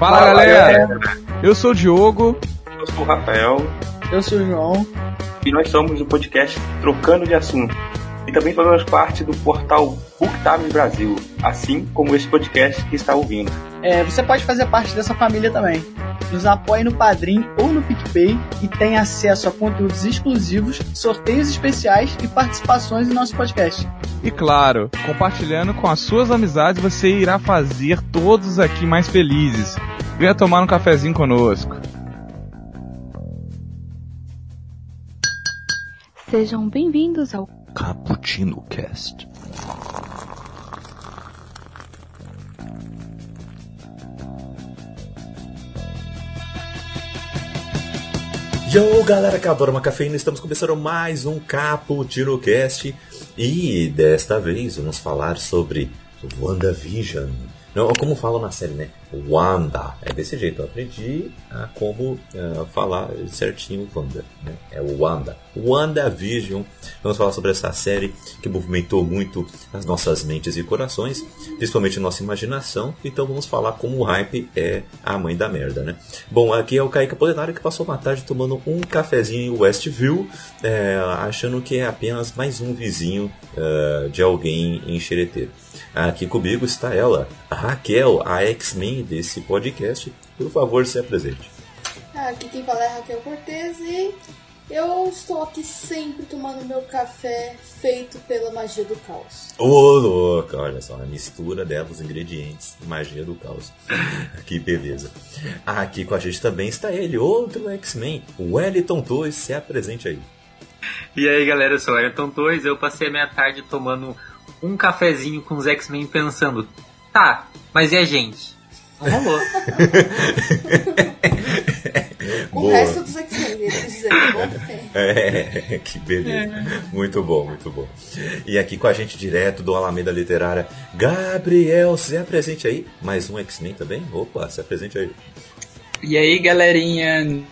Fala, Fala galera. galera! Eu sou o Diogo. Eu sou o Rafael. Eu sou o João. E nós somos o podcast Trocando de Assunto. E também fazemos parte do portal BookTime Brasil, assim como esse podcast que está ouvindo. É, você pode fazer parte dessa família também. Nos apoie no Padrim ou no PicPay e tem acesso a conteúdos exclusivos, sorteios especiais e participações em nosso podcast. E claro, compartilhando com as suas amizades, você irá fazer todos aqui mais felizes. Venha tomar um cafezinho conosco. Sejam bem-vindos ao Cappuccino Cast. Yo, galera que adora uma cafeína, estamos começando mais um Cappuccino Cast e desta vez vamos falar sobre WandaVision. Não, como falam na série, né? Wanda. É desse jeito. Eu aprendi a como uh, falar certinho Wanda. Né? É o Wanda. WandaVision. Vamos falar sobre essa série que movimentou muito as nossas mentes e corações, principalmente nossa imaginação. Então vamos falar como o hype é a mãe da merda, né? Bom, aqui é o Kaique Apolinário que passou uma tarde tomando um cafezinho em Westview, é, achando que é apenas mais um vizinho uh, de alguém em Xereteiro. Aqui comigo está ela, a Raquel, a X-Men desse podcast. Por favor, se apresente. Aqui quem fala é Raquel Cortez e eu estou aqui sempre tomando meu café feito pela magia do caos. Ô, oh, louca, olha só, a mistura dela, os ingredientes, magia do caos. que beleza. Aqui com a gente também está ele, outro X-Men, o Wellington 2, se apresente aí. E aí galera, eu sou o Wellington 2, eu passei a minha tarde tomando um cafezinho com os X-Men pensando, tá, mas e a gente? Rolou. o Boa. resto dos X-Men, É, que beleza. É. Muito bom, muito bom. E aqui com a gente direto do Alameda Literária, Gabriel, se apresente aí. Mais um X-Men também? Opa, se apresente aí. E aí, galerinha?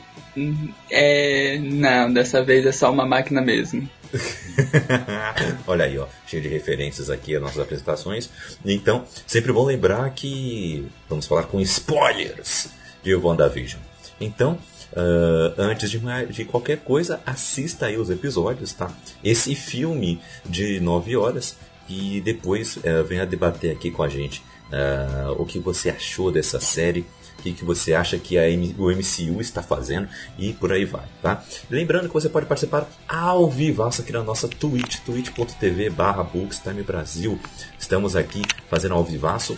É, não, dessa vez é só uma máquina mesmo. Olha aí, ó, cheio de referências aqui às nossas apresentações. Então, sempre bom lembrar que vamos falar com spoilers de WandaVision. Então, Uh, antes de, de, qualquer coisa, assista aí os episódios, tá? Esse filme de 9 horas e depois uh, venha debater aqui com a gente uh, o que você achou dessa série o que, que você acha que a M, o MCU está fazendo e por aí vai, tá? Lembrando que você pode participar ao vivo aqui na nossa Twitch, twitch.tv barra Bookstime Brasil. Estamos aqui fazendo ao vivaço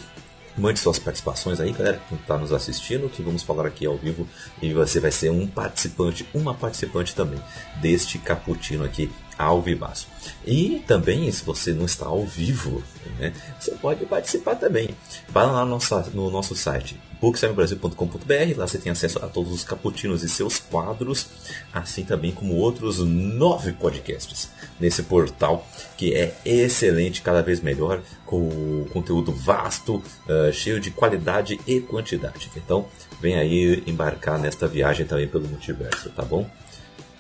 Mande suas participações aí, galera, que está nos assistindo, que vamos falar aqui ao vivo e você vai ser um participante, uma participante também deste cappuccino aqui ao vivaço. E também, se você não está ao vivo, né, você pode participar também. Vá lá no nosso, no nosso site booksamebrasil.com.br, lá você tem acesso a todos os caputinos e seus quadros, assim também como outros nove podcasts nesse portal que é excelente, cada vez melhor, com conteúdo vasto, uh, cheio de qualidade e quantidade. Então, vem aí embarcar nesta viagem também pelo multiverso, tá bom?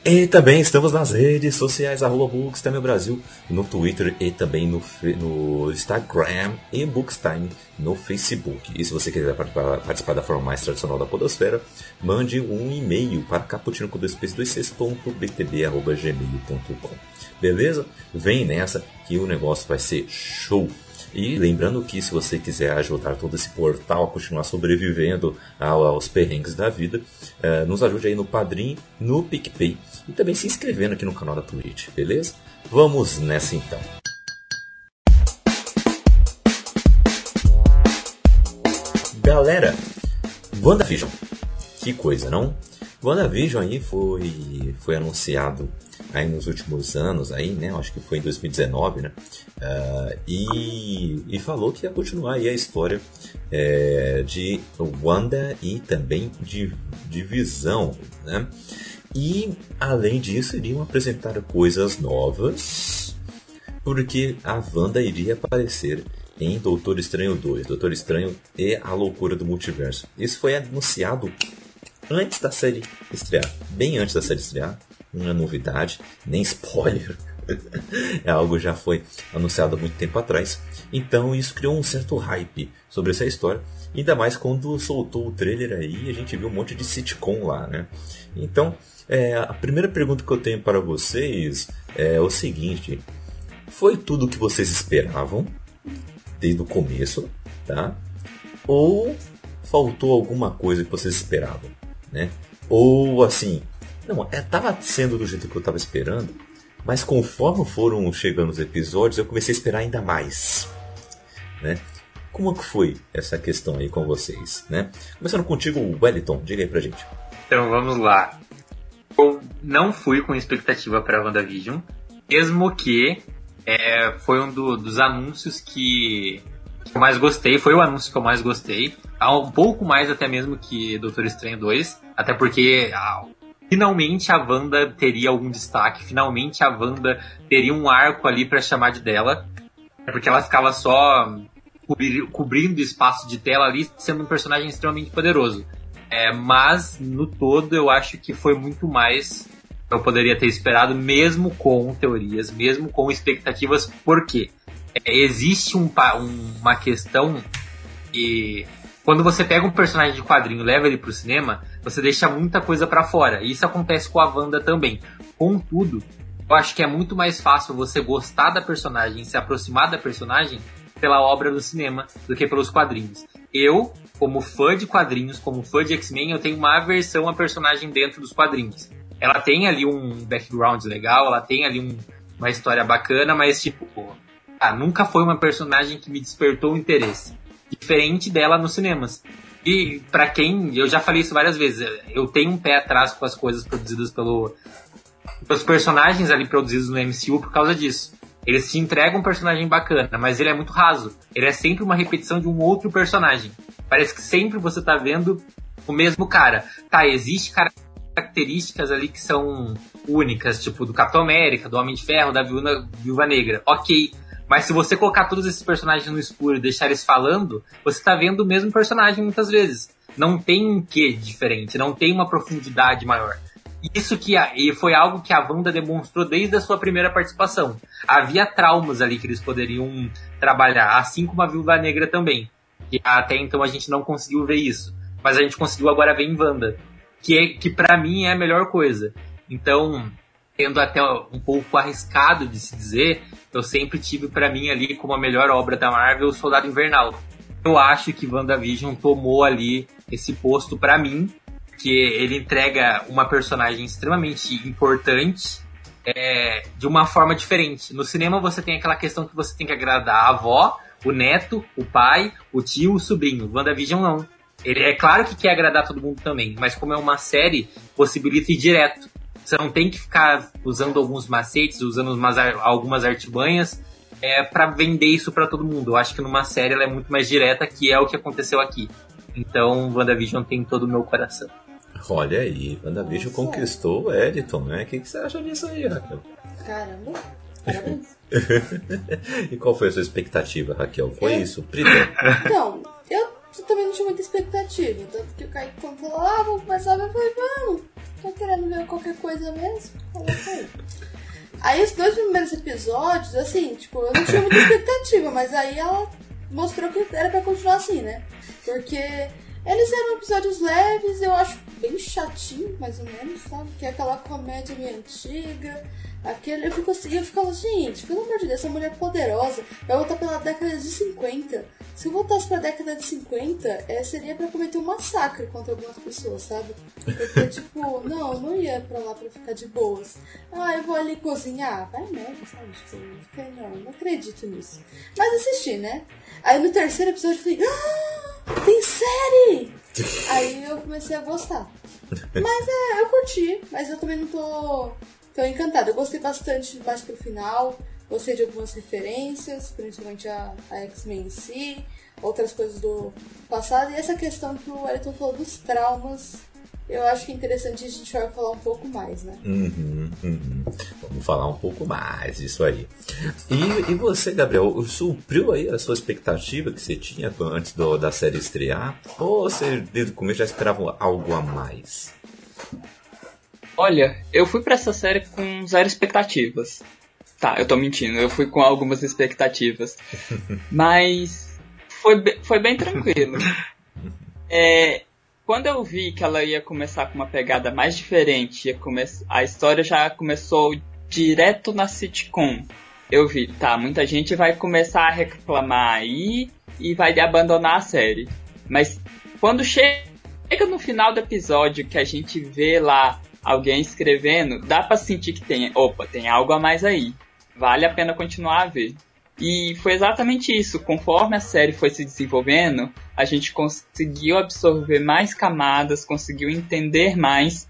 E também estamos nas redes sociais, arroba Bookstime Brasil, no Twitter e também no, no Instagram e Bookstime no Facebook. E se você quiser participar, da forma mais tradicional da podosfera, mande um e-mail para caputinocodoespace26.btb.gmail.com Beleza? Vem nessa que o negócio vai ser show! E lembrando que se você quiser ajudar todo esse portal a continuar sobrevivendo aos perrengues da vida, eh, nos ajude aí no Padrim, no PicPay e também se inscrevendo aqui no canal da Twitch, beleza? Vamos nessa então. Galera, WandaVision. Que coisa, não? WandaVision aí foi, foi anunciado aí nos últimos anos aí, né? Acho que foi em 2019, né? Uh, e, e falou que ia continuar aí a história é, de Wanda e também de, de Visão, né? E além disso, iriam apresentar coisas novas, porque a Wanda iria aparecer em Doutor Estranho 2, Doutor Estranho e a Loucura do Multiverso. Isso foi anunciado antes da série estrear, bem antes da série estrear, não é novidade, nem spoiler. é algo já foi anunciado há muito tempo atrás. Então isso criou um certo hype sobre essa história. Ainda mais quando soltou o trailer aí, a gente viu um monte de sitcom lá, né? Então, é, a primeira pergunta que eu tenho para vocês é o seguinte: foi tudo o que vocês esperavam desde o começo, tá? Ou faltou alguma coisa que vocês esperavam, né? Ou assim, não, é, sendo do jeito que eu tava esperando, mas conforme foram chegando os episódios, eu comecei a esperar ainda mais, né? Como que foi essa questão aí com vocês, né? Começando contigo, Wellington, diga aí pra gente. Então vamos lá. Eu não fui com expectativa para WandaVision, mesmo que é, foi um do, dos anúncios que eu mais gostei, foi o anúncio que eu mais gostei. Um pouco mais até mesmo que Doutor Estranho 2, até porque ah, finalmente a Wanda teria algum destaque, finalmente a Wanda teria um arco ali para chamar de dela, porque ela ficava só cobrindo espaço de tela ali, sendo um personagem extremamente poderoso. É, mas no todo eu acho que foi muito mais eu poderia ter esperado, mesmo com teorias, mesmo com expectativas, porque é, existe um, uma questão que quando você pega um personagem de quadrinho e leva ele pro cinema, você deixa muita coisa para fora. E isso acontece com a Wanda também. Contudo, eu acho que é muito mais fácil você gostar da personagem, se aproximar da personagem pela obra do cinema do que pelos quadrinhos. Eu, como fã de quadrinhos, como fã de X-Men, eu tenho uma aversão a personagem dentro dos quadrinhos. Ela tem ali um background legal, ela tem ali um, uma história bacana, mas tipo, ah, nunca foi uma personagem que me despertou interesse. Diferente dela nos cinemas. E para quem, eu já falei isso várias vezes, eu tenho um pé atrás com as coisas produzidas pelo pelos personagens ali produzidos no MCU por causa disso. Eles te entregam um personagem bacana, mas ele é muito raso. Ele é sempre uma repetição de um outro personagem. Parece que sempre você tá vendo o mesmo cara. Tá, existe características ali que são únicas, tipo do Capitão América, do Homem de Ferro, da Viúva, Viúva Negra. Ok. Mas se você colocar todos esses personagens no escuro e deixar eles falando, você tá vendo o mesmo personagem muitas vezes. Não tem um quê diferente, não tem uma profundidade maior. Isso que e foi algo que a Wanda demonstrou desde a sua primeira participação. Havia traumas ali que eles poderiam trabalhar, assim como a Viúva Negra também. E até então a gente não conseguiu ver isso, mas a gente conseguiu agora ver em Wanda, que é que para mim é a melhor coisa. Então, tendo até um pouco arriscado de se dizer, eu sempre tive para mim ali como a melhor obra da Marvel o Soldado Invernal. Eu acho que WandaVision tomou ali esse posto para mim que ele entrega uma personagem extremamente importante é, de uma forma diferente. No cinema você tem aquela questão que você tem que agradar a avó, o neto, o pai, o tio, o sobrinho. WandaVision não. Ele é claro que quer agradar todo mundo também, mas como é uma série, possibilita ir direto. Você não tem que ficar usando alguns macetes, usando umas, algumas artimanhas é, para vender isso para todo mundo. Eu acho que numa série ela é muito mais direta, que é o que aconteceu aqui. Então, WandaVision tem todo o meu coração. Olha aí, WandaVision conquistou o Editon, né? O que, que você acha disso aí, Raquel? Caramba, parabéns. e qual foi a sua expectativa, Raquel? Foi é. isso? Então, eu também não tinha muita expectativa. Tanto que o Kaique falou, ah, vamos começar eu falei, vamos. Tô querendo ver qualquer coisa mesmo. Aí. aí os dois primeiros episódios, assim, tipo, eu não tinha muita expectativa, mas aí ela mostrou que era pra continuar assim, né? Porque eles eram episódios leves, eu acho bem chatinho, mais ou menos, sabe? Que é aquela comédia meio antiga. Aquele, eu fico assim, eu ficava, gente, pelo amor de Deus, essa mulher poderosa vai voltar pela década de 50. Se eu voltasse pra década de 50, é, seria para cometer um massacre contra algumas pessoas, sabe? Porque, tipo, não, não ia pra lá pra ficar de boas. Ah, eu vou ali cozinhar. Vai merda, sabe? Tipo, não, não acredito nisso. Mas assisti, né? Aí no terceiro episódio eu falei, ah, tem série! Aí eu comecei a gostar. Mas é, eu curti, mas eu também não tô tão encantada. Eu gostei bastante mais pro final, gostei de algumas referências, principalmente a, a X-Men em si, outras coisas do passado, e essa questão que o Elton falou dos traumas eu acho que é interessante a gente vai falar um pouco mais, né? Uhum, uhum. Vamos falar um pouco mais disso aí. E, e você, Gabriel, supriu aí a sua expectativa que você tinha antes do, da série estrear? Ou você, desde o começo, já esperava algo a mais? Olha, eu fui para essa série com zero expectativas. Tá, eu tô mentindo. Eu fui com algumas expectativas. Mas foi, be- foi bem tranquilo. É, quando eu vi que ela ia começar com uma pegada mais diferente, a história já começou direto na sitcom. Eu vi, tá, muita gente vai começar a reclamar aí e vai abandonar a série. Mas quando chega no final do episódio que a gente vê lá alguém escrevendo, dá pra sentir que tem, opa, tem algo a mais aí. Vale a pena continuar a ver. E foi exatamente isso. Conforme a série foi se desenvolvendo, a gente conseguiu absorver mais camadas, conseguiu entender mais.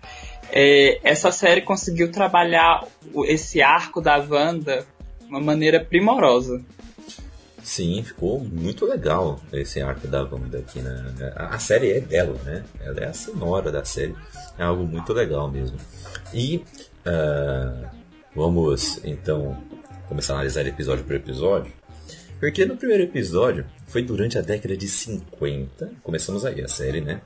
É, essa série conseguiu trabalhar esse arco da Wanda de uma maneira primorosa. Sim, ficou muito legal esse arco da Wanda aqui. Né? A série é dela, né? Ela é a sonora da série. É algo muito legal mesmo. E ah, vamos então começar a analisar episódio por episódio. Porque no primeiro episódio foi durante a década de 50. Começamos aí a série, né?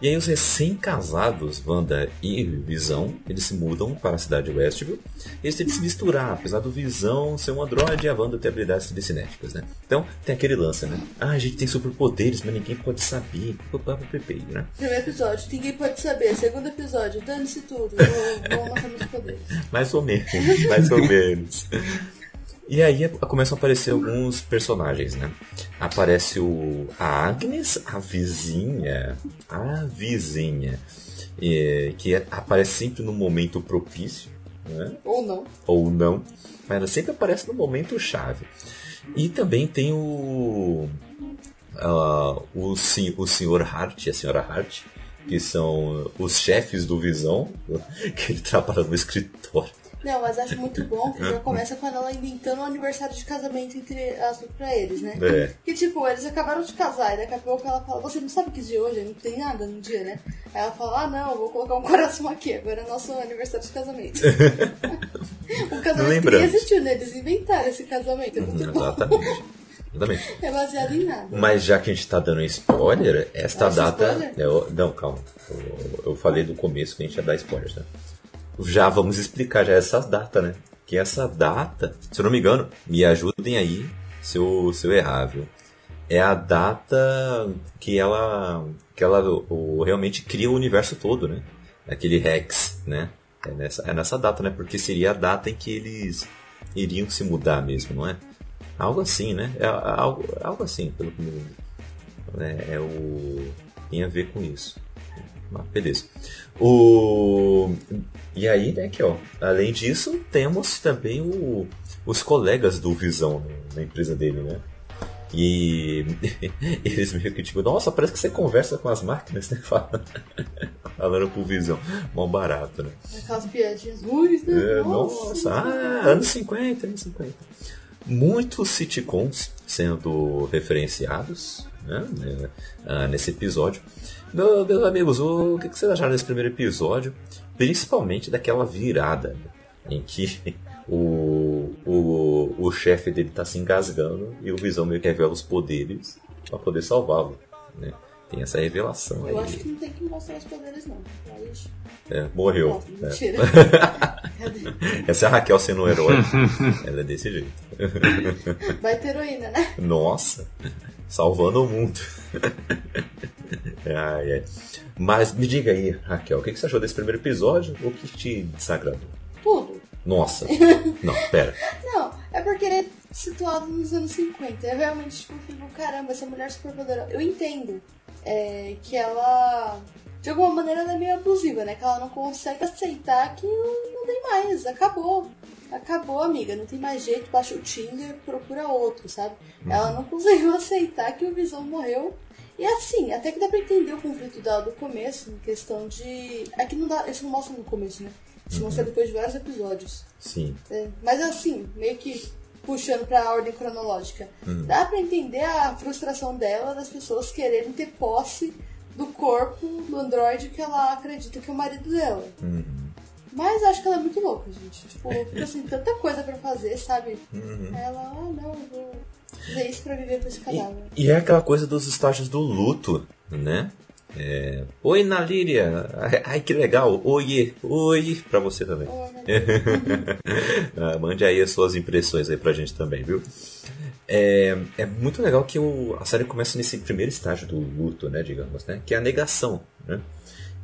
E aí os recém-casados, Wanda e Visão, eles se mudam para a cidade de Westview. E eles têm que se misturar, apesar do Visão ser um androide e a Wanda ter habilidades telecinéticas, né? Então tem aquele lance, né? Ah, a gente tem superpoderes, mas ninguém pode saber. Papapapapei, né? Primeiro episódio, ninguém pode saber. Segundo episódio, dane-se tudo. Vou mostrar meus poderes. Mais ou menos, mais ou menos. E aí começam a aparecer alguns personagens, né? Aparece o a Agnes, a vizinha, a vizinha, eh, que é- aparece sempre no momento propício, né? Ou não. ou não, mas ela sempre aparece no momento chave. E também tem o ah, o, sen- o senhor Hart e a senhora Hart, que são os chefes do Visão, que ele trabalha no escritório. Não, mas acho muito bom que já começa com ela inventando um aniversário de casamento entre as pra eles, né? É. Que tipo, eles acabaram de casar e daqui a pouco ela fala, você não sabe que dia é hoje? Não tem nada no dia, né? Aí ela fala, ah não, eu vou colocar um coração aqui, agora é nosso aniversário de casamento. o casamento nem existiu, né? Eles inventaram esse casamento, é muito bom. Exatamente. Exatamente. É baseado em nada. Mas já que a gente tá dando spoiler, esta data. spoiler? Eu- não, calma. Eu, eu falei do começo que a gente ia dar spoilers, né? Já vamos explicar já essa data, né? Que essa data, se eu não me engano, me ajudem aí se eu, viu? É a data que ela, que ela o- realmente cria o universo todo, né? Aquele Rex, né? É nessa, é nessa data, né? Porque seria a data em que eles iriam se mudar mesmo, não é? Algo assim, né? É algo, algo assim, pelo que é, é o tem a ver com isso. Mas beleza. O e aí, né, que ó, além disso, temos também o, os colegas do Visão né, na empresa dele, né? E eles meio que tipo, nossa, parece que você conversa com as máquinas, né? Falando, falando pro Visão. Mó barato, né? Aquelas piadinhas ruins, né? É, nossa, ah, anos 50, anos 50. Muitos sitcoms sendo referenciados né, né, ah, nesse episódio. Meu- meus amigos, o que que vocês acharam desse primeiro episódio? Principalmente daquela virada né, em que o, o, o chefe dele tá se engasgando e o Visão meio que revela os poderes para poder salvá-lo. Né? Tem essa revelação Eu aí. acho que não tem que mostrar os poderes, não. Mas... É, morreu. Nossa, né? mentira. Cadê? Essa é a Raquel sendo um herói. Ela é desse jeito. Vai ter heroína, né? Nossa, salvando o mundo. ai, ai. Mas me diga aí, Raquel, o que que você achou desse primeiro episódio? O que te desagradou? Tudo. Nossa, não, pera. Não, é porque ele é situado nos anos 50. É realmente, tipo, eu fico, caramba, essa mulher super poderosa. Eu entendo é, que ela, de alguma maneira, ela é meio abusiva, né? Que ela não consegue aceitar que não, tem mais, acabou. Acabou, amiga, não tem mais jeito, baixa o Tinder, procura outro, sabe? Ela não conseguiu aceitar que o Visão morreu. E assim, até que dá pra entender o conflito dela do começo, em questão de. É que não dá. Isso não mostra no começo, né? Isso mostra depois de vários episódios. Sim, É, mas assim, meio que puxando pra ordem cronológica, dá pra entender a frustração dela das pessoas quererem ter posse do corpo do androide que ela acredita que é o marido dela. Mas acho que ela é muito louca, gente. Tipo, fica assim, tanta coisa pra fazer, sabe? Aí Ela, ah, não, eu vou fazer isso pra viver com esse E, cadáver. e é aquela coisa dos estágios do luto, né? É, Oi, Nalíria! Ai, que legal! Oi, oi! Pra você também. ah, mande aí as suas impressões aí pra gente também, viu? É, é muito legal que o, a série começa nesse primeiro estágio do luto, né, digamos, né? Que é a negação, né?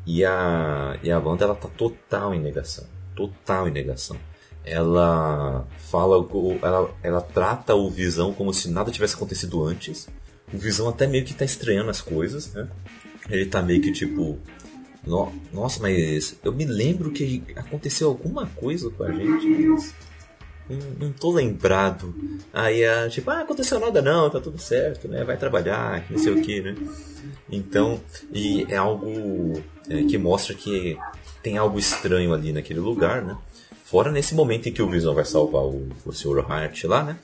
E a, e a Wanda, ela tá total em negação. Total em negação. Ela fala, ela, ela trata o Visão como se nada tivesse acontecido antes. O Visão até meio que tá estranhando as coisas, né? Ele tá meio que tipo. No, nossa, mas eu me lembro que aconteceu alguma coisa com a gente, mas. Não, não tô lembrado. Aí é tipo, ah, aconteceu nada não, tá tudo certo, né? Vai trabalhar, não sei o que, né? Então, e é algo é, que mostra que tem algo estranho ali naquele lugar, né? Fora nesse momento em que o Visão vai salvar o, o Sr. Hart lá, né?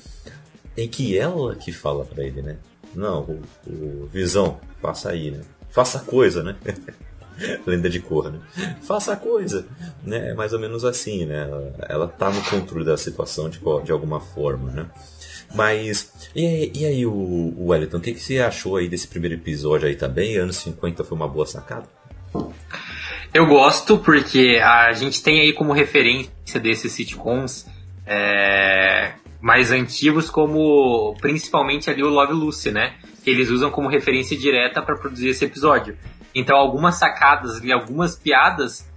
Em que ela que fala para ele, né? Não, o, o Visão, faça aí, né? Faça coisa, né? Lenda de cor, né? Faça a coisa, né? É mais ou menos assim, né? Ela, ela tá no controle da situação de, de alguma forma, né? Mas, e aí, e aí o, o Wellington, o que, que você achou aí desse primeiro episódio aí também? Anos 50 foi uma boa sacada? Eu gosto porque a gente tem aí como referência desses sitcoms é, mais antigos como principalmente ali o Love Lucy, né? Que eles usam como referência direta para produzir esse episódio. Então algumas sacadas e algumas piadas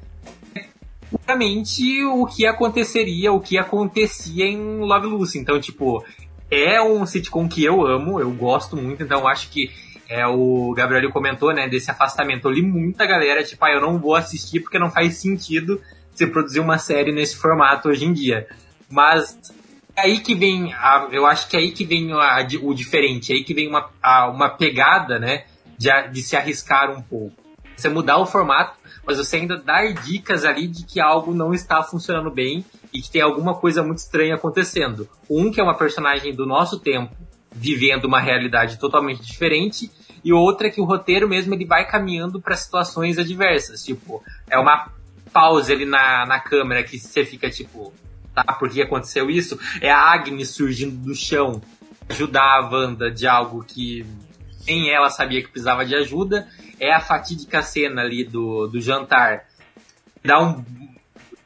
puramente o que aconteceria, o que acontecia em Love Lucy. Então, tipo, é um sitcom que eu amo, eu gosto muito, então acho que é, o Gabriel comentou, né, desse afastamento. Eu li muita galera, tipo, ah, eu não vou assistir porque não faz sentido você produzir uma série nesse formato hoje em dia. Mas aí que vem, a, eu acho que é aí que vem a, o diferente, é aí que vem uma, a, uma pegada, né, de, de se arriscar um pouco. Você mudar o formato, mas você ainda dar dicas ali de que algo não está funcionando bem e que tem alguma coisa muito estranha acontecendo. Um que é uma personagem do nosso tempo, vivendo uma realidade totalmente diferente, e outra é que o roteiro mesmo ele vai caminhando para situações adversas. Tipo, é uma pausa ali na, na câmera que você fica tipo, tá, por que aconteceu isso? É a Agnes surgindo do chão, ajudar a Wanda de algo que nem ela sabia que precisava de ajuda. É a fatídica cena ali do, do jantar. Dá um.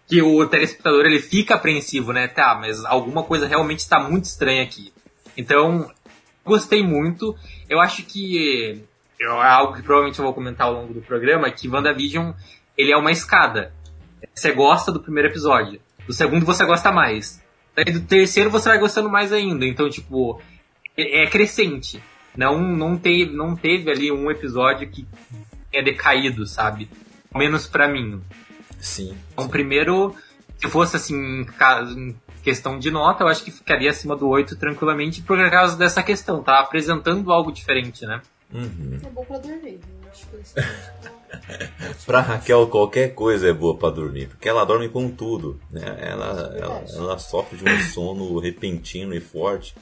Que o telespectador ele fica apreensivo, né? Tá, mas alguma coisa realmente está muito estranha aqui. Então, gostei muito. Eu acho que é algo que provavelmente eu vou comentar ao longo do programa, que WandaVision, ele é uma escada. Você gosta do primeiro episódio. Do segundo você gosta mais. Daí do terceiro você vai gostando mais ainda. Então, tipo, é, é crescente. Não, não, teve, não teve ali um episódio que é decaído, sabe? Menos para mim. Sim. Então, sim. primeiro, se fosse assim, questão de nota, eu acho que ficaria acima do 8 tranquilamente por causa dessa questão, tá apresentando algo diferente, né? Uhum. É bom pra dormir. Eu acho que isso pra Raquel, qualquer coisa é boa pra dormir, porque ela dorme com tudo. Né? Ela, ela, ela, sofre de um sono repentino e forte.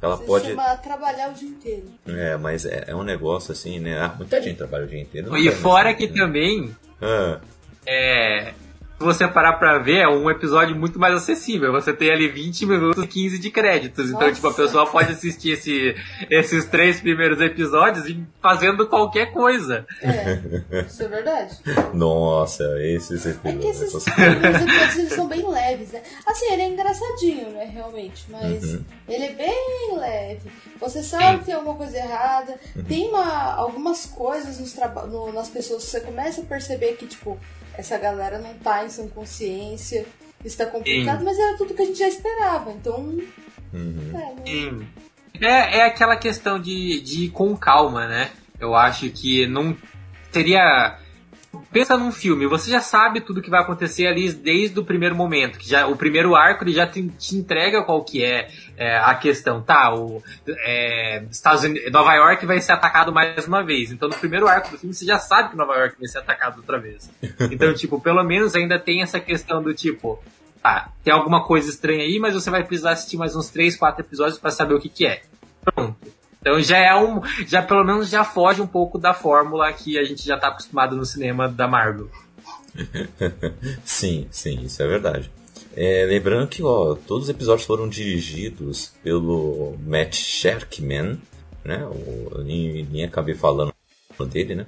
Ela Você pode. chama trabalhar o dia inteiro. É, mas é, é um negócio assim, né? Ah, muita gente trabalha o dia inteiro. E fora nessa, que né? também, Ah, é, se você parar pra ver, é um episódio muito mais acessível. Você tem ali 20 minutos e 15 de créditos. Então, Nossa. tipo, a pessoa pode assistir esse, esses três primeiros episódios e fazendo qualquer coisa. É, isso é verdade. nossa, esses É que episódios. esses essas- primeiros episódios eles são bem leves, né? Assim, ele é engraçadinho, né, realmente, mas Uhum. ele é bem leve. Você sabe que tem alguma coisa errada, Uhum. tem uma, algumas coisas nos no- nas pessoas que você começa a perceber que, tipo, essa galera não tá em sua consciência, está complicado, Sim. mas era tudo que a gente já esperava, então. Uhum. É, Sim. É, é aquela questão de, de ir com calma, né? Eu acho que não teria. Pensa num filme, você já sabe tudo que vai acontecer ali desde o primeiro momento. Que já, o primeiro arco ele já te, te entrega qual que é, é, a questão. Tá, o, é, Estados Unidos, Nova York vai ser atacado mais uma vez. Então no primeiro arco do filme você já sabe que Nova York vai ser atacado outra vez. Então, tipo, pelo menos ainda tem essa questão do tipo, tá, tem alguma coisa estranha aí, mas você vai precisar assistir mais uns 3, 4 episódios pra saber o que que é. Pronto. Então já é um, já pelo menos já foge um pouco da fórmula que a gente já tá acostumado no cinema da Marvel. Sim, sim, isso é verdade. É, lembrando que ó, todos os episódios foram dirigidos pelo Matt Sherkman, né? O, nem, nem acabei falando dele, né?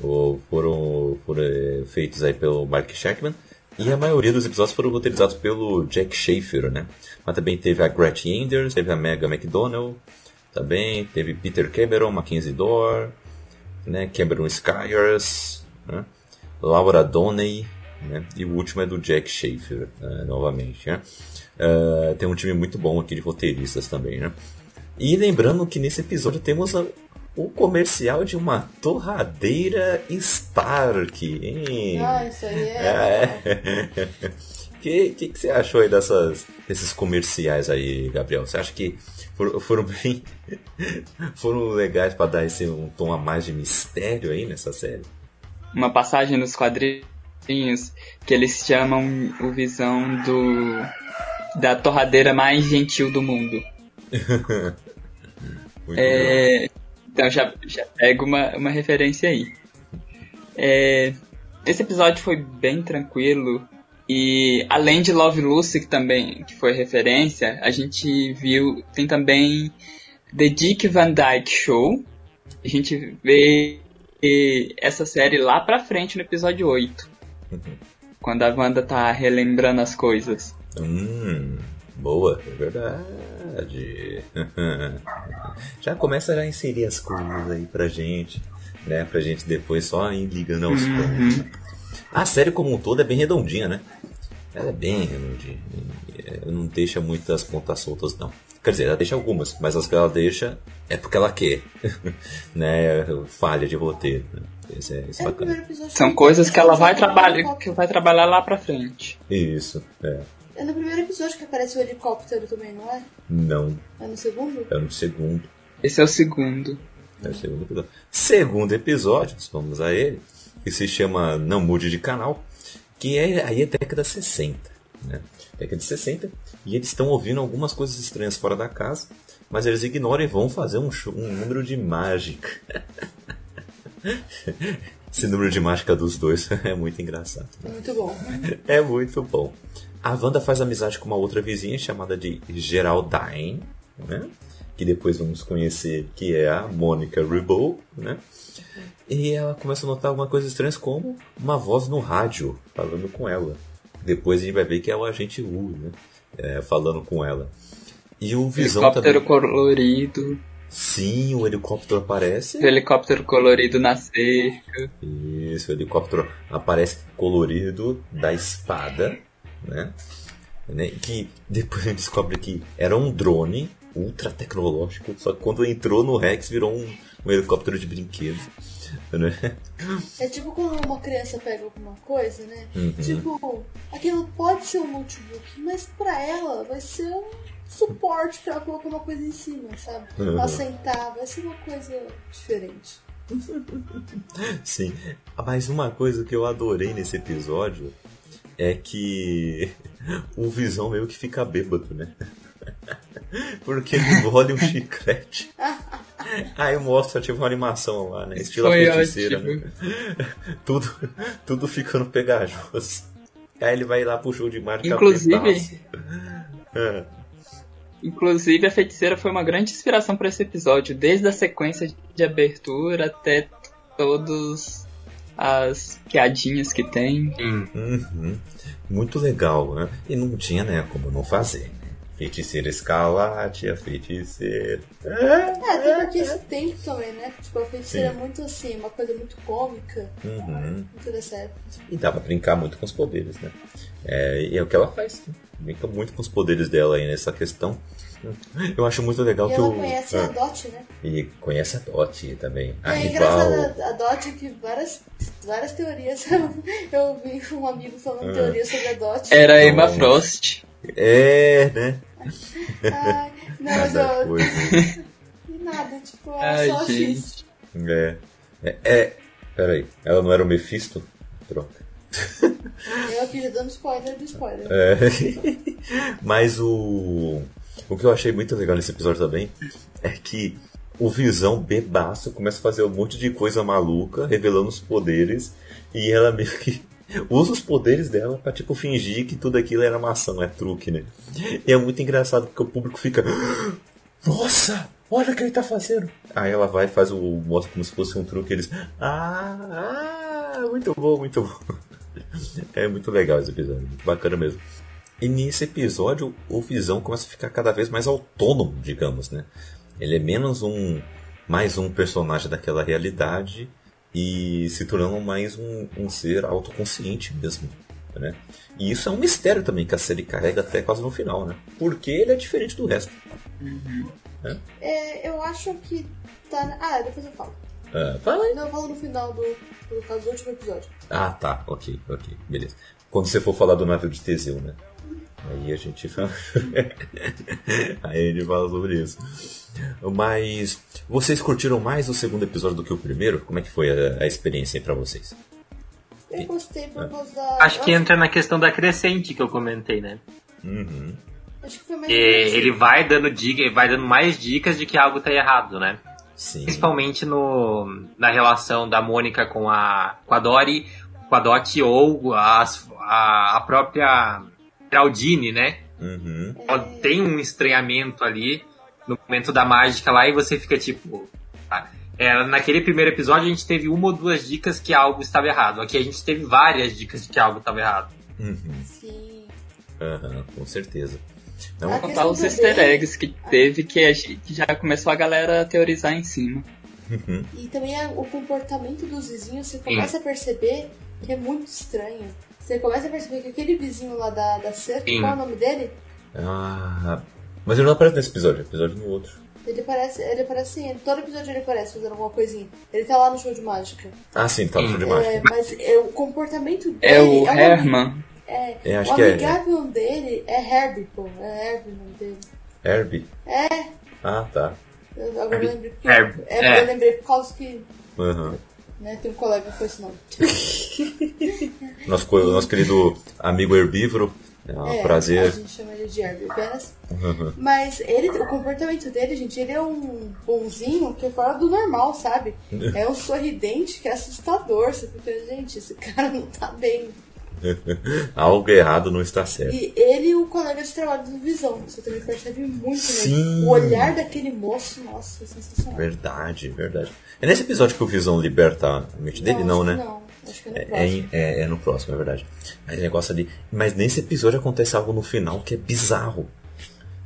ou foram, foram é, feitos aí pelo Mark Shackman. E a maioria dos episódios foram roteirizados pelo Jack Schaefer, né? Mas também teve a Gretchen Enders, teve a Mega McDonnell, também teve Peter Cameron, Mackenzie Dorr, né? Cameron Skyers, né? Laura Donney, né? E o último é do Jack Schaefer, né? novamente, né? Uh, tem um time muito bom aqui de roteiristas também, né? E lembrando que nesse episódio temos a, o comercial de uma torradeira Stark. Hein? Ah, isso aí é. é. que, que, que você achou aí dessas, desses comerciais aí, Gabriel? Você acha que foram, foram bem. foram legais para dar esse um tom a mais de mistério aí nessa série? Uma passagem nos quadrinhos que eles chamam o Visão do. da torradeira mais gentil do mundo. é, então já, já pego uma, uma referência aí. É, esse episódio foi bem tranquilo. E além de Love Lucy, que também que foi referência, a gente viu. Tem também The Dick Van Dyke Show. A gente vê essa série lá pra frente no episódio 8. Uhum. Quando a Wanda tá relembrando as coisas. Hum, boa, é verdade. já começa a inserir as coisas aí pra gente, né? Pra gente depois só ir ligando aos uhum. pontos. A série como um todo é bem redondinha, né? Ela é bem redondinha. Não deixa muitas pontas soltas, não. Quer dizer, ela deixa algumas, mas as que ela deixa é porque ela quer. né? Falha de roteiro. Né? Isso é, isso é bacana. São coisas que ela vai trabalhar, que vai trabalhar lá pra frente. Isso, é. É no primeiro episódio que aparece o helicóptero também, não é? Não. É no segundo? É no segundo. Esse é o segundo. É o segundo episódio. Segundo episódio, vamos a ele, que se chama Não Mude de Canal, que é aí é década 60, né? Década de 60, e eles estão ouvindo algumas coisas estranhas fora da casa, mas eles ignoram e vão fazer um, show, um número de mágica. Esse número de mágica dos dois é muito engraçado. É muito bom. É muito bom. A Wanda faz amizade com uma outra vizinha chamada de Geraldine, né? Que depois vamos conhecer que é a Mônica Ribot, né? E ela começa a notar alguma coisa estranha como uma voz no rádio falando com ela. Depois a gente vai ver que é o agente U, né? É, falando com ela. E o Visão helicóptero também. colorido. Sim, o helicóptero aparece. O helicóptero colorido na cerca. Isso, o helicóptero aparece colorido da espada né? né? Que depois a gente descobre que era um drone ultra tecnológico, só que quando entrou no Rex virou um, um helicóptero de brinquedo. Né? É tipo quando uma criança pega alguma coisa, né? Uhum. Tipo, aquilo pode ser um notebook, mas pra ela vai ser um suporte pra ela colocar uma coisa em cima, sabe? Uhum. Ela sentar, vai ser uma coisa diferente. Sim, mas uma coisa que eu adorei nesse episódio é que o Visão meio que fica bêbado, né? Porque ele engole um chiclete. Aí mostra, tipo, uma animação lá, né? Estilo Foi feiticeira, né? Tudo, tudo ficando pegajoso. Aí ele vai lá pro show de mágica. Inclusive. É. Inclusive, a feiticeira foi uma grande inspiração para esse episódio, desde a sequência de abertura até todos as piadinhas que tem. Uhum. Muito legal, né? E não tinha, né, como não fazer. Feiticeira escalate, a feiticeira. É, até porque esse tempo também, né? Tipo, a feiticeira Sim. é muito assim, uma coisa muito cômica. Uhum. Muito dessa época. E dá pra brincar muito com os poderes, né? É, e é o que ela faz. Né? Brinca muito com os poderes dela aí nessa questão. Eu acho muito legal e que ela o. conhece ah. a Dot, né? E conhece a Dot também. A é rival. engraçado a Dot que várias, várias teorias. Eu ouvi um amigo falando ah. teorias sobre a Dot. Era a Emma Frost. É, né? Ai, não, mas eu. Nada, tipo, é Ai, só gente. X. É. É. é. Peraí, ela não era o Mephisto? Troca. Eu aqui já dando spoiler do spoiler. É. Mas o. O que eu achei muito legal nesse episódio também é que o Visão bebaço começa a fazer um monte de coisa maluca, revelando os poderes, e ela meio que usa os poderes dela pra tipo fingir que tudo aquilo era maçã, é truque, né? E é muito engraçado porque o público fica. Nossa! olha o que ele tá fazendo. Aí ela vai e faz o. mostra como se fosse um truque. Eles. Ah, ah, muito bom, muito bom. É muito legal esse episódio, muito bacana mesmo. E nesse episódio, o Visão começa a ficar cada vez mais autônomo, digamos, né? Ele é menos um. mais um personagem daquela realidade e se tornando mais um, um ser autoconsciente mesmo. Né? E isso é um mistério também que a série carrega até quase no final, né? Porque ele é diferente do resto. Né? É, eu acho que tá. Ah, depois eu falo. Ah, fala aí. Não, eu falo no final do, do caso do último episódio. Ah, tá. Ok, ok. Beleza. Quando você for falar do navio de Teseu, né? Aí a gente fala. Aí gente fala sobre isso. Mas vocês curtiram mais o segundo episódio do que o primeiro? Como é que foi a, a experiência aí pra vocês? Eu gostei Ah. por causa da. Acho que entra na questão da crescente que eu comentei, né? Uhum. Acho que foi mais. E ele vai dando dica, vai dando mais dicas de que algo tá errado, né? Sim. Principalmente no, na relação da Mônica com a, com a Dory, com a Dot ou as- a, a própria Geraldine, né? Uhum. Ela Tem um estranhamento ali no momento da mágica lá e você fica tipo. tá? É, naquele primeiro episódio a gente teve uma ou duas dicas que algo estava errado. Aqui a gente teve várias dicas de que algo estava errado. Uhum. Sim. Aham, com certeza. Então, A Contar os easter eggs que teve que, a gente, que já começou a galera a teorizar em cima. uhum. E também é o comportamento dos vizinhos, você começa a perceber que é muito estranho. Você começa a perceber que aquele vizinho lá da, da cerca, Sim. qual é o nome dele? Ah, mas ele não aparece nesse episódio, episódio no outro. Ele parece, ele parece assim, todo episódio ele parece fazendo alguma coisinha. Ele tá lá no show de mágica. Ah, sim, tá no show de É, mágica. mas é, o comportamento dele. É o ami- Herman. É, É, acho o que é. amigável dele é Herbie, pô. É Herbie o nome dele. Herbie? É. Ah, tá. Eu, agora eu lembrei porque. Herbie, é, é. eu lembrei por causa que. Aham. Né, tem um colega com esse nome. Nosso, nosso querido amigo herbívoro. É um É, A prazer. gente chama ele de Herbie apenas. Uhum. Mas ele, o comportamento dele, gente, ele é um bonzinho que é fora do normal, sabe? É um sorridente que é assustador. Você fica, gente, esse cara não tá bem. Algo errado não está certo. E ele e o colega de trabalho do Visão, você também percebe muito Sim. nele. O olhar daquele moço, nossa, é sensacional. Verdade, verdade. É nesse episódio que o Visão liberta a mente dele? Não, acho né? Não, acho que é no É, é, próximo. em- é- é no próximo, é verdade. Aí o negócio ali. Mas nesse episódio acontece algo no final que é bizarro.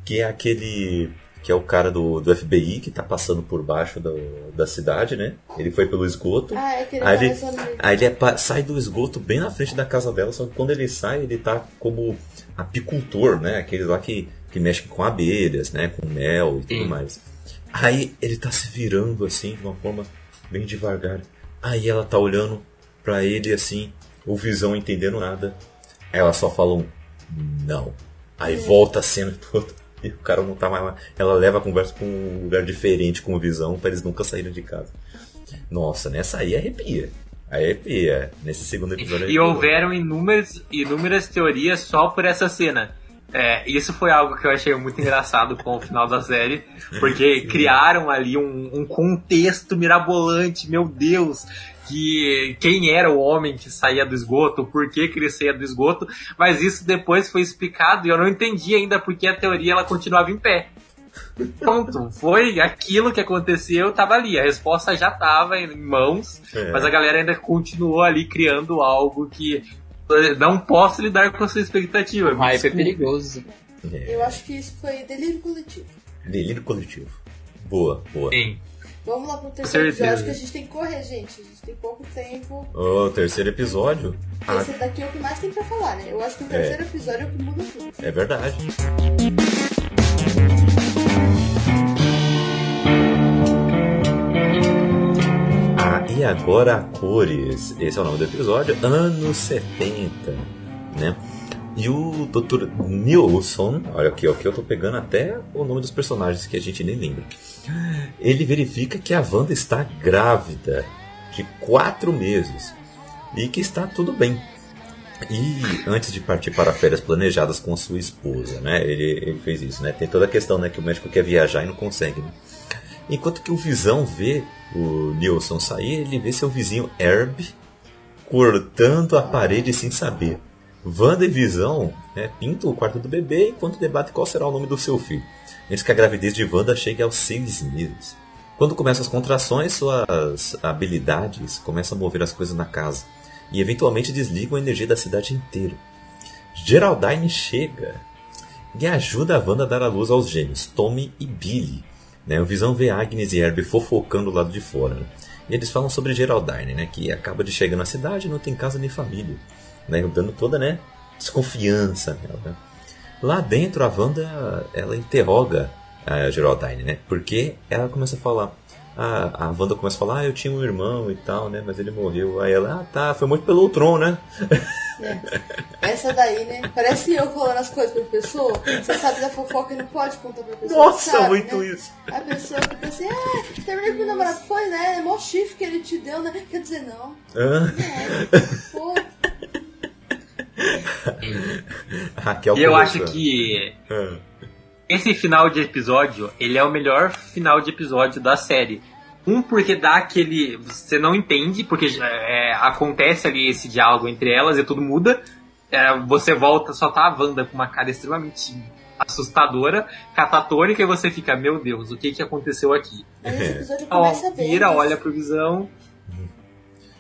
Que é aquele. Que é o cara do, do FBI que tá passando por baixo do- da cidade, né? Ele foi pelo esgoto. Ah, é que ele Aí ele, aí ele apa- sai do esgoto bem na frente da casa dela, só que quando ele sai, ele tá como apicultor, né? Aqueles lá que, que mexem com abelhas, né? Com mel e tudo mais. Aí ele tá se virando assim, de uma forma bem devagar. Aí ela tá olhando pra ele assim, o visão entendendo nada. Aí ela só fala um não. Aí volta a cena toda. E o cara não tá mais lá. Ela leva a conversa pra um lugar diferente com o visão pra eles nunca saírem de casa. Nossa, nessa aí arrepia. Aí arrepia. Nesse segundo episódio E arrepia. houveram inúmeras, inúmeras teorias só por essa cena. É, isso foi algo que eu achei muito engraçado com o final da série, porque criaram ali um, um contexto mirabolante, meu Deus, que quem era o homem que saía do esgoto, por que, que ele saía do esgoto, mas isso depois foi explicado e eu não entendi ainda porque a teoria ela continuava em pé. Pronto, foi aquilo que aconteceu, tava ali, a resposta já tava em mãos, É. mas a galera ainda continuou ali criando algo que não posso lidar com a sua expectativa. O hype é perigoso. É, Eu acho que isso foi delírio coletivo. delírio coletivo. Boa, boa. Sim. Vamos lá pro terceiro episódio que a gente tem que correr, gente. A gente tem pouco tempo. O terceiro episódio. Ah, Esse daqui é o que mais tem pra falar, né? Eu acho que o terceiro episódio é o que muda tudo. é verdade. Agora a cores. Esse é o nome do episódio, anos 70, né? E o Dr. Nilsson, olha aqui, aqui eu tô pegando até o nome dos personagens que a gente nem lembra. Ele verifica que a Wanda está grávida de quatro meses e que está tudo bem. E antes de partir para férias planejadas com sua esposa, né? Ele, ele fez isso, né? Tem toda a questão, né? Que o médico quer viajar e não consegue, né? Enquanto que o Visão vê o Nilson sair, ele vê seu vizinho Herb cortando a parede sem saber. Wanda e Visão né, pintam o quarto do bebê enquanto debatem qual será o nome do seu filho, antes que a gravidez de Wanda chegue aos seis meses. Quando começam as contrações, suas habilidades começam a mover as coisas na casa e eventualmente desligam a energia da cidade inteira. Geraldine chega e ajuda a Wanda a dar a luz aos gêmeos, Tommy e Billy. Né? O Visão vê Agnes e Herb fofocando do lado de fora. Né? E eles falam sobre Geraldine, né? que acaba de chegar na cidade e não tem casa nem família. Né? Dando toda né? desconfiança nela. Né? Lá dentro, a Wanda ela interroga a Geraldine, né? porque ela começa a falar a, a Wanda começa a falar, ah, eu tinha um irmão e tal, né? Mas ele morreu. Aí ela, ah, tá, foi muito pelo Ultron, né? É. Essa daí, né? Parece eu falando as coisas pra pessoa. Você sabe da fofoca e não pode contar pra pessoa. Nossa, sabe, muito né? isso. A pessoa fica assim, ah, terminei com o namorado. Foi, né? É mó chifre que ele te deu, né? Quer dizer, não. Ah. Não. Pô. Raquel E eu acho que Ah. Esse final de episódio, ele é o melhor final de episódio da série. Um, porque dá aquele. Você não entende, porque é, acontece ali esse diálogo entre elas e tudo muda. É, você volta, só tá a Wanda com uma cara extremamente assustadora, catatônica, e você fica, meu Deus, o que que aconteceu aqui? Esse episódio Ó, começa bem. vira, olha pro visão.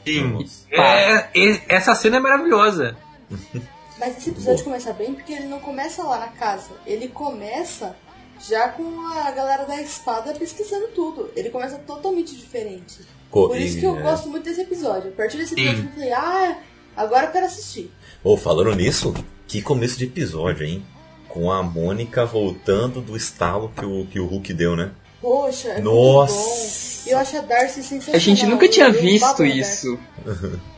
Sim. É, é- essa cena é maravilhosa. Mas esse episódio começa bem porque ele não começa lá na casa. Ele começa já com a galera da espada pesquisando tudo. Ele começa totalmente diferente. Co- Por isso que eu é. gosto muito desse episódio. A partir desse episódio Sim. eu falei, ah, agora eu quero assistir. Ô, falando nisso, que começo de episódio, hein? Com a Mônica voltando do estalo que o, que o Hulk deu, né? Poxa, é Nossa. muito bom. Eu acho a Darcy sensacional. A gente nunca tinha visto isso.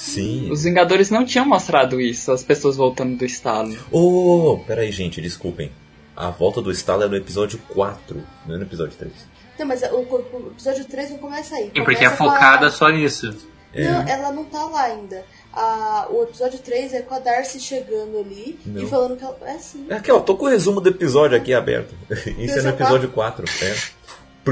Sim. Os Vingadores não tinham mostrado isso, as pessoas voltando do estalo. Ô, peraí, gente, desculpem. A volta do estalo é no episódio 4, não é no episódio 3. Darcy. Não, mas o, o episódio 3 não começa aí. Sim, porque é Começa com a- focada só nisso. É. Não, ela não tá lá ainda. A- o episódio 3 é com a Darcy chegando ali Não. e falando que ela. É assim. É Aqui, ó, tô com o resumo do episódio aqui aberto. Isso é no é episódio 4, é.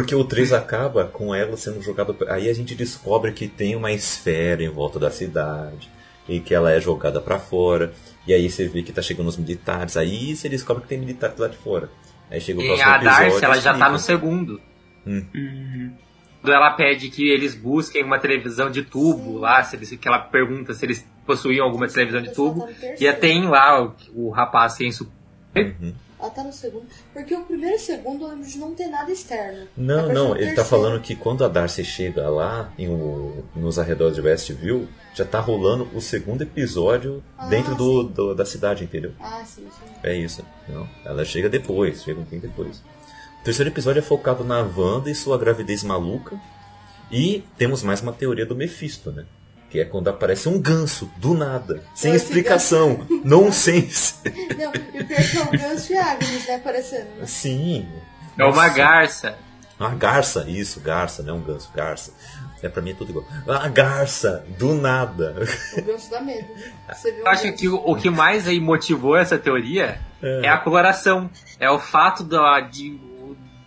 Porque o 3 acaba com ela sendo jogada. Aí a gente descobre que tem uma esfera em volta da cidade. E que ela é jogada pra fora. E aí você vê que tá chegando os militares. Aí você descobre que tem militares lá de fora. Aí chega o E próximo a episódio. Darcy, ela já tá no segundo. Uhum. Quando ela pede que eles busquem uma televisão de tubo lá, se eles, que ela pergunta se eles possuíam alguma televisão de tubo. E tem lá o, o rapaz sem su- Uhum. Ela tá no segundo. Porque o primeiro e o segundo eu lembro de não ter nada externo. Não, não, ele tá falando que quando a Darcy chega lá em o- nos arredores de Westview, já tá rolando o segundo episódio Ah, dentro do, do- da cidade, entendeu? Ah, sim, sim. É isso. Não, ela chega depois, chega um tempo depois. O terceiro episódio é focado na Wanda e sua gravidez maluca. E temos mais uma teoria do Mephisto, né? Que é quando aparece um ganso, do nada, sem Esse explicação, nonsense. Não, e o pior que é o Ganso e a Agnes, né, aparecendo. né? Sim. É uma Nossa. garça. Uma garça, isso, garça, não um ganso, garça. É pra mim é tudo igual. A garça, do nada. O Ganso dá medo. né? Você viu Eu acho que o, o que mais aí motivou essa teoria é, a coloração. É o fato do, de-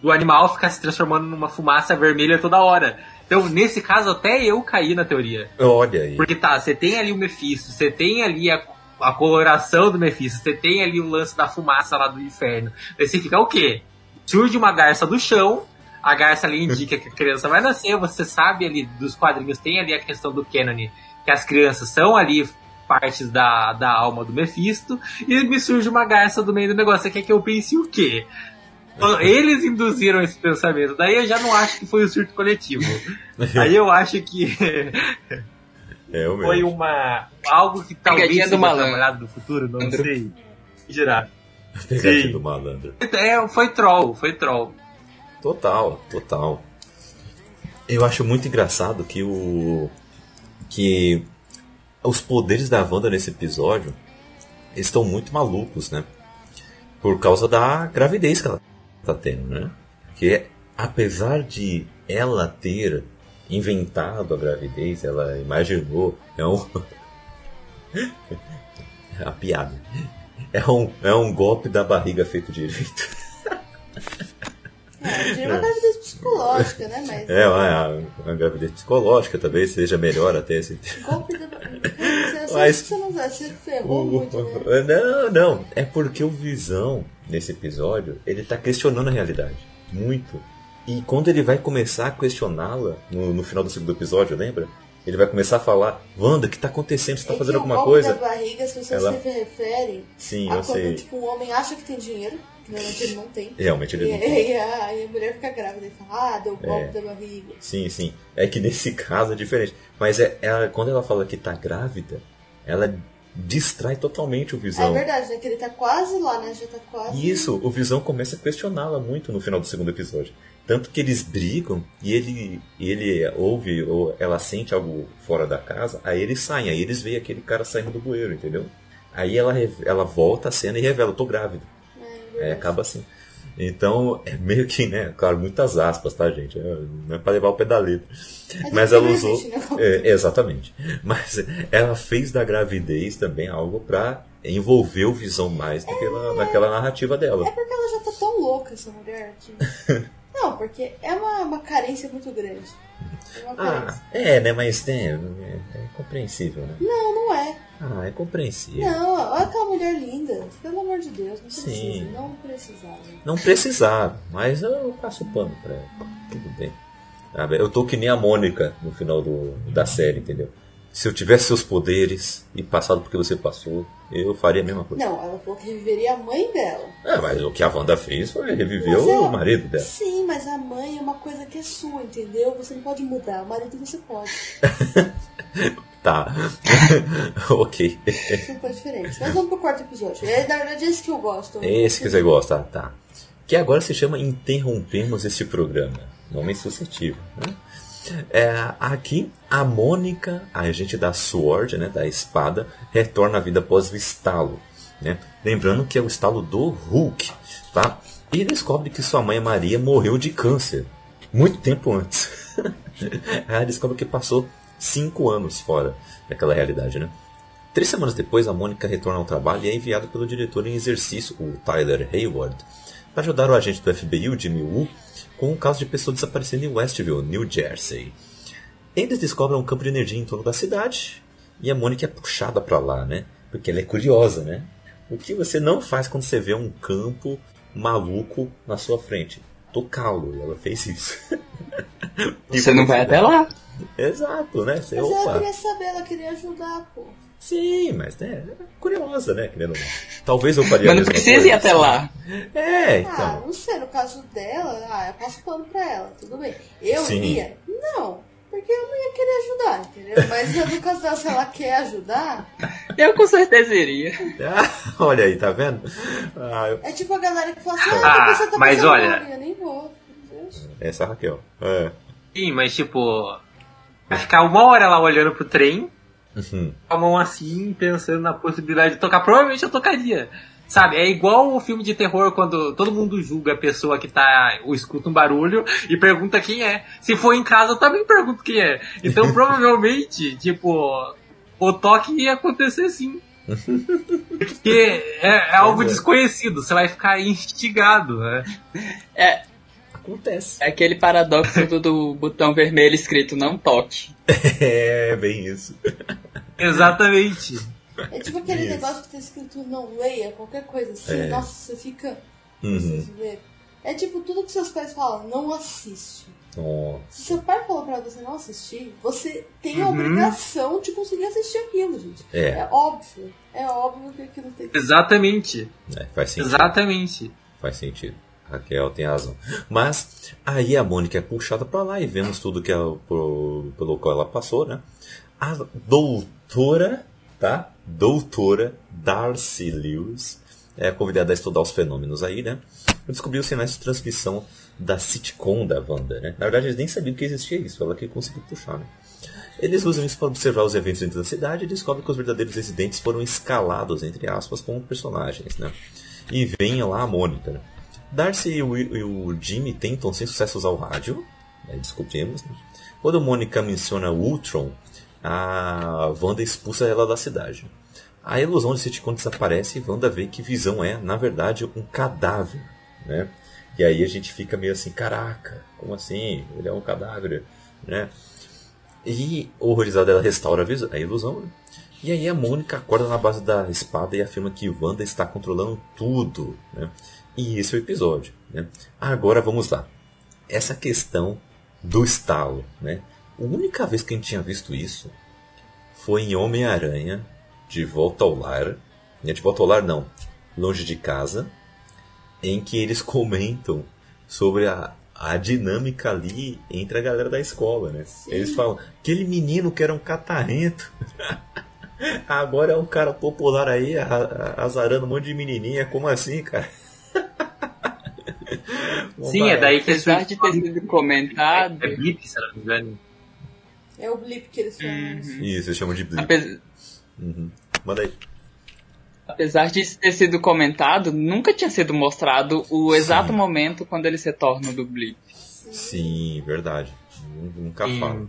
do animal ficar se transformando numa fumaça vermelha toda hora. Então, nesse caso, até eu caí na teoria. Olha aí. Porque tá, você tem ali o Mephisto, você tem ali a, a coloração do Mephisto, você tem ali o lance da fumaça lá do inferno. Aí você fica o quê? Surge uma garça do chão, a garça ali indica que a criança vai nascer, você sabe ali dos quadrinhos, tem ali a questão do canon, que as crianças são ali partes da, da alma do Mephisto, e me surge uma garça do meio do negócio. Você quer que eu pense o quê? Eles induziram esse pensamento. Daí eu já não acho que foi um surto coletivo. Aí eu acho que É foi mesmo. uma algo que talvez seja trabalhado no futuro, não sei. Girar. Pegadinha sim. do malandro. É, foi troll, foi troll. Total, total. Eu acho muito engraçado que o. que os poderes da Wanda nesse episódio estão muito malucos, né? Por causa da gravidez que ela tá tendo, né? Porque apesar de ela ter inventado a gravidez, ela imaginou, é um. É a piada. É um, é um golpe da barriga feito direito. É, uma gravidez psicológica, né? Mas. É, uma, uma gravidez psicológica talvez seja melhor até esse. Golpe da. Você Mas- que você não vai, ferrou muito, né? Não, não. É porque o Visão, nesse episódio, ele tá questionando a realidade. Muito. E quando ele vai começar a questioná-la, no, no final do segundo episódio, lembra? Ele vai começar a falar, Wanda, o que tá acontecendo? Você tá É fazendo que alguma o coisa? da barriga, as pessoas Ela- se referem Sim, eu quando sei. tipo, um homem acha que tem dinheiro, que normalmente ele não tem. Realmente ele E não tem. aí a, e a mulher fica grávida e fala, ah, deu golpe da barriga. Sim, sim. É que nesse caso é diferente. Mas é, ela- quando ela fala que tá grávida, ela distrai totalmente o É Visão. verdade, né? Que ele tá quase lá, né? Já tá quase. Isso, o Visão começa a questioná-la muito no final do segundo episódio. Tanto que eles brigam e ele, ele ouve, ou ela sente algo fora da casa, aí eles saem, aí eles veem aquele cara saindo do bueiro, entendeu? Aí ela, ela volta a cena e revela, tô grávida. É, verdade. acaba assim. Então, é meio que, né? Claro, muitas aspas, tá, gente? É, Não é pra levar o pé da letra. Mas porque ela usou. né? É, exatamente. Mas ela fez da gravidez também algo pra envolver o Visão mais naquela, naquela narrativa dela. É porque ela já tá tão louca, essa mulher, que... Não, porque é uma, uma carência muito grande. É uma Ah, é, né? Mas né, é, é compreensível, né? Não, não é. Ah, é compreensível. Não, olha aquela mulher linda. Pelo amor de Deus, não precisa. Sim. Não precisava. Não precisava, mas eu passo o pano pra ela. Tudo bem. Eu tô que nem a Mônica no final do, da série, entendeu? Se eu tivesse seus poderes e passado porque você passou, eu faria a mesma coisa. Não, ela falou que reviveria a mãe dela. É, mas o que a Wanda fez foi reviver Mas o ela- marido dela. Sim, mas a mãe é uma coisa que é sua, entendeu? Você não pode mudar. O marido você pode. Tá. ok. São coisas diferentes. Mas vamos pro quarto episódio. É, na verdade, esse que eu gosto. Esse que você gosta, tá. Que agora se chama Interrompemos este programa. Nome suscetível, né? É, aqui, a Mônica, a agente da Sword, né, da espada, retorna à vida após o estalo. Né? Lembrando que é o estalo do Hulk. Tá? E descobre que sua mãe Maria morreu de câncer. Muito tempo antes. Ela descobre que passou cinco anos fora daquela realidade. Né? Três semanas depois, a Mônica retorna ao trabalho e é enviada pelo diretor em exercício, o Tyler Hayward, para ajudar o agente do FBI, o Jimmy Woo, com um caso de pessoa desaparecendo em Westville, New Jersey. Eles descobrem um campo de energia em torno da cidade e a Mônica é puxada para lá, né? Porque ela é curiosa, né? O que você não faz quando você vê um campo maluco na sua frente? Tocá-lo. E ela fez isso. Você não vai até lá. Exato, né? Você, Mas ela opa. queria saber, ela queria ajudar, pô. Sim, mas né, é curiosa, né? Querendo ou não. Talvez eu faria Mas não precisa ir até lá. É, Ah, então. não sei, no caso dela, ah, eu passo pano pra ela, tudo bem. Eu Sim. iria? Não, porque eu não ia querer ajudar, entendeu? Mas no caso dela, se ela quer ajudar, Eu com certeza iria. Ah, olha aí, tá vendo? Ah, eu- é tipo a galera que fala assim, Ah, ah, você tá mas olha- mal, eu nem vou. Essa é a Raquel. É. Sim, mas tipo. Vai ficar uma hora lá olhando pro trem, Uhum. com a mão assim, pensando na possibilidade de tocar. Provavelmente eu tocaria. Sabe, é igual o filme de terror quando todo mundo julga a pessoa que tá, ou escuta um barulho e pergunta quem é. Se for em casa, eu também pergunto quem é. Então, provavelmente, tipo, o toque ia acontecer sim. Porque é, é algo é. desconhecido, você vai ficar instigado, né? É, Acontece. é aquele paradoxo do, do botão vermelho escrito não toque. É, bem isso. Exatamente. É tipo aquele Isso. negócio que tá escrito não leia, qualquer coisa assim, É. nossa, você fica. Uhum. É tipo tudo que seus pais falam, não assiste. Nossa. Se seu pai falou pra você não assistir, você tem a Uhum. obrigação de conseguir assistir aquilo, gente. É, É óbvio. É óbvio que aquilo tem que Exatamente. é, faz sentido. Exatamente. Faz sentido. Raquel tem razão. Mas aí a Mônica é puxada pra lá e vemos tudo que ela, por- pelo qual ela passou, né? A doutora, tá? Doutora Darcy Lewis é convidada a estudar os fenômenos aí, né? Descobriu os sinais de transmissão da sitcom da Wanda, né? Na verdade, eles nem sabiam que existia isso, ela que conseguiu puxar, né? Eles usam isso para observar os eventos dentro da cidade e descobrem que os verdadeiros residentes foram escalados, entre aspas, como personagens, né? E vem lá a Mônica, né? Darcy e o, e o Jimmy tentam sem sucesso usar o rádio, né? descobrimos. Quando Mônica menciona Ultron, a Wanda expulsa ela da cidade. A ilusão de sitcom desaparece e Wanda vê que Visão é, na verdade, um cadáver, né? E aí a gente fica meio assim, caraca, como assim? Ele é um cadáver, né? E horrorizada ela restaura a vis- a ilusão, né? E aí a Mônica acorda na base da espada e afirma que Wanda está controlando tudo, né? E esse é o episódio, né? Agora vamos lá. Essa questão do estalo, né? A única vez que a gente tinha visto isso foi em Homem-Aranha, de volta ao lar. Né? De volta ao lar não, longe de casa, em que eles comentam sobre a, a dinâmica ali entre a galera da escola, né? Eles falam, aquele menino que era um catarrento. Agora é um cara popular aí, azarando um monte de menininha. Como assim, cara? Sim, é daí que eles Apesar de ter sido comentado, É blip, se não me engano. É o blip que eles falam. Uhum. isso. Isso, eles chamam de blip. apes- Uhum. Manda aí. apesar de ter sido comentado, nunca tinha sido mostrado o exato momento quando eles retornam do blip. Sim, verdade. Nunca Sim. fala.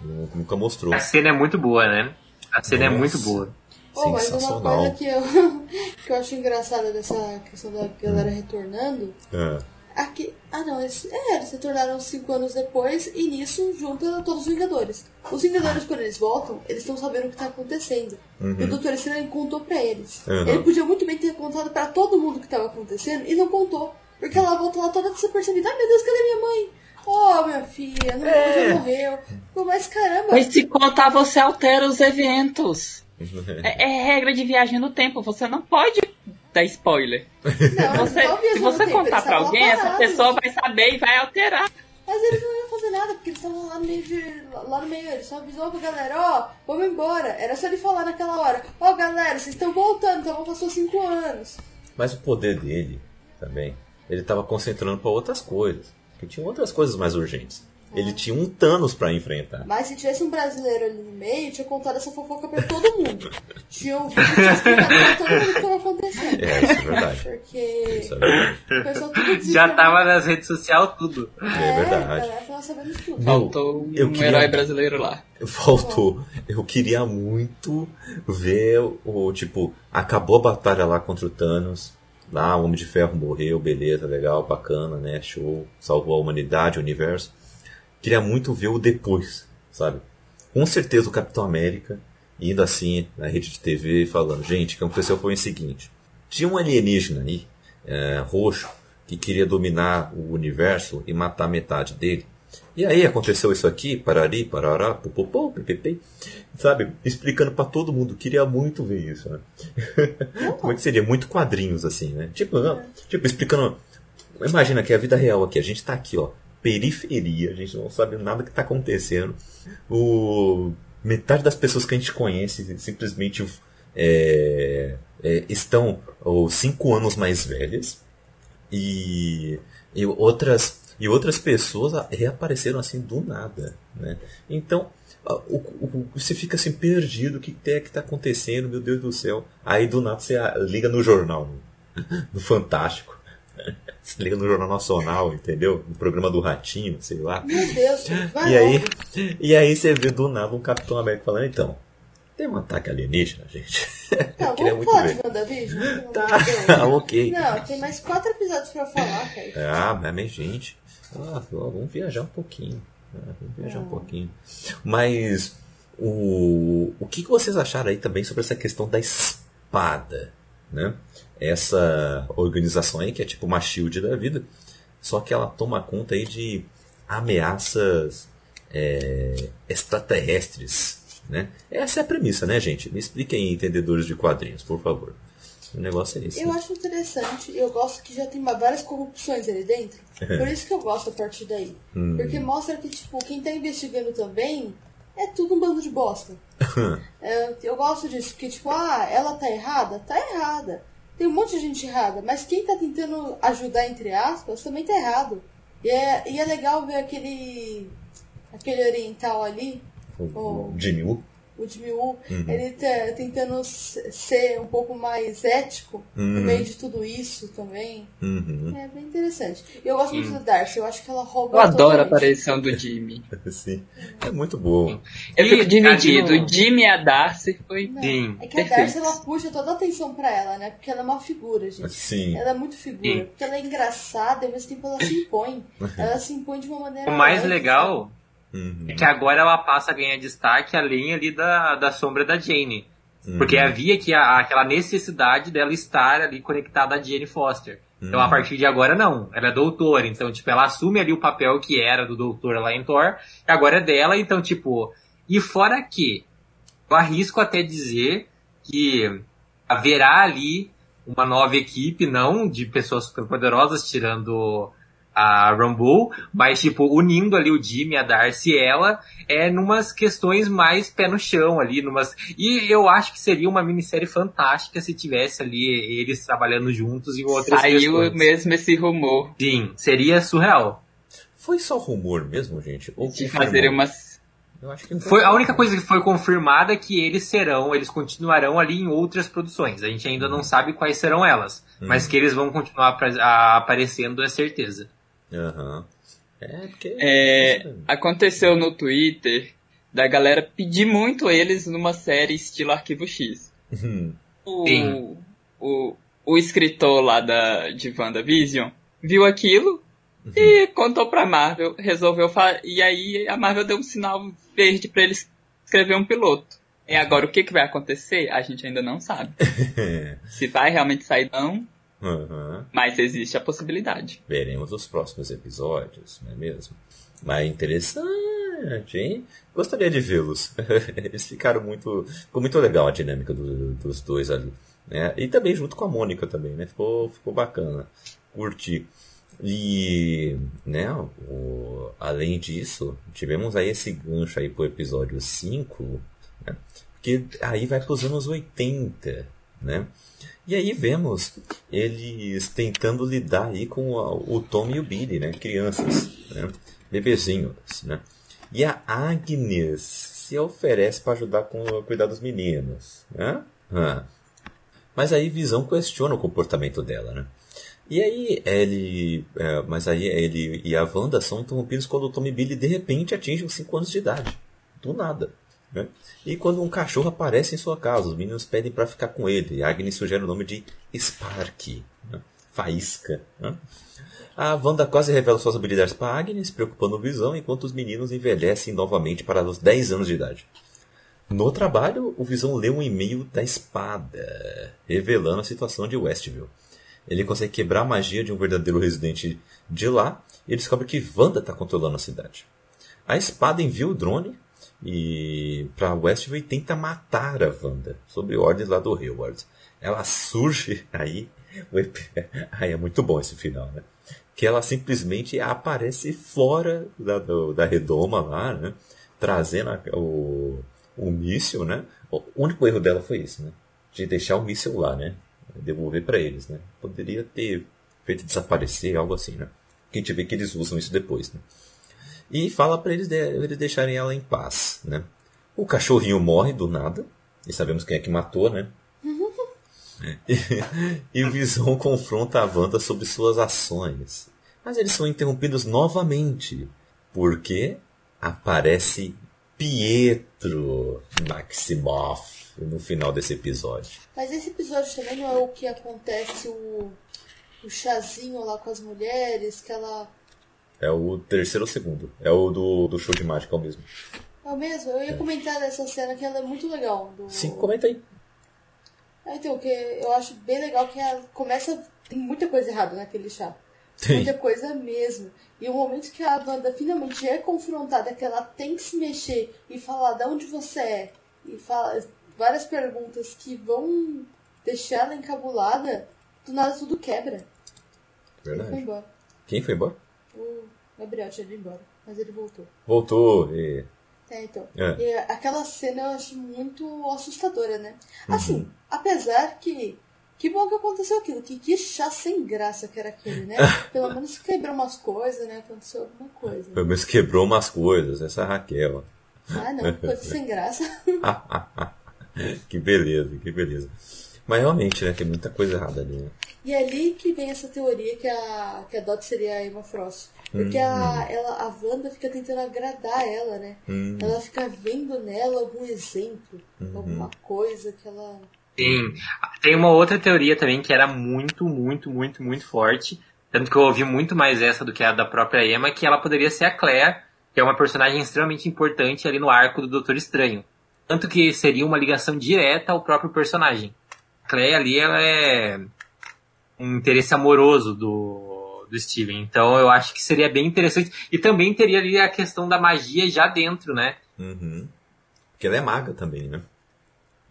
Nunca mostrou. A cena é muito boa, né? A cena é Nossa. muito boa. Oh, mas uma coisa que eu, que eu acho engraçada dessa questão da galera retornando. Ah, Aqui. Ah não, eles, é, eles retornaram cinco anos depois e nisso junta todos os Vingadores. Os Vingadores, quando eles voltam, eles estão sabendo o que tá acontecendo. E o Doutor Estranho contou pra eles. Uhum. Ele podia muito bem ter contado pra todo mundo o que tava acontecendo e não contou. Porque ela volta lá toda despercebida. Ai meu Deus, cadê minha mãe? Oh, minha filha, não, É. já morreu. Mas caramba. Mas se contar, você altera os eventos. É, é regra de viagem no tempo, você não pode dar spoiler. não, Você, não se você tempo, contar pra alguém, essa pessoa vai saber e vai alterar. Mas eles não iam fazer nada, porque eles estavam lá no meio de. lá no meio, ele só avisou pra galera, ó, vamos embora. Era só ele falar naquela hora, ó galera, vocês estão voltando, então passou cinco anos. Mas o poder dele também, ele tava concentrando pra outras coisas. Porque tinha outras coisas mais urgentes. Ele tinha um Thanos pra enfrentar. Mas se tivesse um brasileiro ali no meio, tinha contado essa fofoca pra todo mundo. tinha vídeo tinha explicado pra todo mundo o que tava acontecendo. É, isso é verdade. Porque Isso é verdade. o pessoal tudo. Já tava nas redes sociais tudo. É A verdade. tava sabendo tudo. Faltou eu um queria- herói brasileiro lá. Faltou. Eu queria muito ver o tipo, acabou a batalha lá contra o Thanos. Lá, o Homem de Ferro morreu, beleza, legal, bacana, né? Show, salvou a humanidade, o universo. Queria muito ver o depois, sabe? Com certeza o Capitão América indo assim na rede de TV falando: gente, o que aconteceu foi o seguinte: tinha um alienígena aí, é, roxo, que queria dominar o universo e matar metade dele. E aí aconteceu isso aqui, parari, parará, popopô, ppp, sabe? Explicando pra todo mundo, queria muito ver isso, né? Como é que seria? Muito quadrinhos, assim, né? Tipo, não, tipo, explicando. Imagina que a vida real aqui, a gente tá aqui, ó, periferia, a gente não sabe nada que tá acontecendo. O metade das pessoas que a gente conhece simplesmente é, é, estão ou, cinco anos mais velhas e, e outras e outras pessoas reapareceram assim do nada, né? Então o, o- você fica assim perdido, o que é que está acontecendo, meu Deus do céu? Aí do nada você liga no jornal, no Fantástico, você liga no Jornal Nacional, entendeu? No programa do Ratinho, sei lá. Meu Deus, vai E aí, e aí você vê do nada um Capitão América falando, então, tem um ataque alienígena, gente. Eu queria muito falar ver. WandaVision? Tá, ok. Não, tem mais quatro episódios pra falar, cara. Ah, mas mas, gente, ah, vamos viajar um pouquinho. Ah, vamos viajar um pouquinho. Mas o, o que, que vocês acharam aí também sobre essa questão da espada, né? Essa organização aí que é tipo uma shield da vida, só que ela toma conta aí de ameaças é, extraterrestres, né? Essa é a premissa, né, gente? Me expliquem, entendedores de quadrinhos, por favor. O negócio é esse. Eu né? acho interessante, eu gosto que já tem várias corrupções ali dentro. Por isso que eu gosto a partir daí. Hum. Porque mostra que, tipo, quem tá investigando também é tudo um bando de bosta. É, eu gosto disso, porque, tipo, ah, ela tá errada? Tá errada. Tem um monte de gente errada, mas quem tá tentando ajudar, entre aspas, também tá errado. E é, e é legal ver aquele. aquele oriental ali, O, o Jimmy Woo. O Jimmy Woo, Uhum. ele tá tentando ser um pouco mais ético no Uhum. meio de tudo isso também. Uhum. É bem interessante. E eu gosto muito da Darcy, eu acho que ela rouba Eu adoro a aparição do Jimmy. Sim. É muito bom. Eu fico dividido. no- O Jimmy e a Darcy foi. Não, Sim. É que a. Darcy ela puxa toda a atenção pra ela, né? Porque ela é uma figura, gente. Sim. Ela é muito figura. Sim. Porque ela é engraçada e ao mesmo tempo ela se impõe. Ela se impõe de uma maneira. O mais legal Uhum. é que agora ela passa a ganhar destaque além ali da, da sombra da Jane. Porque Uhum. havia que a- aquela necessidade dela estar ali conectada a Jane Foster. Então, Uhum. a partir de agora, não. Ela é doutora. Então, tipo, ela assume ali o papel que era do doutor lá em Thor. E agora é dela. Então, tipo... E fora que... Eu arrisco até dizer que haverá ali uma nova equipe, não de pessoas superpoderosas, tirando a Rumble, mas, tipo, unindo ali o Jimmy, a Darcy e ela, é numas questões mais pé no chão ali, numas... E eu acho que seria uma minissérie fantástica se tivesse ali eles trabalhando juntos em outras Saiu questões. mesmo esse rumor Sim, seria surreal. Foi só rumor mesmo, gente? Ou de fazer umas. Eu acho que Foi a única coisa que foi confirmada é que eles serão, eles continuarão ali em outras produções. A gente ainda não sabe quais serão elas, mas que eles vão continuar aparecendo é certeza. Aham. É, porque... É, aconteceu no Twitter da galera pedir muito eles numa série estilo Arquivo X. Hum. O, o, o escritor lá da, de WandaVision viu aquilo e contou pra Marvel, resolveu fa e aí a Marvel deu um sinal verde pra eles escrever um piloto. E agora o que, que vai acontecer? A gente ainda não sabe. Se vai realmente sair não, Aham. mas existe a possibilidade. Veremos os próximos episódios, não é mesmo? Mas interessante, hein? Gostaria de vê-los. Eles ficaram muito. Ficou muito legal a dinâmica do- dos dois ali. Né? E também junto com a Mônica também, né? Ficou, ficou bacana. Curti. E, né, o- além disso, tivemos aí esse gancho aí pro episódio 5, né? Que aí vai pros anos 80, né? E aí vemos eles tentando lidar aí com a- o Tom e o Billy, né? Crianças, né? Bebezinhos, né? E a Agnes se oferece para ajudar com cuidar dos meninos, né? Mas aí Visão questiona o comportamento dela, né? E aí ele, é, mas aí ele e a Wanda são interrompidos quando o Tom e Billy de repente atingem os 5 anos de idade, do nada. Né? E quando um cachorro aparece em sua casa, os meninos pedem para ficar com ele. Agnes sugere o nome de Spark, né? Faísca. Né? A Wanda quase revela suas habilidades para Agnes, preocupando o Visão, enquanto os meninos envelhecem novamente para os 10 anos de idade. No trabalho, o Visão lê um e-mail da espada, revelando a situação de Westview. Ele consegue quebrar a magia de um verdadeiro residente de lá e descobre que Wanda está controlando a cidade. A espada envia o drone e para Westview tenta matar a Wanda, sob ordens lá do Hayward. Ela surge aí. Aí é muito bom esse final, né? Que ela simplesmente aparece fora da, do- da redoma lá, né? Trazendo a- o, o míssil, né? O único erro dela foi isso, né? De deixar o míssil lá, né? Devolver para eles, né? Poderia ter feito desaparecer, algo assim, né? Que a gente vê que eles usam isso depois, né? E fala para eles, de- eles deixarem ela em paz, né? O cachorrinho morre do nada, e sabemos quem é que matou, né? E, e o Visão confronta a Wanda sobre suas ações. Mas eles são interrompidos novamente, porque aparece Pietro Maximoff no final desse episódio. Mas esse episódio também não é o que acontece o, o chazinho lá com as mulheres, que ela. É o terceiro ou segundo. É o do, do show de mágica, é o mesmo. É o mesmo? Eu ia comentar dessa cena que ela é muito legal. Do... Sim, comenta aí. Ah, então, que eu acho bem legal que ela começa. Tem muita coisa errada naquele chá. Tem. Muita coisa mesmo. E o momento que a Wanda finalmente é confrontada, que ela tem que se mexer e falar de onde você é, e fala várias perguntas que vão deixar ela encabulada, do nada tudo quebra. Ele foi Verdade. embora. Quem foi embora? O Gabriel tinha ido embora, mas ele voltou. Voltou. E... É, então. É. E aquela cena eu acho muito assustadora, né? Uhum. Assim, apesar que. Que bom que aconteceu aquilo. Que, que chá sem graça que era aquele, né? Pelo menos quebrou umas coisas, né? Aconteceu alguma coisa. Pelo menos quebrou umas coisas, essa é Raquel. Ah, não, coisa sem graça. que beleza, que beleza. Mas realmente, né, tem muita coisa errada ali, né? E é ali que vem essa teoria que a, que a Dot seria a Emma Frost. Porque a, ela, a Wanda fica tentando agradar ela, né? Hum, Ela fica vendo nela algum exemplo, alguma coisa que ela. Tem, tem uma outra teoria também que era muito, muito, muito, muito forte. Tanto que eu ouvi muito mais essa do que a da própria Emma, que ela poderia ser a Claire, que é uma personagem extremamente importante ali no arco do Doutor Estranho. Tanto que seria uma ligação direta ao próprio personagem. A Clay ali, ela é um interesse amoroso do, do Steven. Então eu acho que seria bem interessante. E também teria ali a questão da magia já dentro, né? Uhum. Porque ela é maga também, né?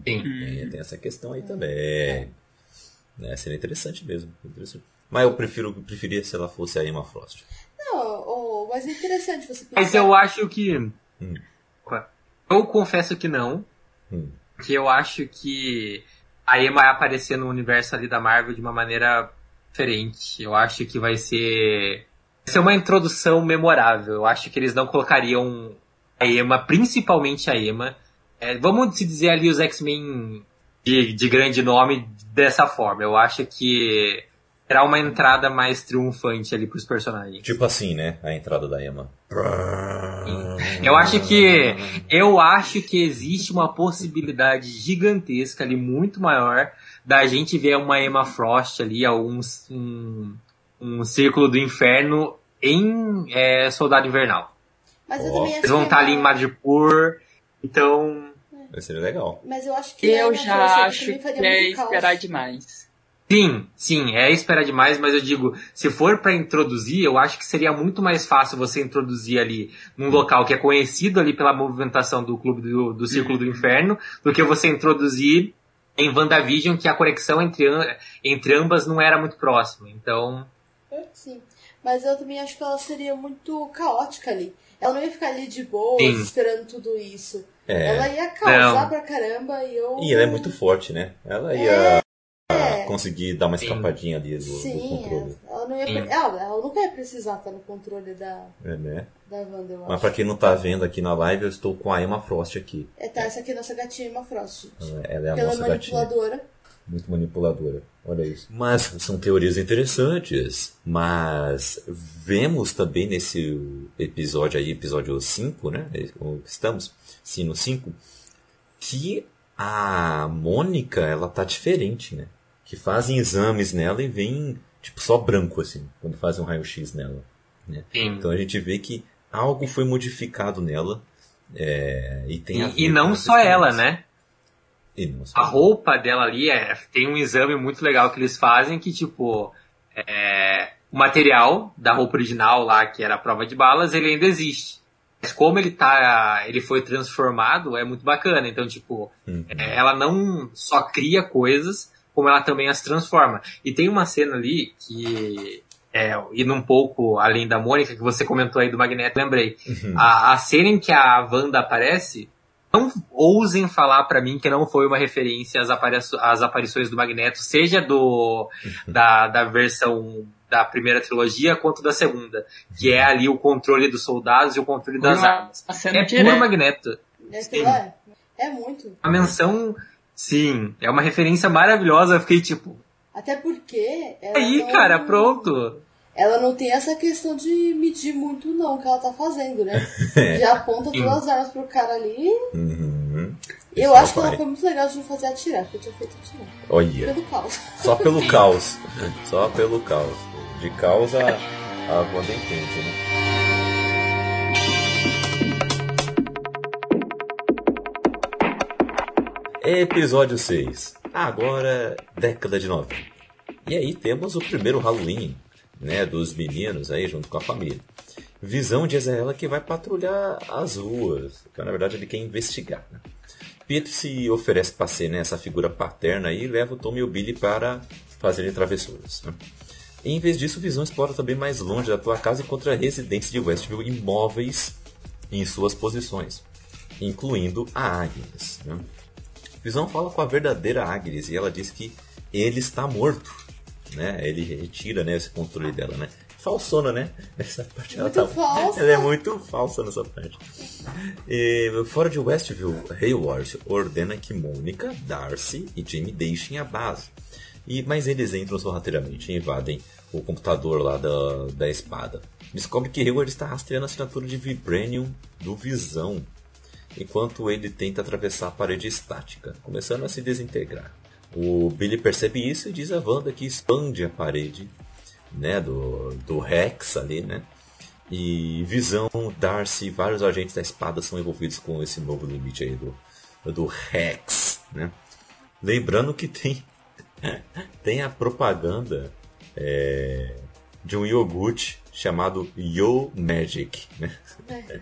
Sim. É, tem essa questão aí também. É, é, seria interessante mesmo. interessante. Mas eu prefiro, preferia se ela fosse a Emma Frost. Não, oh, mas é interessante você pensar. Mas eu acho que. Hum. Eu confesso que não. Hum. Que eu acho que a Emma aparecer no universo ali da Marvel de uma maneira diferente. Eu acho que vai ser. Vai ser uma introdução memorável. Eu acho que eles não colocariam a Emma, principalmente a Emma. É, vamos se dizer ali os X-Men de, de grande nome dessa forma. Eu acho que terá uma entrada mais triunfante ali pros personagens. Tipo assim, né? A entrada da Emma. Eu acho que eu acho que existe uma possibilidade gigantesca ali, muito maior, da gente ver uma Emma Frost ali, um, um, um círculo do inferno em é, Soldado Invernal. Mas eu também acho Eles vão estar ali em ela- Madripoor, então Vai ser legal. Mas eu acho que Eu Emma já Frost acho que é esperar demais. Sim, sim, é esperar demais, mas eu digo, se for pra introduzir, eu acho que seria muito mais fácil você introduzir ali num local que é conhecido ali pela movimentação do clube do, do Círculo do Inferno, do que você introduzir em WandaVision, que a conexão entre, entre ambas não era muito próxima. Então, Sim. Mas eu também acho que ela seria muito caótica ali. Ela não ia ficar ali de boa, Sim. esperando tudo isso. É. Ela ia causar Não. pra caramba e eu. E ela é muito forte, né? Ela ia É. conseguir dar uma Sim. escapadinha ali do, do Sim, controle. ela não ia. Sim. Ela, ela nunca ia precisar estar no controle da, É, né? da Wanda, eu Mas acho. pra quem não tá vendo aqui na live, eu estou com a Emma Frost aqui. É, tá, essa aqui é a nossa gatinha Emma Frost. gente. Ela é a ela é nossa gatinha. manipuladora. Muito manipuladora. Olha isso. Mas são teorias interessantes. Mas vemos também nesse episódio aí, episódio 5, né? O que Estamos, sim, no 5, que a Mônica, ela tá diferente, né? Que fazem exames nela e vem, tipo, só branco, assim, quando fazem um raio-x nela. sim. Então a gente vê que algo foi modificado nela. é, e tem E, e não só ela, né? Não só A ela. roupa dela ali é, tem um exame muito legal que eles fazem que, tipo, é, o material da roupa original lá, que era a prova de balas, ele ainda existe. Mas como ele tá. ele foi transformado, é muito bacana. Então, tipo, Uhum. é, ela não só cria coisas, como ela também as transforma. E tem uma cena ali que. É, indo um pouco além da Mônica, que você comentou aí do Magneto, lembrei. Uhum. A, a cena em que a Wanda aparece, não ousem falar pra mim que não foi uma referência às, às aparições do Magneto, seja do da, da versão da primeira trilogia quanto da segunda, que é ali o controle dos soldados e o controle das Uma- armas. É direta. puro Magneto. É, é, é muito. A menção, sim, é uma referência maravilhosa. Eu fiquei tipo, Até porque. Ela aí, não- cara, pronto. Ela não tem essa questão de medir muito, não, que ela tá fazendo, né? É. Já aponta Sim. todas as armas pro cara ali. Uhum. Eu Esse acho que ela foi muito legal de não fazer atirar, porque eu tinha feito atirar. Olha, Pelo caos. só pelo caos. Só pelo caos. De causa, a Wanda entende, né? Episódio 6. Agora, década de 90. E aí temos o primeiro Halloween, né, dos meninos aí junto com a família. Visão diz a ela que vai patrulhar as ruas, que na verdade ele quer investigar. Né? Peter se oferece para ser né, essa figura paterna e leva o Tom e o Billy para fazerem travessuras. Né? Em vez disso, Visão explora também mais longe da tua casa e encontra residentes de Westview imóveis em suas posições, incluindo a Agnes. Né? Visão fala com a verdadeira Agnes e ela diz que ele está morto. Né? Ele retira né, esse controle dela. Né? Falsona, né? Essa parte ela Muito tá- falsa. Ela é muito falsa nessa parte. E, fora de Westview, Hayward ordena que Mônica, Darcy e Jamie deixem a base. E, mas eles entram sorrateiramente e invadem o computador lá da, da espada. Descobre que Hayward está rastreando a assinatura de Vibranium do Visão, enquanto ele tenta atravessar a parede estática, começando a se desintegrar. O Billy percebe isso e diz a Wanda que expande a parede né, do, do Rex ali, né? E Visão, Darcy e vários agentes da espada são envolvidos com esse novo limite aí do, do Rex, né? Lembrando que tem, tem a propaganda é, de um iogurte chamado Yo Magic, né?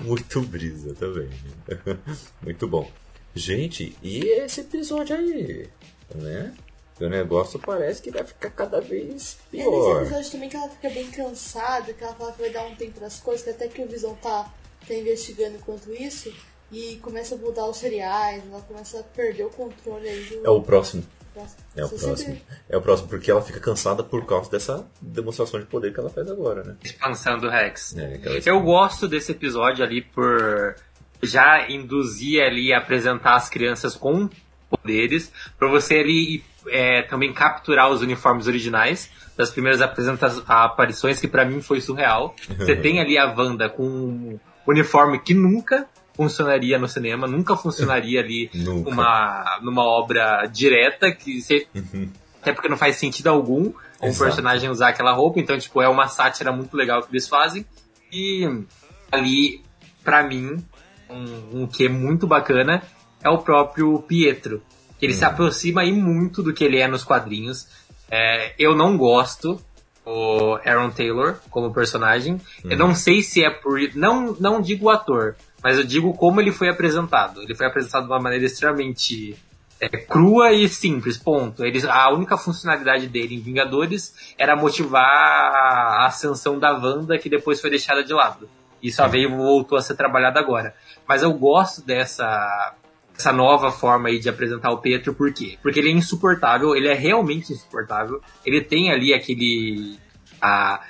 Muito brisa também. né? Muito bom. Gente, e esse episódio aí, né? O negócio parece que vai ficar cada vez É nesse pior. episódio também que ela fica bem cansada, que ela fala que vai dar um tempo das coisas, que até que o Visão tá, tá investigando enquanto isso, e começa a mudar os cereais, ela começa a perder o controle aí do. É o próximo. Nossa, É o você próximo. sempre- É o próximo, porque ela fica cansada por causa dessa demonstração de poder que ela faz agora, né? Expansão do Rex. É, Eu gosto desse episódio ali por já induzir ali a apresentar as crianças com poderes, pra você ali é, também capturar os uniformes originais das primeiras aparições, que pra mim foi surreal. Você tem ali a Wanda com um uniforme que nunca funcionaria no cinema, nunca funcionaria ali Nunca. uma, numa obra direta, que você, até porque não faz sentido algum um Uhum. Exato. personagem usar aquela roupa, então tipo, é uma sátira muito legal que eles fazem. E ali, pra mim, um, um que é muito bacana é o próprio Pietro. Ele Uhum. se aproxima aí muito do que ele é nos quadrinhos. É, eu não gosto o Aaron Taylor como personagem. Eu não sei se é por. Não, não digo o ator, mas eu digo como ele foi apresentado. Ele foi apresentado de uma maneira extremamente é, crua e simples, ponto. Ele, a única funcionalidade dele em Vingadores era motivar a ascensão da Wanda, que depois foi deixada de lado. E só veio voltou a ser trabalhado agora. Mas eu gosto dessa essa nova forma aí de apresentar o Pietro, por quê? Porque ele é insuportável, ele é realmente insuportável. Ele tem ali aquele a,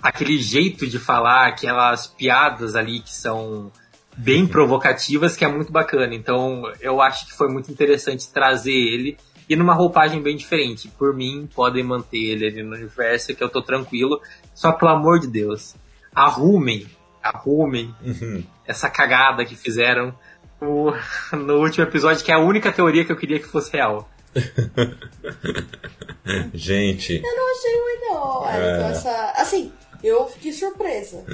aquele jeito de falar, aquelas piadas ali que são bem provocativas, que é muito bacana. Então, eu acho que foi muito interessante trazer ele e numa roupagem bem diferente. Por mim, podem manter ele ali no universo, que eu tô tranquilo. Só pelo amor de Deus, arrumem, arrumem Uhum. essa cagada que fizeram no, no último episódio, que é a única teoria que eu queria que fosse real. Gente, Eu não achei ruim, não. É. Então, essa... Assim, eu fiquei surpresa.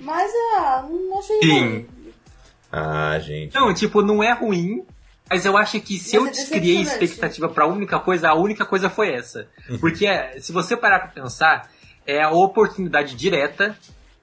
Mas, ah, não achei Sim. ruim. Ah, gente. Não, tipo, não é ruim, mas eu acho que se Mas eu é criei expectativa pra única coisa, a única coisa foi essa. Porque é, se você parar pra pensar, é a oportunidade direta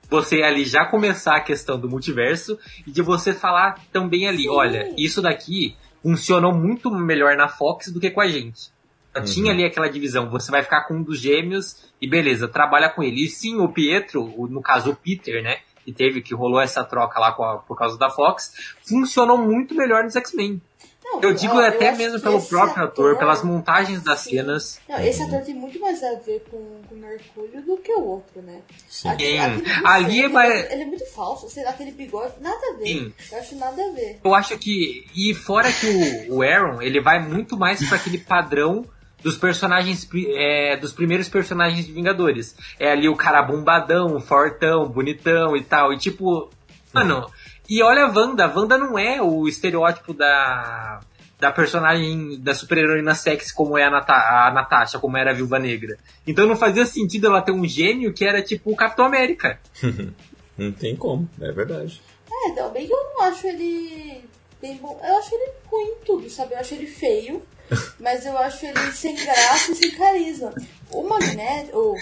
você ali já começar a questão do multiverso e de você falar também ali, Sim. olha, isso daqui funcionou muito melhor na Fox do que com a gente. Já Tinha ali aquela divisão, você vai ficar com um dos gêmeos e beleza, trabalha com ele. E sim, o Pietro, no caso o Peter, né, que teve, que rolou essa troca lá a- por causa da Fox, funcionou muito melhor nos X-Men. Eu digo ó, até acho mesmo pelo próprio ator, pelas montagens das Sim. cenas. Não, esse ator tem muito mais a ver com, com o Mercúrio do que o outro, né? Sim. Aquele- aquele Ali é ele, mais- ele é muito falso, sei lá, aquele bigode, nada a ver. Sim. Eu acho nada a ver. Eu acho que. E fora que o, o Aaron, ele vai muito mais para aquele padrão dos personagens. é, dos primeiros personagens de Vingadores. É ali o cara bombadão, fortão, bonitão e tal. E tipo. Mano. E olha a Wanda. A Wanda não é o estereótipo da. Da personagem da super-heroína sexy como é a, Nata a Natasha, como era a Viúva Negra. Então não fazia sentido ela ter um gênio que era tipo o Capitão América. Não tem como, é verdade. É, que eu não acho ele bem bom. Eu acho ele ruim em tudo, sabe? Eu acho ele feio, mas eu acho ele sem graça e sem carisma. O Magneto, o,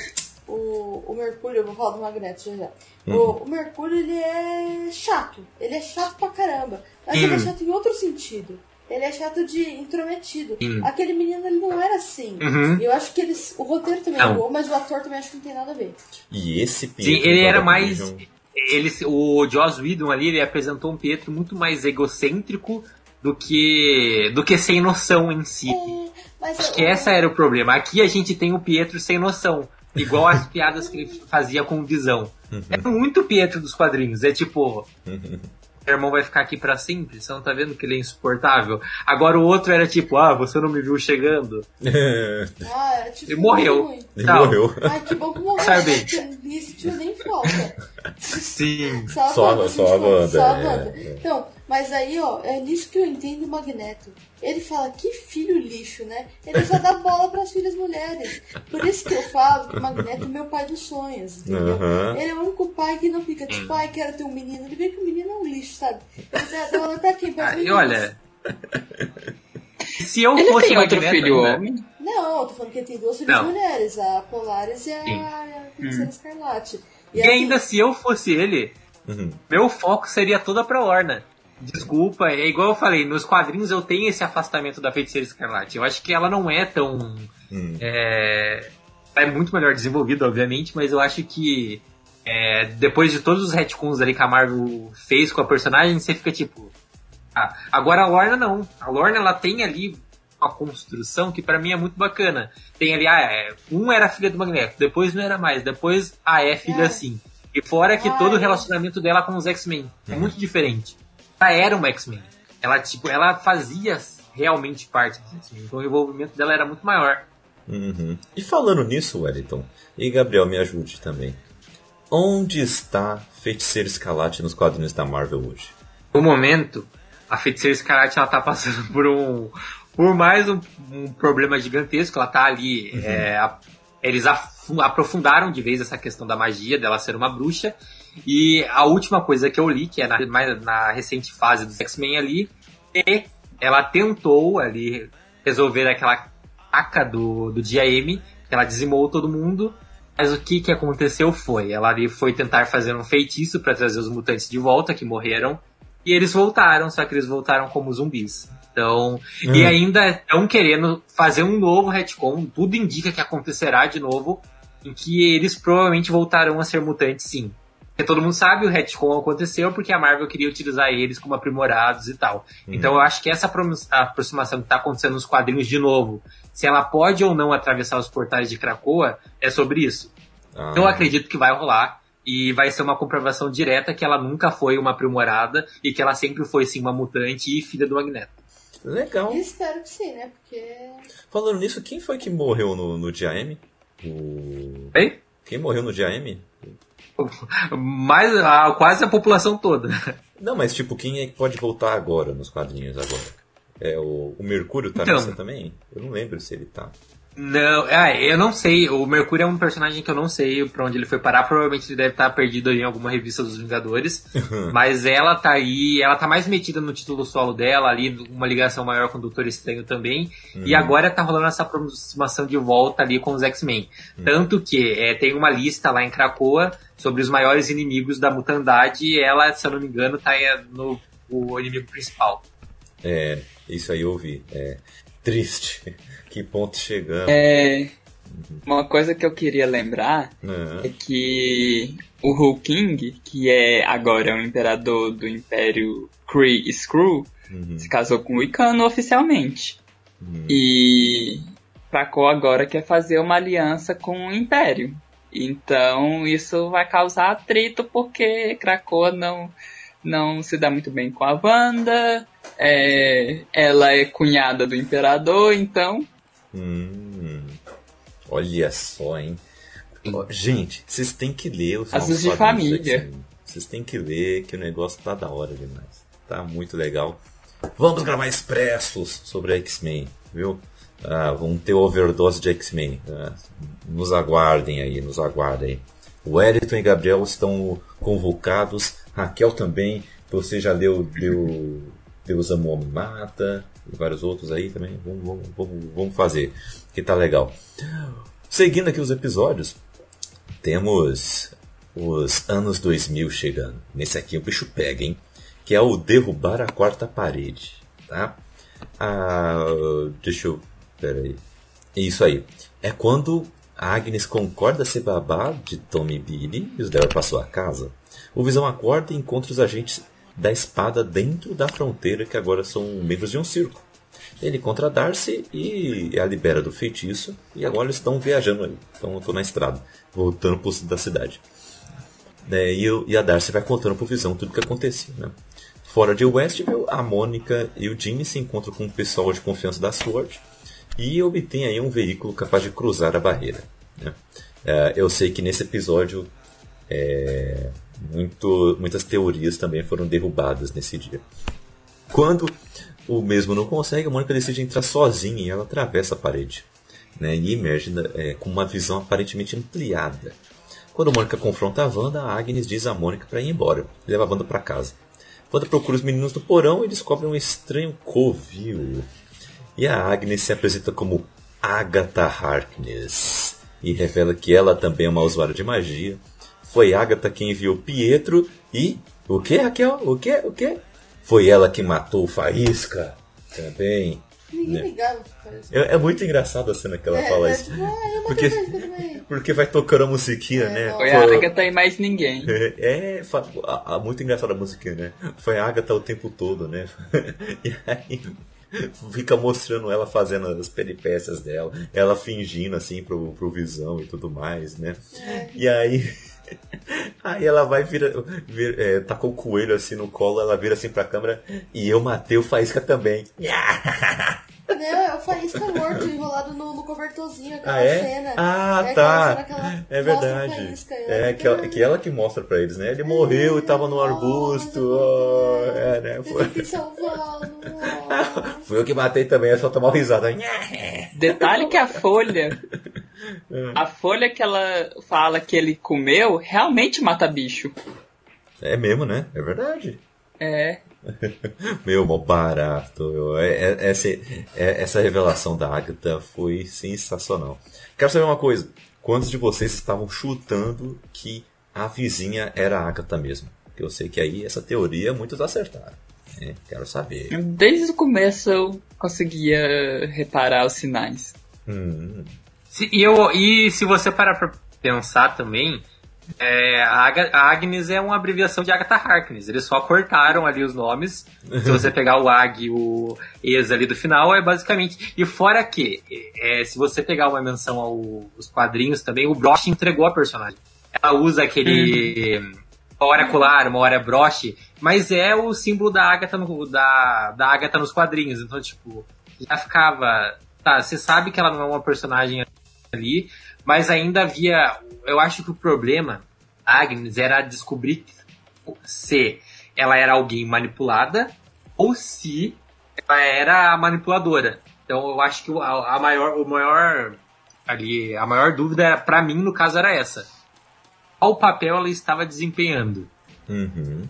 o, o Mercúrio, eu vou falar do Magneto já já. O, o Mercúrio, ele é chato. Ele é chato pra caramba. Mas ele é Hum. chato em outro sentido. Ele é chato de intrometido. Sim. Aquele menino, ele não era assim. Uhum. Eu acho que eles, o roteiro também Não. é bom, mas o ator também acho que não tem nada a ver. E esse Sim, Pietro ele do era mais. Ele, o Joss Whedon ali, ele apresentou um Pietro muito mais egocêntrico do que do que sem noção em si. É, mas Acho eu- que esse era o problema. Aqui a gente tem o Pietro sem noção. Igual as piadas que ele fazia com visão. É muito Pietro dos quadrinhos. É tipo. Meu irmão vai ficar aqui pra sempre, você não tá vendo que ele é insuportável? Agora o outro era tipo, ah, você não me viu chegando. Ah, era tipo. Ele morreu. Ele morreu. Ai, que bom que morreu. Sabe? né? Sentiu nem falta. Sim. Só a Só a- Wanda, só a Wanda, Só a é, Wanda. é. Então, mas aí, ó, é nisso que eu entendo o Magneto. Ele fala, que filho lixo, né? Ele só dá bola pras filhas mulheres. Por isso que eu falo que o Magneto é meu pai dos sonhos, entendeu? Aham. Ele é o único pai que não fica tipo, ai, quero ter um menino. Ele vê que o menino é um lixo, sabe? Ele dá bola pra quem? Pra Ah, e olha. Se eu Ele fosse tem outro Magneto, filho né? homem? Não, eu tô falando que ele tem duas filhas Não. mulheres, a Polaris e a, Sim. a Feiticeira Escarlate. E assim, ainda se eu fosse ele, Uhum. meu foco seria toda pra Lorna. Desculpa, é igual eu falei, nos quadrinhos eu tenho esse afastamento da Feiticeira Escarlate. Eu acho que ela não é tão. Hum. É, é muito melhor desenvolvida, obviamente, mas eu acho que é, depois de todos os retcons ali que a Marvel fez com a personagem, você fica tipo. Ah, agora a Lorna não. A Lorna ela tem ali uma construção que pra mim é muito bacana. Tem ali, ah, é, um era filha do Magneto, depois não era mais, depois, ah, é filha É. assim. E fora que todo o relacionamento dela com os X-Men é muito diferente. Ela era uma X-Men. Ela, tipo, ela fazia realmente parte dos X-Men. Então o envolvimento dela era muito maior. Uhum. E falando nisso, Wellington, e Gabriel, me ajude também. Onde está Feiticeiro Escarlate nos quadrinhos da Marvel hoje? No momento, a Feiticeira Escarlate ela tá passando por um. Por mais um, um problema gigantesco. Ela tá ali. é, a- eles aprofundaram de vez essa questão da magia, dela ser uma bruxa. E a última coisa que eu li, que é na, mais na recente fase dos X-Men ali, é ela tentou ali resolver aquela taca do, do dia M, que ela dizimou todo mundo. Mas o que, que aconteceu foi, ela ali foi tentar fazer um feitiço para trazer os mutantes de volta, que morreram, e eles voltaram, só que eles voltaram como zumbis. Então, e Hum. ainda estão querendo fazer um novo retcon, tudo indica que acontecerá de novo, em que eles provavelmente voltarão a ser mutantes sim. Porque todo mundo sabe o retcon aconteceu porque a Marvel queria utilizar eles como aprimorados e tal. Então eu acho que essa apro- aproximação que está acontecendo nos quadrinhos de novo, se ela pode ou não atravessar os portais de Krakoa, é sobre isso. Ah, Eu acredito que vai rolar e vai ser uma comprovação direta que ela nunca foi uma aprimorada e que ela sempre foi sim uma mutante e filha do Magneto. Legal. E espero que sim, né? Porque. Falando nisso, quem foi que morreu no, no dia M? O... Bem, Quem morreu no dia M? mais a, quase a população toda. Não, mas tipo, quem é que pode voltar agora nos quadrinhos agora? É o, o Mercúrio tá Então. nessa também? Eu não lembro se ele tá. Não, ah, eu não sei. O Mercúrio é um personagem que eu não sei pra onde ele foi parar. Provavelmente ele deve estar perdido em alguma revista dos Vingadores. mas ela tá aí, ela tá mais metida no título solo dela, ali, uma ligação maior com o Doutor Estranho também. E agora tá rolando essa aproximação de volta ali com os X-Men. Tanto que é, tem uma lista lá em Krakoa sobre os maiores inimigos da mutandade. E ela, se eu não me engano, tá é, no o inimigo principal. É, isso aí eu ouvi. É triste. Que ponto chegamos. É, uma coisa que eu queria lembrar Aham. é que o Hu King, que é agora o imperador do Império Kree Skrull, Uhum. se casou com o Icano oficialmente. Uhum. E Krakow agora quer fazer uma aliança com o Império. Então isso vai causar atrito porque Krakoa não, não se dá muito bem com a Wanda. é, ela é cunhada do Imperador, então Hum, olha só, hein? Gente, vocês têm que ler os Casos novos de família. Vocês têm que ler que o negócio tá da hora demais. Tá muito legal. Vamos gravar expressos sobre a X-Men, viu? Ah, vamos ter overdose de X-Men. Ah, nos aguardem aí, nos aguardem aí. O Wellington e Gabriel estão convocados. Raquel também. Você já leu, leu Deus Amor Mata. E vários outros aí também. Vamos, vamos, vamos, vamos fazer. Que tá legal. Seguindo aqui os episódios, temos os anos 2000 chegando. Nesse aqui o bicho pega, hein? Que é o derrubar a quarta parede, tá? Ah, deixa eu... Pera aí. Isso aí. É quando a Agnes concorda ser babá de Tommy Billy e os leva para sua casa. O Visão acorda e encontra os agentes da espada dentro da fronteira que agora são membros de um circo. Ele encontra a Darcy e a libera do feitiço e agora eles estão viajando aí. Então eu tô na estrada, voltando pro centro da cidade. Né, e, eu- e a Darcy vai contando pro Visão tudo o que aconteceu, né? Fora de Westville, a Mônica e o Jimmy se encontram com o pessoal de confiança da SWORD e obtêm aí um veículo capaz de cruzar a barreira. né? É, eu sei que nesse episódio é, Muito, muitas teorias também foram derrubadas nesse dia. Quando o mesmo não consegue, a Mônica decide entrar sozinha e ela atravessa a parede. Né, e emerge é, com uma visão aparentemente ampliada. Quando a Mônica confronta a Wanda, a Agnes diz a Mônica para ir embora e leva a Wanda para casa. Wanda procura os meninos no porão e descobre um estranho covil. E a Agnes se apresenta como Agatha Harkness e revela que ela também é uma usuária de magia. Foi Agatha quem enviou Pietro e. O que, Raquel? O que? O que? Foi ela que matou o Faísca também. Ninguém né? ligava. É, é muito engraçado a cena que ela É, fala é isso. tipo, ah, eu Porque, porque vai tocando a musiquinha, É, né? Foi a Agatha e mais ninguém. É, fa- a- a- muito engraçada a musiquinha, né? Foi a Agatha o tempo todo, né? E aí fica mostrando ela fazendo as peripécias dela, ela fingindo assim pro, pro Visão e tudo mais, né? E aí. Aí ela vai vira, vira é, tá com o coelho assim no colo, ela vira assim pra câmera e eu matei o Faísca também. Não, é o Faísca morto, enrolado no, no cobertorzinho, aquela Ah, é? cena. Ah, é tá. cena É verdade. Faísca, É, que ela, que ela que mostra pra eles, né? Ele morreu e tava no arbusto. oh, é, né? Foi. Fui eu que matei também, é só tomar uma risada. Detalhe que a folha, a folha que ela fala que ele comeu, realmente mata bicho. É mesmo, né? É verdade. É. Meu, mó barato. meu. É- é- essa, é- essa revelação da Agatha foi sensacional. Quero saber uma coisa. Quantos de vocês estavam chutando que a vizinha era a Agatha mesmo? Porque eu sei que aí essa teoria muitos acertaram. né? Quero saber. Desde o começo eu conseguia reparar os sinais. Hum, Se- e, eu, e se você parar pra pensar também, é, a, Agnes é uma abreviação de Agatha Harkness. Eles só cortaram ali os nomes. Se você pegar o Ag e o Ex ali do final, é basicamente. E fora que, é, se você pegar uma menção aos quadrinhos também, o Broche entregou a personagem. Ela usa aquele. Uma hora colar, uma hora broche, mas é o símbolo da Agatha, no, da, da Agatha nos quadrinhos. Então, tipo, já ficava. Tá, você sabe que ela não é uma personagem ali, mas ainda havia. Eu acho que o problema, Agnes, era descobrir se ela era alguém manipulada ou se ela era a manipuladora. Então eu acho que a, a maior, o maior ali, a maior dúvida para mim no caso era essa. Qual papel ela estava desempenhando? uhum.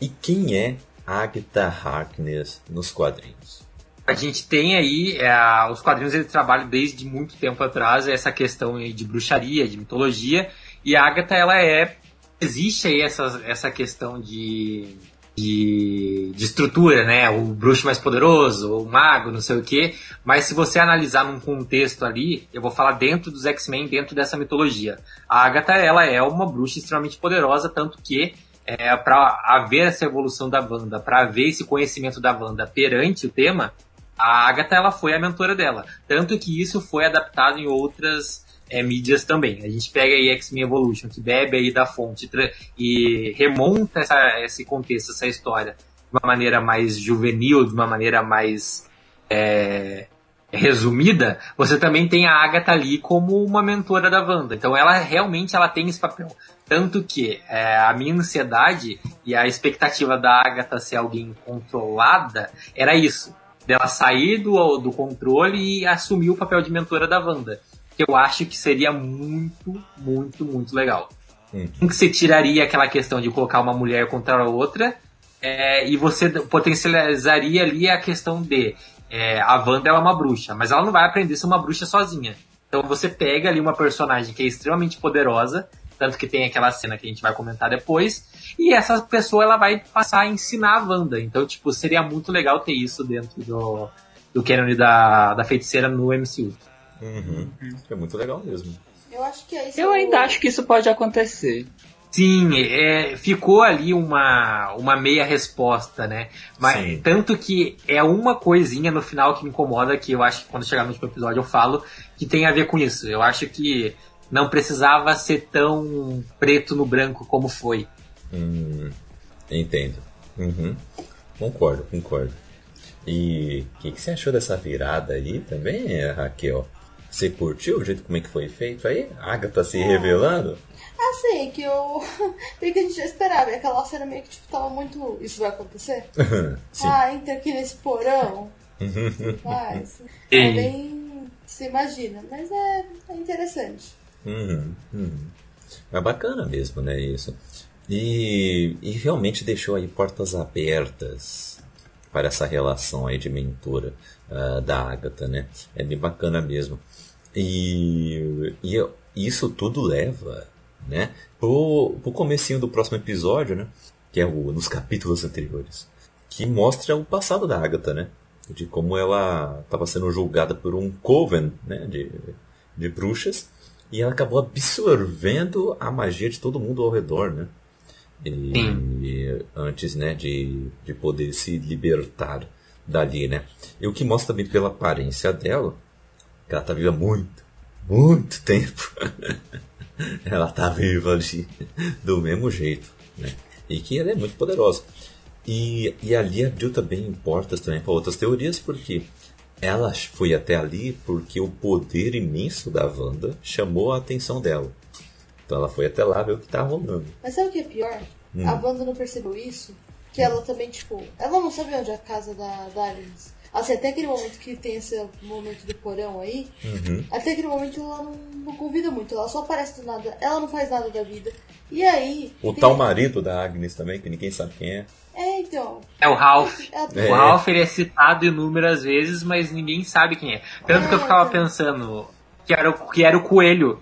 E quem é Agatha Harkness nos quadrinhos? A gente tem aí, é, os quadrinhos eles trabalham desde muito tempo atrás essa questão de bruxaria, de mitologia, e a Agatha, ela é, existe aí essa, essa questão de, de, de estrutura, né, o bruxo mais poderoso, o mago, não sei o que, mas se você analisar num contexto ali, eu vou falar dentro dos X-Men, dentro dessa mitologia, a Agatha, ela é uma bruxa extremamente poderosa, tanto que é, para haver essa evolução da Wanda, para haver esse conhecimento da Wanda perante o tema, a Agatha ela foi a mentora dela. Tanto que isso foi adaptado em outras é, mídias também. A gente pega aí X-Men Evolution, que bebe aí da fonte e remonta essa, esse contexto, essa história de uma maneira mais juvenil, de uma maneira mais é, resumida, você também tem a Agatha ali como uma mentora da Wanda. Então ela realmente ela tem esse papel. Tanto que é, a minha ansiedade e a expectativa da Agatha ser alguém controlada era isso. Dela sair do, do controle e assumir o papel de mentora da Wanda. Que eu acho que seria muito, muito, muito legal. Como que você tiraria aquela questão de colocar uma mulher contra a outra é, e você potencializaria ali a questão de é, a Wanda ela é uma bruxa, mas ela não vai aprender a ser uma bruxa sozinha. Então você pega ali uma personagem que é extremamente poderosa, tanto que tem aquela cena que a gente vai comentar depois, e essa pessoa ela vai passar a ensinar a Wanda. Então, tipo, seria muito legal ter isso dentro do, do canon da, da feiticeira no MCU. Uhum. É muito legal mesmo. Eu acho que é isso. Eu ainda acho que isso pode acontecer. Sim, é, ficou ali uma, uma meia resposta, né? Mas Sim. tanto que é uma coisinha no final que me incomoda, que eu acho que quando chegar no último episódio eu falo, que tem a ver com isso. Eu acho que não precisava ser tão preto no branco como foi. Hum, entendo. Uhum. Concordo, concordo. E o que, que você achou dessa virada aí também, Raquel? Você curtiu o jeito como é que foi feito aí? A Agatha se revelando? Assim, que eu. Meio que a gente já esperava. E aquela cena meio que tipo, tava muito. Isso vai acontecer? Sim. Ah, entra aqui nesse porão. Mas. É bem. Você imagina. Mas é, é interessante. Uhum, uhum. É bacana mesmo, né, isso. E, e realmente deixou aí portas abertas para essa relação aí de mentora ah, da Agatha, né? É bem bacana mesmo. E, e isso tudo leva, né, pro, pro comecinho do próximo episódio, né? Que é o, nos capítulos anteriores. Que mostra o passado da Agatha, né? De como ela estava sendo julgada por um coven, né? De, de bruxas. E ela acabou absorvendo a magia de todo mundo ao redor, né? E, Sim. antes, né, de, de poder se libertar dali, né? E o que mostra também pela aparência dela, que ela tá viva há muito, muito tempo. ela tá viva ali do mesmo jeito, né? E que ela é muito poderosa. E, e ali abriu também portas também para outras teorias, porque ela foi até ali porque o poder imenso da Wanda chamou a atenção dela. Então ela foi até lá ver o que tá rolando. Mas sabe o que é pior? Hum. A Wanda não percebeu isso. Que ela também, tipo, ela não sabe onde é a casa da, da Agnes. Assim, até aquele momento que tem esse momento do porão aí, Uhum. até aquele momento ela não, não convida muito, ela só aparece do nada, ela não faz nada da vida. E aí. O tem- tal marido da Agnes também, que ninguém sabe quem é. É, então. É o Ralph. Ela... É. O Ralph ele é citado inúmeras vezes, mas ninguém sabe quem é. Tanto que eu ficava pensando que era, o- que era o coelho.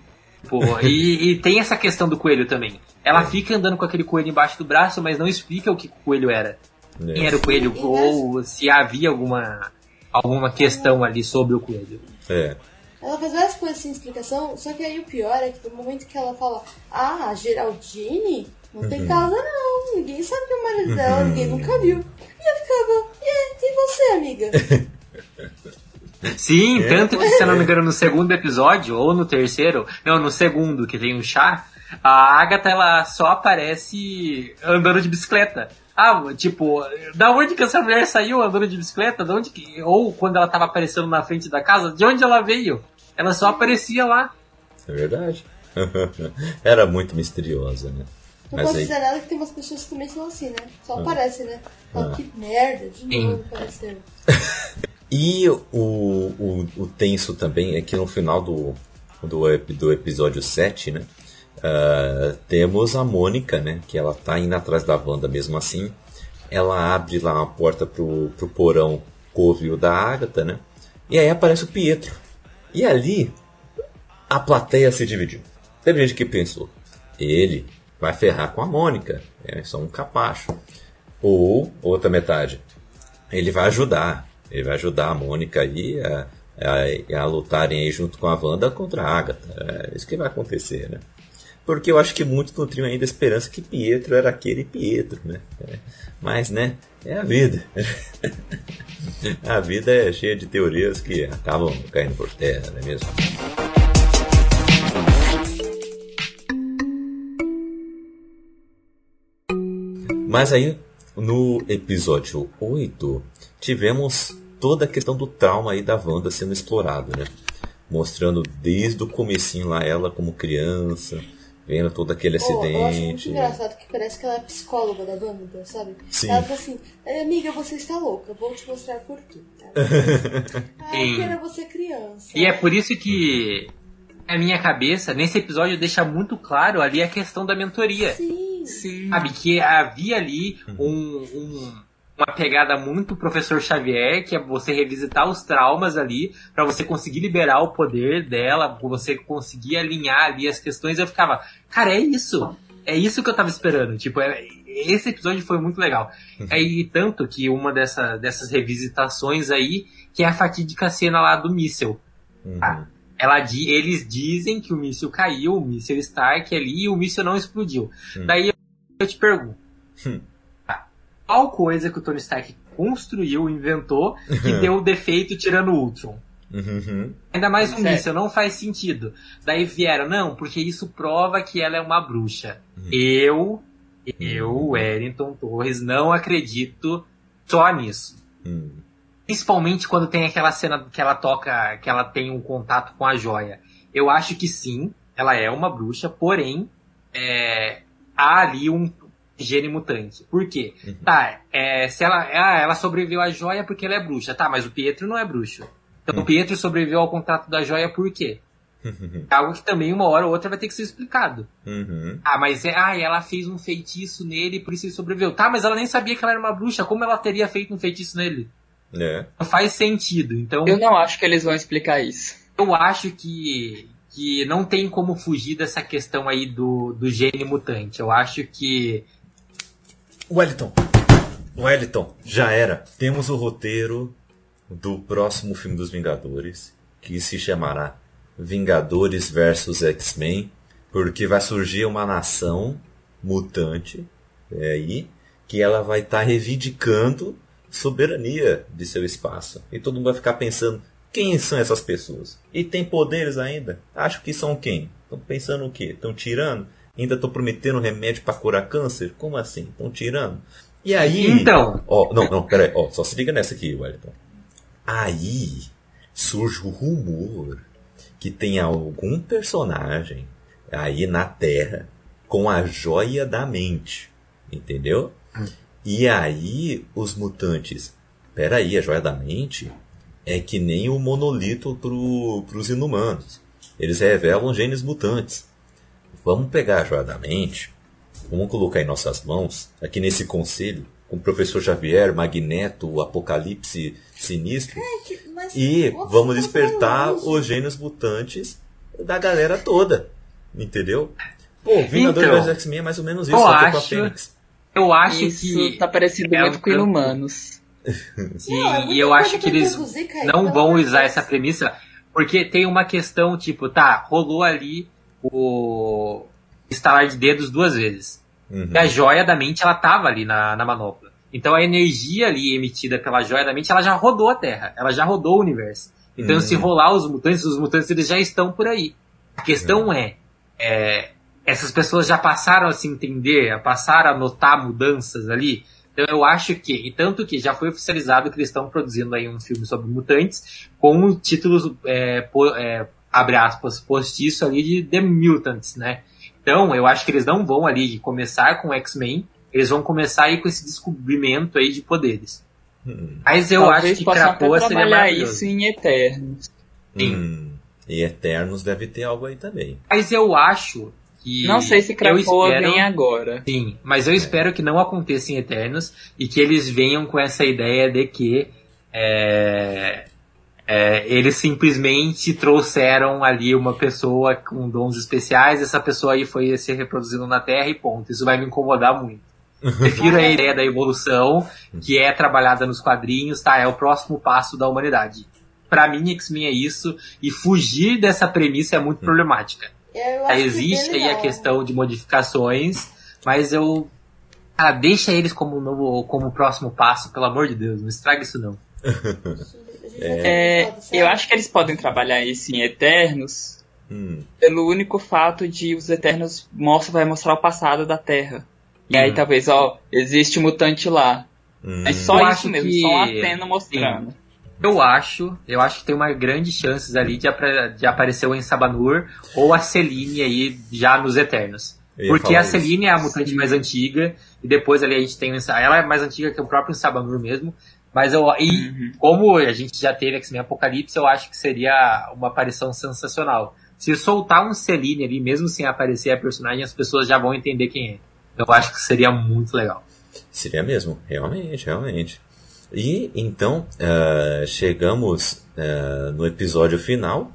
Pô, e, e tem essa questão do coelho também. Ela fica andando com aquele coelho embaixo do braço, mas não explica o que o coelho era. Né? Quem era o coelho, ou se havia alguma, alguma questão ali sobre o coelho. É. Ela faz várias coisas sem explicação, só que aí o pior é que no momento que ela fala, ah, a Geraldine não Uhum. tem casa não, ninguém sabe que é o marido dela, ninguém nunca viu. E eu ficava, e aí, e você, amiga? Sim, tanto que, se eu não me engano, no segundo episódio, ou no terceiro, não, no segundo, que tem um chá, a Agatha, ela só aparece andando de bicicleta. Ah, tipo, da onde que essa mulher saiu andando de bicicleta? De onde que, ou quando ela tava aparecendo na frente da casa, de onde ela veio? Ela só aparecia lá. É verdade. Era muito misteriosa, né? Não Mas posso aí, dizer nada que tem umas pessoas que também são assim, né? Só Ah. aparece, né? Fala, Ah. que merda, de novo apareceu. E o, o, o tenso também é que no final do, do, ep- do episódio 7, né? Ah, temos a Mônica, né? Que ela tá indo atrás da Wanda mesmo assim. Ela abre lá uma porta pro, pro porão covil da Agatha, né? E aí aparece o Pietro. E ali a plateia se dividiu. Teve gente que pensou, ele vai ferrar com a Mônica, é só um capacho. Ou, outra metade, ele vai ajudar, ele vai ajudar a Mônica aí a, a, a lutarem aí junto com a Wanda contra a Agatha. É isso que vai acontecer, né? Porque eu acho que muitos nutriam ainda a esperança que Pietro era aquele Pietro, né? É, mas, né, é a vida. a vida é cheia de teorias que acabam caindo por terra, não é mesmo? Mas aí, no episódio 8, tivemos toda a questão do trauma aí da Wanda sendo explorado, né? Mostrando desde o comecinho lá ela como criança, vendo todo aquele Pô, eu acho muito acidente. engraçado que parece que ela é psicóloga da Wanda, sabe? Sim. Ela fala assim, "Eh, amiga, você está louca, vou te mostrar por quê. ah, eu quero você criança. E é por isso que a minha cabeça, nesse episódio, deixa muito claro ali a questão da mentoria. Sim. Sim. Sabe, que havia ali um, um- uma pegada muito professor Xavier, que é você revisitar os traumas ali, pra você conseguir liberar o poder dela, pra você conseguir alinhar ali as questões. Eu ficava, cara, é isso. É isso que eu tava esperando. Tipo, é- esse episódio foi muito legal. Aí, tanto que uma dessa, dessas revisitações aí, que é a fatídica cena lá do míssel. Uhum. Ah, ela, eles dizem que o míssil caiu, o míssil Stark ali, e o míssil não explodiu. Hum. Daí eu, eu te pergunto, Qual coisa que o Tony Stark construiu, inventou, que deu defeito tirando o Ultron? Uhum. Ainda mais um míssil, não faz sentido. Daí vieram, não, porque isso prova que ela é uma bruxa. Hum. Eu, eu, Wellington Torres, não acredito só nisso. Hum. Principalmente quando tem aquela cena que ela toca, que ela tem um contato com a joia. Eu acho que sim, ela é uma bruxa, porém, é, há ali um gene mutante. Por quê? Uhum. Tá, é, se ela, ah, ela sobreviveu à joia porque ela é bruxa. Tá, mas o Pietro não é bruxo. Então Uhum. o Pietro sobreviveu ao contrato da joia por quê? É algo que também uma hora ou outra vai ter que ser explicado. Uhum. Ah, mas é, ah, ela fez um feitiço nele, por isso ele sobreviveu. Tá, mas ela nem sabia que ela era uma bruxa. Como ela teria feito um feitiço nele? É. Não faz sentido. Então, Eu não acho que eles vão explicar isso. eu acho que, que não tem como fugir dessa questão aí do, do gene mutante. Eu acho que. Wellington. Wellington, já era. Temos o roteiro do próximo filme dos Vingadores, que se chamará Vingadores versus X-Men, porque vai surgir uma nação mutante é aí que ela vai estar reivindicando soberania de seu espaço. E todo mundo vai ficar pensando, quem são essas pessoas? E tem poderes ainda? Acho que são quem? Estão pensando o quê? Estão tirando? Ainda estão prometendo remédio para curar câncer? Como assim? Estão tirando? E aí. Então. Ó, não, não, peraí. Ó, só se liga nessa aqui, Wellington. Aí surge o rumor que tem algum personagem aí na Terra com a joia da mente. Entendeu? E aí os mutantes. Peraí, a joia da mente é que nem o monolito pro, pros inumanos. Eles revelam genes mutantes. Vamos pegar a joia da mente, vamos colocar em nossas mãos, aqui nesse conselho, com o professor Xavier, Magneto, o Apocalipse Sinistro, Mas e nossa, vamos despertar os genes mutantes da galera toda. Entendeu? Pô, Vingadores Então, X-Men é mais ou menos isso, eu que é com a acho- Fênix. Eu acho Isso que. tá parecido é muito com Inumanos. E, Não, é muita e eu acho que eles não vão usar essa premissa, porque tem uma questão, tipo, tá, rolou ali o estalar de dedos duas vezes. Uhum. E a joia da mente, ela tava ali na, na manopla. Então a energia ali emitida pela joia da mente, ela já rodou a Terra, ela já rodou o universo. Então Uhum. se rolar os mutantes, os mutantes eles já estão por aí. A questão é, é, essas pessoas já passaram a se entender, a passaram a notar mudanças ali. Então eu acho que, e tanto que já foi oficializado que eles estão produzindo aí um filme sobre mutantes com títulos, é, po- é, abre aspas, postiço ali de The Mutants, né? Então eu acho que eles não vão ali começar com X-Men, eles vão começar aí com esse descobrimento aí de poderes. Hum. Mas eu Talvez acho que Krakoa seria maravilhoso. isso em Eternos. Sim. Hum. E Eternos deve ter algo aí também. Mas eu acho que. Não sei se eu Krakoa espero- vem agora. Sim, mas eu espero que não aconteça em Eternos e que eles venham com essa ideia de que é, é, eles simplesmente trouxeram ali uma pessoa com dons especiais, essa pessoa aí foi se reproduzindo na Terra e ponto. Isso vai me incomodar muito. Prefiro a ideia da evolução, que é trabalhada nos quadrinhos, tá? É o próximo passo da humanidade. Pra mim, X-Men é isso, e fugir dessa premissa é muito problemática. Eu acho que Existe aí a questão de modificações, mas eu. Ah, deixa eles como novo, como próximo passo, pelo amor de Deus, não estraga isso não. A É, falar, eu acho que eles podem trabalhar isso em Eternos Hum. pelo único fato de os Eternos mostra, vai mostrar o passado da Terra. E aí Hum. talvez, ó, existe mutante lá. Hum. É só Eu isso acho mesmo, que- só uma cena mostrando. Eu acho, eu acho que tem uma grande chances ali de, de aparecer o Ensabanur ou a Celine aí já nos Eternos. Porque a Celine é a mutante mais antiga, e depois ali a gente tem o Ensa- Ela é mais antiga que o próprio Ensabanur mesmo. Mas eu. E Uhum. como a gente já teve X-Men Apocalipse, eu acho que seria uma aparição sensacional. Se soltar um Celine ali, mesmo sem aparecer a personagem, as pessoas já vão entender quem é. Eu acho que seria muito legal. Seria mesmo, realmente, realmente. E então eh, chegamos eh, no episódio final,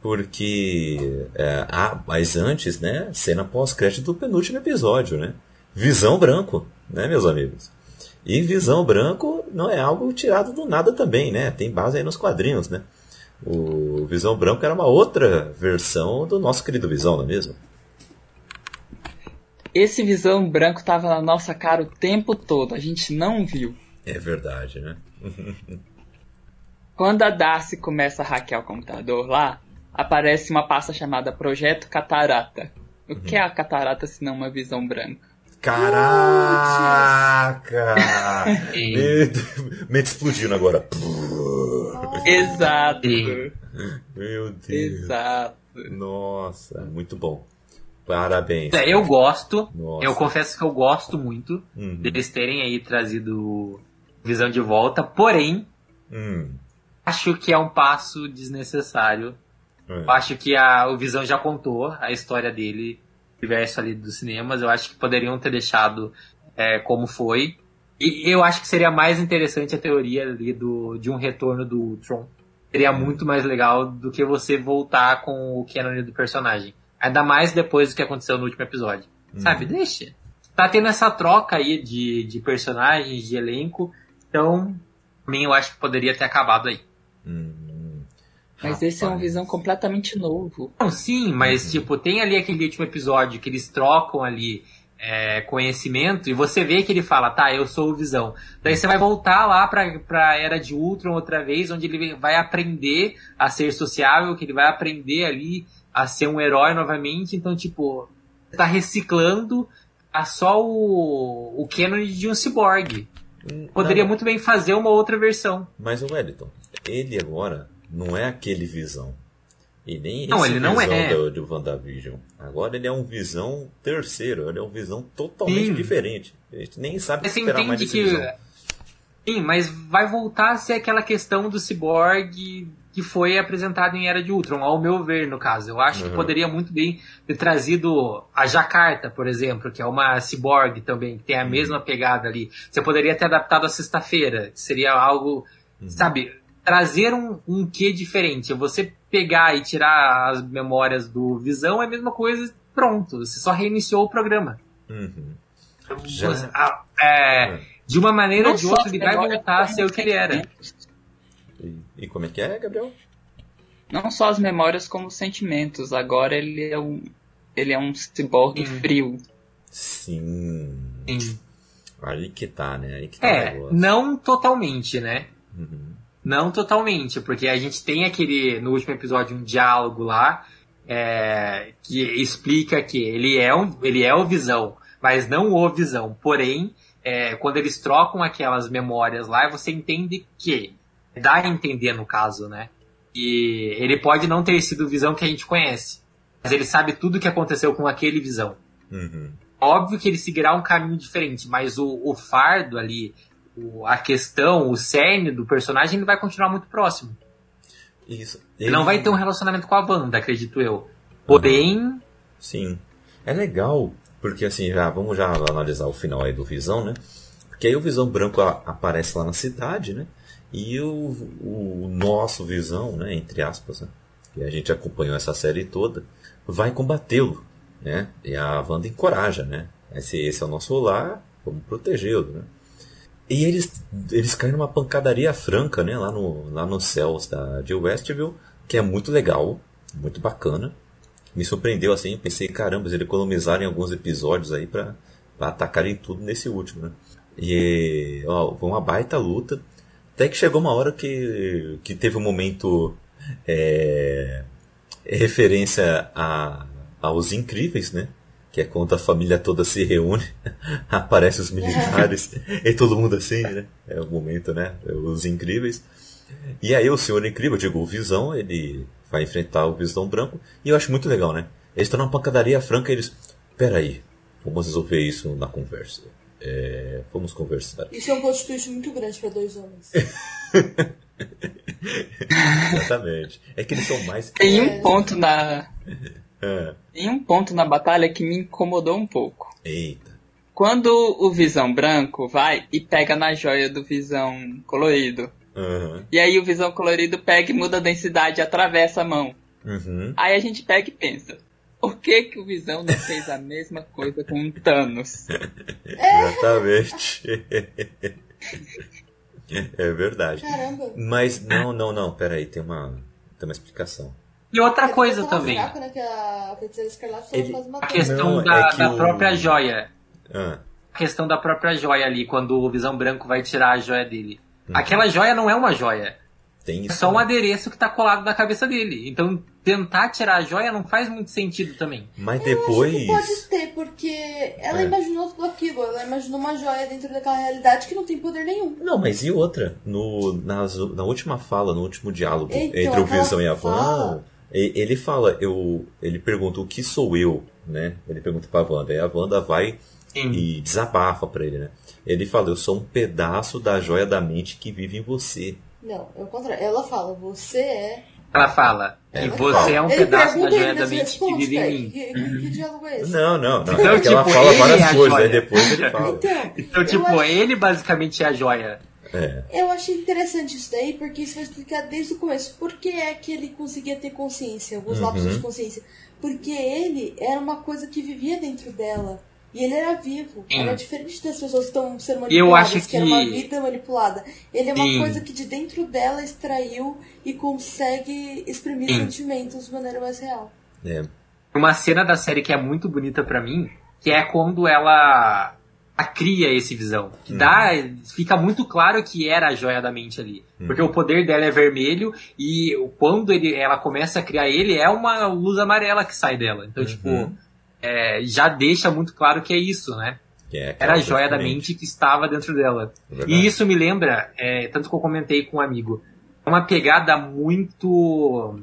porque eh, ah, mas antes, né, cena pós-crédito do penúltimo episódio, né? Visão branco, né, meus amigos? E Visão branco não é algo tirado do nada também, né? Tem base aí nos quadrinhos, né? O Visão branco era uma outra versão do nosso querido Visão, não é mesmo? Esse visão branco tava na nossa cara o tempo todo, a gente não viu. É verdade, né? Quando a Darcy começa a hackear o computador lá, aparece uma pasta chamada Projeto Catarata. O que é a catarata se não uma visão branca? Caraca! Mente explodindo agora. Exato. Meu Deus. Exato. Nossa, muito bom. Parabéns. É, Eu gosto, Nossa. eu confesso que eu gosto muito Uhum. deles terem aí trazido Visão de volta, porém, Hum. acho que é um passo desnecessário. É. Acho que a, o Visão já contou a história dele, universo ali dos cinemas. Eu acho que poderiam ter deixado é, como foi. E eu acho que seria mais interessante a teoria ali do, de um retorno do Ultron. Seria muito mais legal do que você voltar com o canon do personagem. Ainda mais depois do que aconteceu no último episódio. Sabe? Deixa. Tá tendo essa troca aí de, de personagens, de elenco. Então, pra mim, eu acho que poderia ter acabado aí. Hum. Mas esse é um Rapaz. visão completamente novo. Não, sim, mas tipo, tem ali aquele último episódio que eles trocam ali é, conhecimento e você vê que ele fala, tá, eu sou o Visão. Daí você vai voltar lá pra, pra Era de Ultron outra vez, onde ele vai aprender a ser sociável, que ele vai aprender ali a ser um herói novamente. Então, tipo, você tá reciclando a só o, o canon de um cyborg. Hum, Poderia não, muito bem fazer uma outra versão. Mas o Wellington, ele agora não é aquele visão. E nem Não, esse ele não visão é. do, do WandaVision. Agora ele é um visão terceiro, ele é um visão totalmente Sim. diferente. A gente nem sabe o que Você esperar mais desse que. visão. Sim, mas vai voltar a ser aquela questão do cyborg que foi apresentado em Era de Ultron, ao meu ver, no caso. Eu acho Uhum. que poderia muito bem ter trazido a Jacarta, por exemplo, que é uma cyborg também, que tem Uhum. a mesma pegada ali. Você poderia ter adaptado a sexta-feira, que seria algo, Uhum. sabe, trazer um, um quê diferente. Você pegar e tirar as memórias do Visão é a mesma coisa, pronto. Você só reiniciou o programa. Uhum. Já- Você- ah, é, de uma maneira ou Não de só outra, as ele vai memórias, voltar a como ser o que ele era. E, e como é que é, Gabriel? Não só as memórias como os sentimentos. Agora ele é um. Ele é um ciborgue Hum. frio. Sim. Sim. Aí que tá, né? Aí que tá É, não totalmente, né? Uhum. Não totalmente, porque a gente tem aquele, no último episódio, um diálogo lá é, que explica que ele é, um, ele é o Visão, mas não o Visão. Porém, é, quando eles trocam aquelas memórias lá, você entende que, dá a entender no caso, né? E ele pode não ter sido o Visão que a gente conhece, mas ele sabe tudo o que aconteceu com aquele Visão. Uhum. Óbvio que ele seguirá um caminho diferente, mas o, o fardo ali, o- a questão, o cerne do personagem, ele vai continuar muito próximo. Isso. Ele não vai ter um relacionamento com a Wanda, acredito eu. Porém, Sim. É legal, porque assim, já vamos já analisar o final aí do Visão, né? Porque aí o Visão Branco a- aparece lá na cidade, né? E o, o nosso Visão, né, entre aspas, né? Que a gente acompanhou essa série toda, vai combatê-lo, né? E a Wanda encoraja, né? Esse, esse é o nosso lar, vamos protegê-lo, né? E eles, eles caem numa pancadaria franca, né? Lá, no, lá nos céus da, de Westview, que é muito legal, muito bacana me surpreendeu assim, pensei, caramba, eles economizaram alguns episódios aí pra, pra atacarem tudo nesse último, né? E, ó, foi uma baita luta. Até que chegou uma hora que, que teve um momento é, referência a, aos incríveis, né? Que é quando a família toda se reúne, aparece os militares e todo mundo assim, né? É o momento, né? Os incríveis. E aí o Senhor Incrível, eu digo, o Visão, ele vai enfrentar o Visão Branco. E eu acho muito legal, né? Eles estão numa pancadaria franca e eles... Peraí, vamos resolver isso na conversa. É, vamos conversar. Isso é um plot twist muito grande pra dois homens. Exatamente. É que eles são mais... Tem um ponto na. É. Tem um ponto na batalha que me incomodou um pouco. Eita. Quando o Visão Branco vai e pega na joia do Visão Colorido. Aham. E aí o Visão Colorido pega e muda a densidade e atravessa a mão. Uhum. Aí a gente pega e pensa. Por que, que o Visão não fez a mesma coisa com o Thanos? Exatamente. é verdade. Caramba. Mas não, não, não. Peraí, tem uma, tem uma explicação. E outra coisa também, fraco, né, que a só Ele- a questão Não, da, é que da o- própria joia. Ah, A questão da própria joia ali, quando o Visão Branco vai tirar a joia dele. Uhum. Aquela joia não é uma joia. Tem É isso. só um né? adereço que tá colado na cabeça dele. Então, tentar tirar a joia não faz muito sentido também. Mas Eu acho depois. que pode ter, porque ela É. imaginou tudo aquilo. Ela imaginou uma joia dentro daquela realidade que não tem poder nenhum. Não, mas e outra? No, nas- na última fala, no último diálogo Então, entre o Visão e a Van, fala- ele fala, eu, ele pergunta o que sou eu, né? Ele pergunta pra Wanda, aí a Wanda vai Sim. e desabafa pra ele, né? Ele fala, eu sou um pedaço da joia da mente que vive em você. Não, é o contrário. Ela fala, você é. Ela fala É, que ela você é um Ele pedaço da joia da mente que vive em Que, mim. que, que diálogo é esse? Não, não, não. Então, é que ela tipo, fala é várias coisas, aí depois ele fala. Então, Então, tipo, acho- ele basicamente é a joia. É, Eu achei interessante isso daí, porque isso vai explicar desde o começo por que é que ele conseguia ter consciência, alguns Uhum. lapsos de consciência. Porque ele era uma coisa que vivia dentro dela. E ele era vivo. Sim. Era diferente das pessoas que estão sendo E eu manipuladas, acho que era uma que- vida manipulada. Ele é uma Sim. coisa que de dentro dela extraiu e consegue exprimir Sim. sentimentos de maneira mais real. é. Uma cena da série que é muito bonita pra mim, que é quando ela cria esse visão. Que dá, fica muito claro que era a joia da mente ali. Porque o poder dela é vermelho e quando ele, ela começa a criar ele, é uma luz amarela que sai dela. Então, tipo, é, já deixa muito claro que é isso, né? é Era a joia da mente que estava dentro dela. É. E isso me lembra, é, tanto que eu comentei com um amigo, uma pegada muito.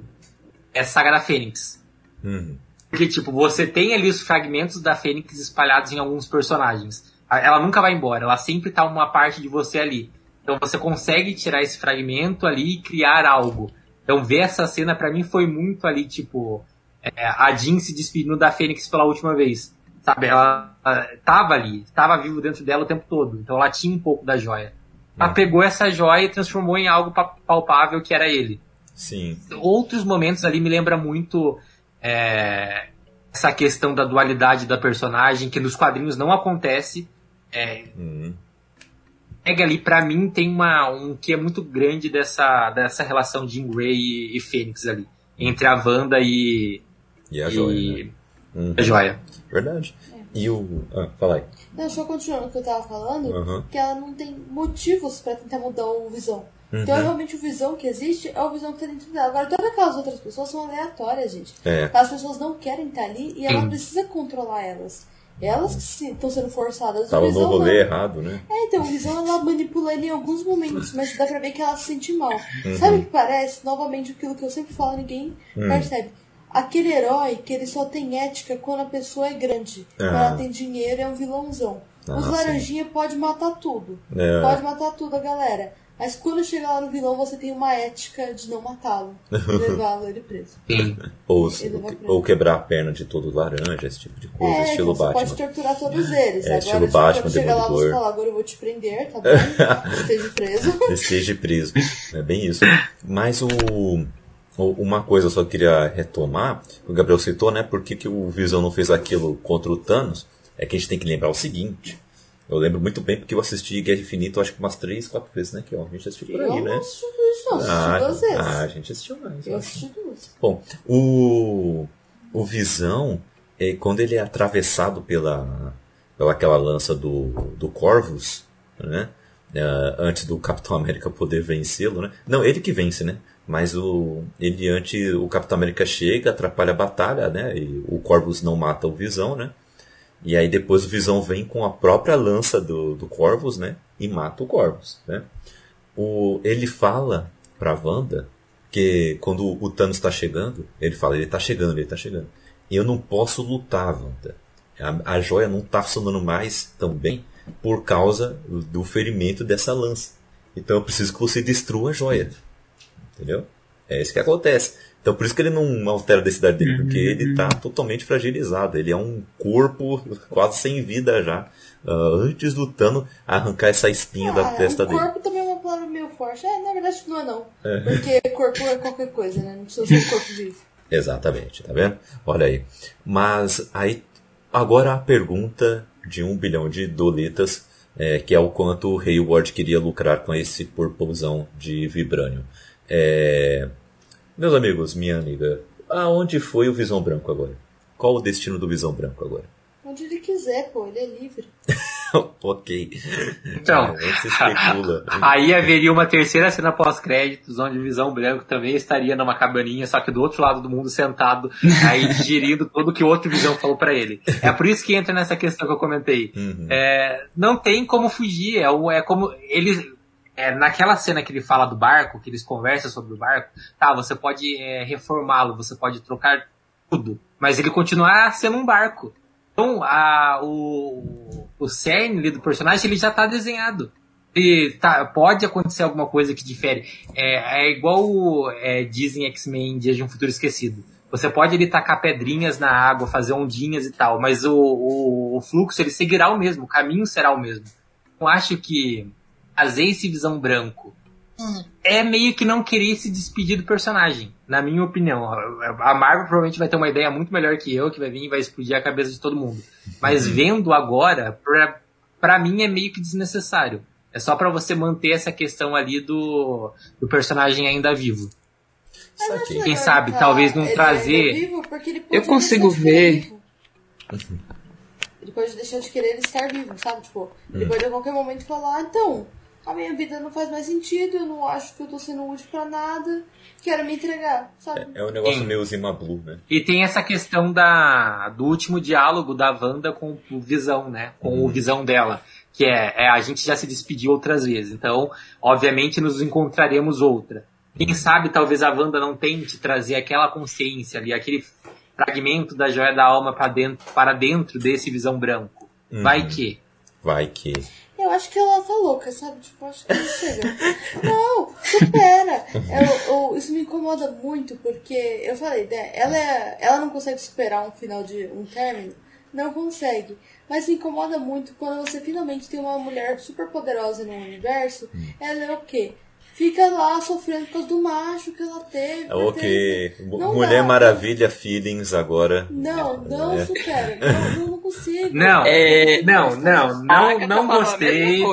É Saga da Fênix. Uhum. Porque, tipo, você tem ali os fragmentos da Fênix espalhados em alguns personagens. Ela nunca vai embora, ela sempre tá uma parte de você ali. Então você consegue tirar esse fragmento ali e criar algo. Então ver essa cena pra mim foi muito ali, tipo, é, a Jean se despedindo da Fênix pela última vez. Sabe, ela, ela tava ali, tava vivo dentro dela o tempo todo. Então ela tinha um pouco da joia. Ela Uhum. pegou essa joia e transformou em algo pa- palpável que era ele Sim. outros momentos ali me lembra muito é, essa questão da dualidade da personagem, que nos quadrinhos não acontece. É, Uhum. pega ali, pra mim, tem uma, um que é muito grande dessa, dessa relação de Grey e, e Fênix ali. Entre a Wanda e, E a e joia, né? Uhum. a Joia. Verdade. E o... Ah, fala aí. Não, só continuando o que eu tava falando, Uhum. que ela não tem motivos pra tentar mudar o visão. Então, Uhum. realmente, o visão que existe é o visão que tá dentro dela. Agora, todas aquelas outras pessoas são aleatórias, gente. É. As pessoas não querem estar ali e ela precisa controlar elas. Elas que estão sendo forçadas. O Tava no visão não. rolê errado, né? É, então, visão ela manipula ele em alguns momentos, mas dá pra ver que ela se sente mal. Uhum. Sabe o que parece? Novamente, aquilo que eu sempre falo, ninguém Hum. percebe. Aquele herói que ele só tem ética quando a pessoa é grande. Quando Ah. ela tem dinheiro, é um vilãozão. Ah, Os sim. laranjinha pode matar tudo. É. Pode matar tudo a galera. Mas quando chegar lá no vilão, você tem uma ética de não matá-lo. Levá-lo ele preso. Ou, Ele ou quebrar a perna de todo laranja, esse tipo de coisa, É, estilo então você Batman. pode torturar todos eles. É, Agora, estilo se Batman, quando chegar lá, você falar, agora eu vou te prender, tá bom? Esteja preso. Esteja preso. É bem isso. Mas o, uma coisa eu só queria retomar, que o Gabriel citou, né? Por que, que o Visão não fez aquilo contra o Thanos? É que a gente tem que lembrar o seguinte. Eu lembro muito bem porque eu assisti Guerra Infinita, eu acho que umas três, quatro vezes, né? Que ó, a gente assistiu por aí, eu né? não assisti isso, não. Assisti Ah, duas vezes. ah, a gente assistiu mais. eu ó. assisti duas. Bom, o, o Visão, é, quando ele é atravessado pela, pela aquela lança do, do Corvus, né? é, antes do Capitão América poder vencê-lo, né? Não, ele que vence, né? Mas o, ele antes, o Capitão América chega, atrapalha a batalha, né? E o Corvus não mata o Visão, né? E aí depois o Visão vem com a própria lança do, do Corvus, né? E mata o Corvus, né? O, ele fala pra Wanda que quando o Thanos está chegando, ele fala, ele tá chegando, ele tá chegando. E eu não posso lutar, Wanda. A, a joia não tá funcionando mais tão bem por causa do ferimento dessa lança. Então eu preciso que você destrua a joia. Entendeu? É isso que acontece. Então por isso que ele não altera a densidade dele, porque ele tá totalmente fragilizado. Ele é um corpo quase sem vida já. ah, antes do Thanos arrancar essa espinha da Ah, testa o dele. corpo também é uma palavra meio forte. É, na verdade não é não. Porque corpo é qualquer coisa, né? Não precisa ser um corpo vivo. Exatamente, tá vendo? Olha aí. Mas aí, agora a pergunta de um bilhão de doletas, é, que é o quanto o Hayward queria lucrar com esse porpozão de vibrânio. É, meus amigos, minha amiga, aonde foi o Visão Branco agora? Qual o destino do Visão Branco agora? Onde ele quiser, pô, ele é livre. ok. Então, se especula. Aí haveria uma terceira cena pós-créditos, onde o Visão Branco também estaria numa cabaninha, só que do outro lado do mundo sentado, aí digerindo tudo que o outro Visão falou pra ele. É por isso que entra nessa questão que eu comentei. Uhum. É, não tem como fugir, é, é como ele é, naquela cena que ele fala do barco, que eles conversam sobre o barco, tá, você pode é, reformá-lo, você pode trocar tudo, mas ele continuar sendo um barco. Então, a, o, o cerne do personagem, ele já tá desenhado. E tá, pode acontecer alguma coisa que difere. É, é igual é, dizem X-Men Dias de um Futuro Esquecido. Você pode ele tacar pedrinhas na água, fazer ondinhas e tal, mas o, o, o fluxo ele seguirá o mesmo, o caminho será o mesmo. Eu acho que fazer esse visão branco é meio que não querer se despedir do personagem, na minha opinião. A Marvel provavelmente vai ter uma ideia muito melhor que eu, que vai vir e vai explodir a cabeça de todo mundo. Mas vendo agora, pra, pra mim é meio que desnecessário. É só pra você manter essa questão ali do, do personagem ainda vivo. Legal Quem sabe, talvez não ele trazer- ainda vivo porque ele Eu consigo ver. vivo. Ele pode deixar de querer estar vivo, sabe? Tipo, ele pode a qualquer momento falar, "Ah, então, a minha vida não faz mais sentido, eu não acho que eu tô sendo útil pra nada, quero me entregar, sabe? É um negócio Sim. meio Zima Blue, né? E tem essa questão da, do último diálogo da Wanda com o Visão, né? Com o Visão dela. Que é, é, a gente já se despediu outras vezes. Então, obviamente, nos encontraremos outra. Quem sabe talvez a Wanda não tente trazer aquela consciência ali, aquele fragmento da joia da alma para dentro, para dentro desse Visão branco. Vai que. Vai que. Eu acho que ela tá louca, sabe? Tipo, acho que não chega. Não, supera. Eu, eu- isso me incomoda muito, porque eu falei, né? Ela, é- ela não consegue superar um final de um término. Não consegue. Mas me incomoda muito quando você finalmente tem uma mulher super poderosa no universo. Ela é o quê? Fica lá sofrendo por causa do macho que ela teve. por Ok. Não Mulher dá. Maravilha Feelings agora. Não, não É. supera. Não, não, não consigo. Não, É, não, não, não, não gostei.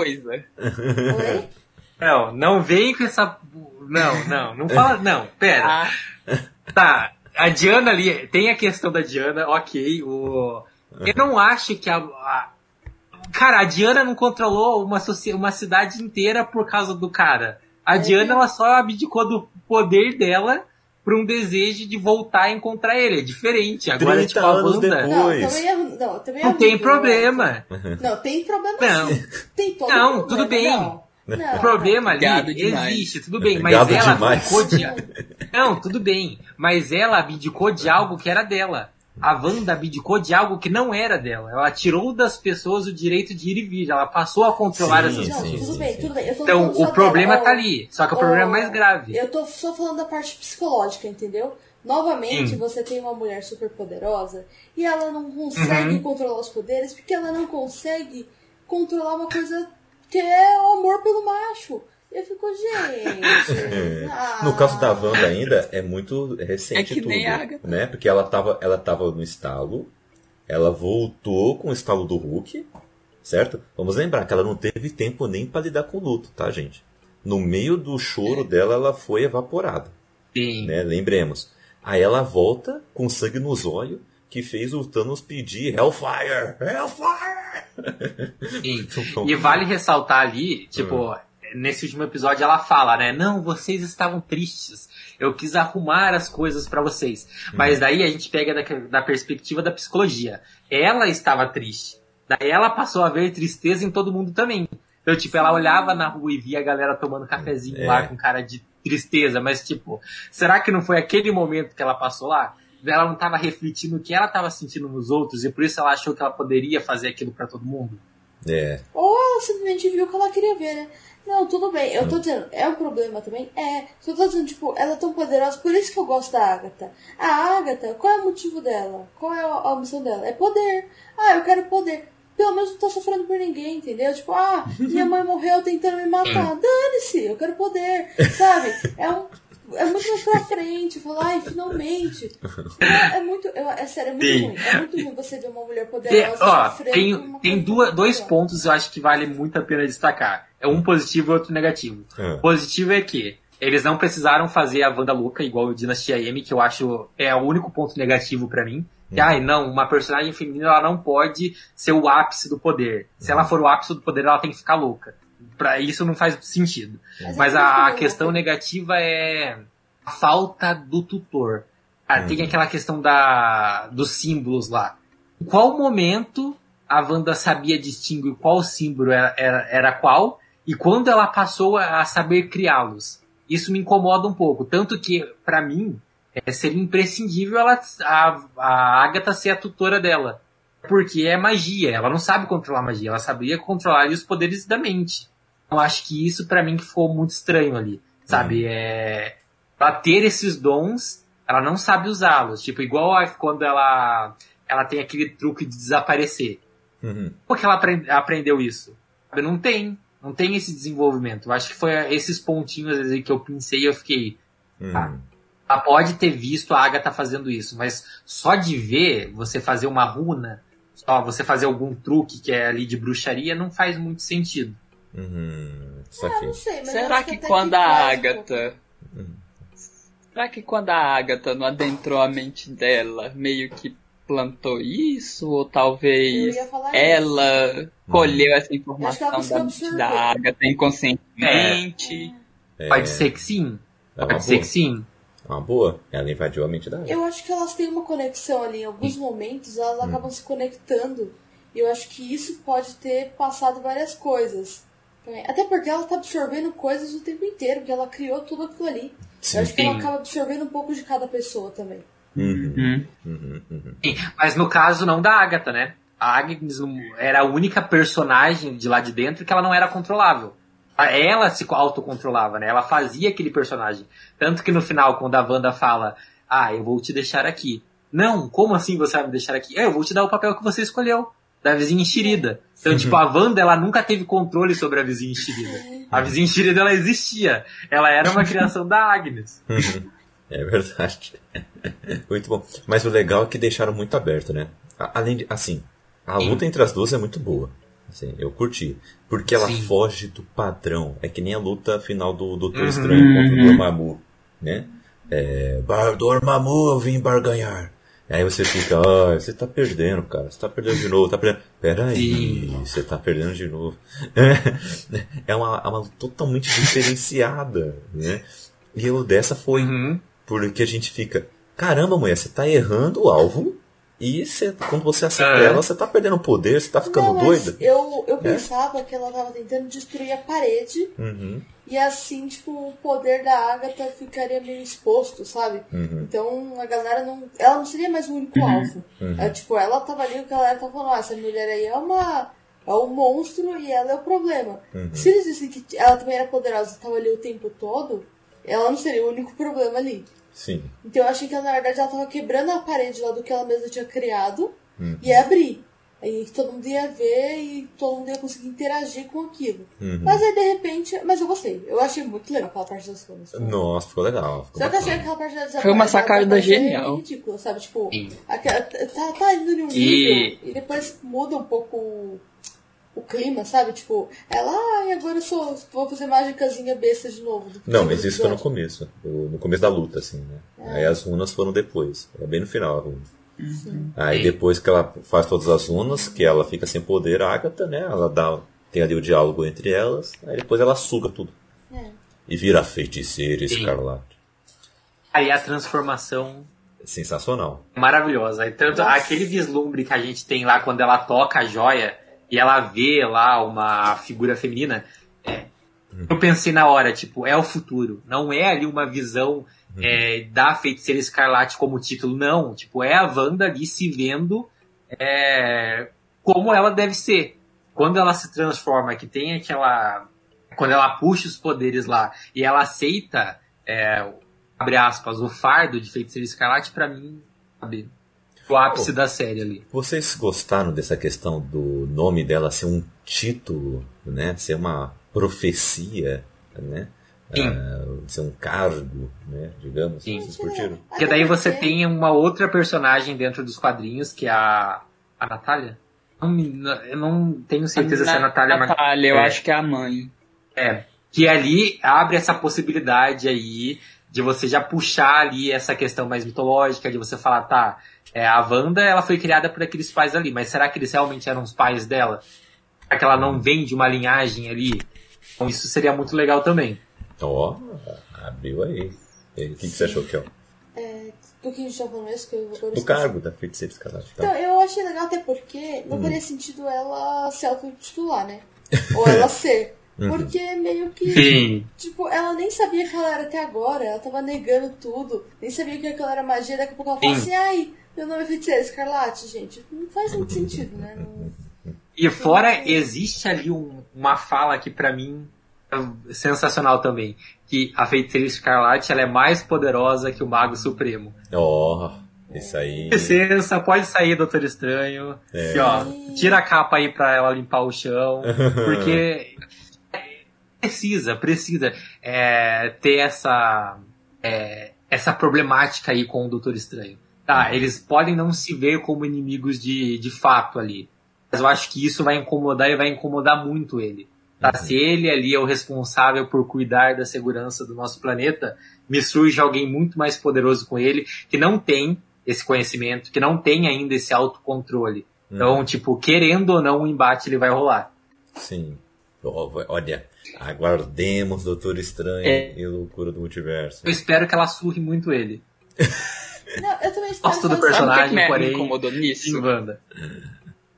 Não, não vem com essa. Não, não, não fala. Não, pera. Ah, Tá, a Diana ali, tem a questão da Diana, ok. O, eu não acho que a, a- Cara, a Diana não controlou uma, soci- uma cidade inteira por causa do cara. A Diana, ela só abdicou do poder dela pra um desejo de voltar a encontrar ele. É diferente. Agora, 30 tipo, a Wanda. depois. Não, também é, não, também é Não tem horrível, problema. né? Não, tem problema Não. sim. Tem todo Não, problema. tudo bem. Não, não, O problema ali existe, tudo bem, mas Gado ela demais. abdicou de. Não, tudo bem. Mas ela abdicou de algo que era dela. A Wanda abdicou de algo que não era dela. Ela tirou das pessoas o direito de ir e vir. Ela passou a controlar Sim, essas pessoas. tudo sim, bem, sim. tudo bem. Eu tô Então, o problema dela. tá Ó, ali. Só que o ó, problema é mais grave. Eu tô só falando da parte psicológica, entendeu? Novamente, Sim. você tem uma mulher super poderosa e ela não consegue Uhum. controlar os poderes porque ela não consegue controlar uma coisa que é o amor pelo macho. Eu fico, gente. ah. No caso da Wanda ainda, é muito recente É que tudo. nem a Agatha. Né? Porque ela tava, ela tava no estalo, ela voltou com o estalo do Hulk, certo? Vamos lembrar que ela não teve tempo nem pra lidar com o luto, tá, gente? No meio do choro dela, ela foi evaporada, Sim. né? Lembremos. Aí ela volta com sangue nos olhos, que fez o Thanos pedir Hellfire! Hellfire! Sim. Então, E vale ressaltar ali, tipo, nesse último episódio ela fala, né? Não, vocês estavam tristes. Eu quis arrumar as coisas pra vocês. Mas daí a gente pega da, da perspectiva da psicologia. Ela estava triste. Daí ela passou a ver tristeza em todo mundo também. Então, tipo, ela olhava na rua e via a galera tomando cafezinho É. lá com cara de tristeza. Mas, tipo, será que não foi aquele momento que ela passou lá? Ela não estava refletindo o que ela estava sentindo nos outros e por isso ela achou que ela poderia fazer aquilo pra todo mundo? É, Ou ela simplesmente viu o que ela queria ver, né? Não, tudo bem. Eu tô dizendo, é um problema também? É. Só tô dizendo, tipo, ela é tão poderosa, por isso que eu gosto da Agatha. A Agatha, qual é o motivo dela? Qual é a, a missão dela? É poder. Ah, eu quero poder. Pelo menos não tô sofrendo por ninguém, entendeu? Tipo, ah, minha mãe morreu tentando me matar. Dane-se, eu quero poder. Sabe? É um. É muito mais pra frente, falar, ai, finalmente. É, é muito. eu- É, sério, é muito Sim. ruim. É muito ruim você ver uma mulher Tem, poderosa ó, sofrendo tem, uma tem coisa duas, dois pontos eu acho que vale muito a pena destacar. É um positivo e outro negativo. O positivo é que eles não precisaram fazer a Wanda louca igual o Dynasty M, que eu acho é o único ponto negativo pra mim. Que, ai, não, uma personagem feminina ela não pode ser o ápice do poder. Se ela for o ápice do poder, ela tem que ficar louca. Pra isso não faz sentido. Mas Mas é a, a muito questão louco. negativa é a falta do tutor. Ah, Tem aquela questão da, dos símbolos lá. Em qual momento a Wanda sabia distinguir qual símbolo era, era, era qual e quando ela passou a, saber criá-los? Isso me incomoda um pouco. Tanto que, pra mim, é, seria imprescindível ela, a, a Agatha ser a tutora dela. Porque é magia, ela não sabe controlar magia, ela sabia controlar os poderes da mente. Eu acho que isso pra mim que ficou muito estranho ali, sabe? É, ela ter esses dons, ela não sabe usá-los. Tipo, igual a- quando ela, ela tem aquele truque de desaparecer. Uhum. Como que ela aprend- aprendeu isso? Não tem. Não tem esse desenvolvimento. Eu acho que foi esses pontinhos aí que eu pensei e eu fiquei. Uhum. Ela pode ter visto a Agatha fazendo isso, mas só de ver você fazer uma runa, só você fazer algum truque que é ali de bruxaria, não faz muito sentido. Uhum. Ah, sei, Será que até quando a um Agatha. Será que quando a Agatha não adentrou a mente dela, meio que plantou isso? Ou talvez ela colheu essa Acho que ela informação da da Agatha inconscientemente? É, Pode ser que sim. é Pode ser boa. que sim. É uma boa. Ela invadiu a mente da Eu acho que elas têm uma conexão ali. Em alguns momentos elas acabam se conectando. E eu acho que isso pode ter passado várias coisas. também. Até porque ela tá absorvendo coisas o tempo inteiro, porque ela criou tudo aquilo ali. Sim. eu acho que ela acaba absorvendo um pouco de cada pessoa também. Uhum. Hum. Uhum. Uhum. Sim, Mas no caso não da Agatha, né? A Agnes era a única personagem de lá de dentro que ela não era controlável. Ela se autocontrolava, né? Ela fazia aquele personagem. Tanto que no final, quando a Wanda fala, ah, eu vou te deixar aqui. Não, como assim você vai me deixar aqui? É, eu vou te dar o papel que você escolheu, da vizinha enxerida. Então, tipo, a Wanda, ela nunca teve controle sobre a vizinha enxerida. A vizinha enxerida, ela existia. Ela era uma criação da Agnes. É verdade. muito bom. Mas o legal é que deixaram muito aberto, né? Além de, assim, a Sim. luta entre as duas é muito boa. Assim, eu curti. Porque ela Sim. foge do padrão. É que nem a luta final do Doutor Uhum. Estranho contra o Uhum. Dormammu, né? É, Dormammu, eu vim barganhar. Aí você fica, ah, você tá perdendo, cara. Você tá perdendo de novo, tá perdendo. Pera aí, Sim. você tá perdendo de novo. É uma, é uma luta totalmente diferenciada, né? E o dessa foi Uhum. Porque a gente fica, caramba, mulher, você tá errando o alvo e você, quando você acerta É. ela, você tá perdendo poder, você tá ficando Não, mas doida. Eu, eu É? pensava que ela tava tentando destruir a parede. Uhum, E assim, tipo, o poder da Agatha ficaria meio exposto, sabe? uhum, Então a galera não. Ela não seria mais o único alvo. uhum. É, tipo, ela tava ali, o galera tava falando, ah, essa mulher aí é uma. É um monstro e ela é o problema. Uhum. Se eles dissem que ela também era poderosa e tava ali o tempo todo, ela não seria o único problema ali. Sim. Então eu achei que na verdade ela tava quebrando a parede lá do que ela mesma tinha criado Uhum. e ia abrir. Aí todo mundo ia ver e todo mundo ia conseguir interagir com aquilo. Uhum. Mas aí de repente. Mas eu gostei. Eu achei muito legal aquela parte das coisas. Nossa, ficou legal. Ficou Só que eu achei aquela parte da desapa- Foi uma da sacada genial. ridícula, sabe? Tipo, aquela- tá, tá indo em um E- nível e depois muda um pouco o, clima, sabe? Tipo, ela, ai, agora eu sou, vou fazer mágicazinha besta de novo. do Não, mas isso foi no começo. No começo da luta, assim, né? Aí as runas foram depois. É bem no final a runa. Aí Sim. depois que ela faz todas as runas, que ela fica sem poder, a Agatha, né? Ela dá. Tem ali o diálogo entre elas, aí depois ela suga tudo. É. E vira feiticeira escarlate. Aí a transformação Sensacional. maravilhosa. Aí, tanto Nossa. aquele vislumbre que a gente tem lá quando ela toca a joia e ela vê lá uma figura feminina. é, eu pensei na hora, tipo, é o futuro. Não é ali uma visão é, da feiticeira escarlate como título, não. Tipo, é a Wanda ali se vendo é, como ela deve ser. Quando ela se transforma, que tem aquela. Quando ela puxa os poderes lá e ela aceita, é, abre aspas, o fardo de feiticeira escarlate, pra mim, sabe? O ápice Oh. da série ali. Vocês gostaram dessa questão do nome dela ser um título, né? Ser uma profecia, né? Sim. Ah, ser um cargo, né? Digamos. Sim. Vocês curtiram? Porque daí você tem uma outra personagem dentro dos quadrinhos, que é a, a Natália. Eu não tenho certeza se é a Natália, mas Natália, eu é. acho que é a mãe. É, que ali abre essa possibilidade aí de você já puxar ali essa questão mais mitológica, de você falar, tá, É, a Wanda, ela foi criada por aqueles pais ali, mas será que eles realmente eram os pais dela? Será que ela não vem de uma linhagem ali? Então isso seria muito legal também. Ó, abriu aí. E O que, que você achou, Kel? É, do que a gente tá falando mesmo, que eu agora Do cargo da feiticeira escarlate. Então, Tá. eu achei legal até porque não faria sentido ela se auto-titular, né? Ou ela ser. Porque meio que, Sim. tipo, ela nem sabia que ela era até agora, ela tava negando tudo, nem sabia que aquilo era magia, daqui a pouco ela fala Sim. assim, ai, meu nome é Feiticeira Escarlate, gente. Não faz muito sentido, né? Não- E fora, existe ali um- uma fala que pra mim é sensacional também. Que a feiticeira escarlate ela é mais poderosa que o Mago Supremo. Ó, isso aí. Licença, pode sair, Doutor Estranho. É. Assim, ó, tira a capa aí pra ela limpar o chão. Porque precisa, precisa é, ter essa, é, essa problemática aí com o Doutor Estranho. Tá, eles podem não se ver como inimigos de, de fato ali. Mas eu acho que isso vai incomodar e vai incomodar muito ele. Tá? Se ele ali é o responsável por cuidar da segurança do nosso planeta, me surge alguém muito mais poderoso com ele, que não tem esse conhecimento, que não tem ainda esse autocontrole. Então, tipo, querendo ou não, o embate ele vai rolar. Sim. Olha, aguardemos Doutor Estranho É. e loucura do multiverso. Eu espero que ela surre muito ele. Não, eu também espero Gosto do que ela- Sabe o que, personagem, que me, incomodou nisso? Sim, Wanda.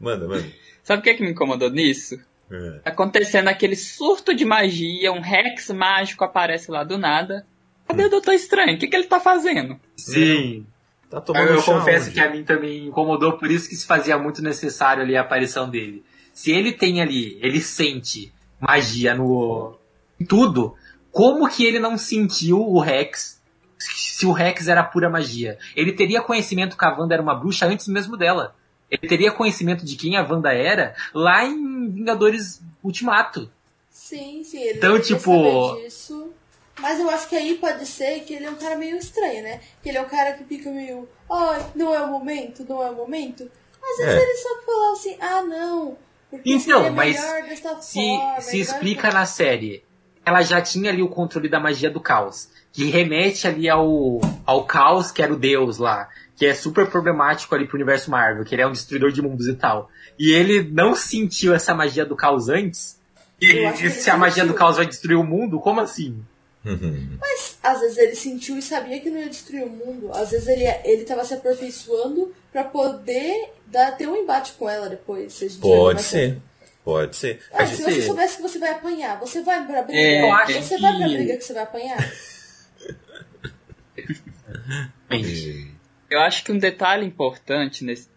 Manda, manda. Sabe o que, que me incomodou nisso? É. Acontecendo aquele surto de magia, um Rex mágico aparece lá do nada. Cadê o Doutor Estranho? O que, que ele tá fazendo? Sim. Tá Eu, tomando eu chá confesso onde? que a mim também incomodou, por isso que se fazia muito necessário ali a aparição dele. Se ele tem ali, ele sente magia no em tudo, como que ele não sentiu o Rex se o Rex era pura magia? Ele teria conhecimento que a Wanda era uma bruxa antes mesmo dela. Ele teria conhecimento de quem a Wanda era lá em Vingadores Ultimato. Sim, sim, ele Então, tipo- disso. Mas eu acho que aí pode ser que ele é um cara meio estranho, né? Que ele é um cara que fica meio, ai, não é o momento, não é o momento. Às vezes É. ele só fala assim, ah, não. Porque Então, seria mas melhor desta se, forma, se explica na série. Ela já tinha ali o controle da magia do caos. Que remete ali ao, ao caos, que era o deus lá. Que é super problemático ali pro universo Marvel, que ele é um destruidor de mundos e tal. E ele não sentiu essa magia do caos antes. E se a magia sentiu. do caos vai destruir o mundo, como assim? Uhum. Às vezes ele sentiu e sabia que não ia destruir o mundo. Às vezes ele, ele tava se aperfeiçoando pra poder dar, ter um embate com ela depois. se a gente Pode ser. Pode ser. Ah, se você soubesse que você vai apanhar, você vai pra briga? É, eu acho você vai pra que- briga que você vai apanhar? Eu acho que um detalhe importante nesse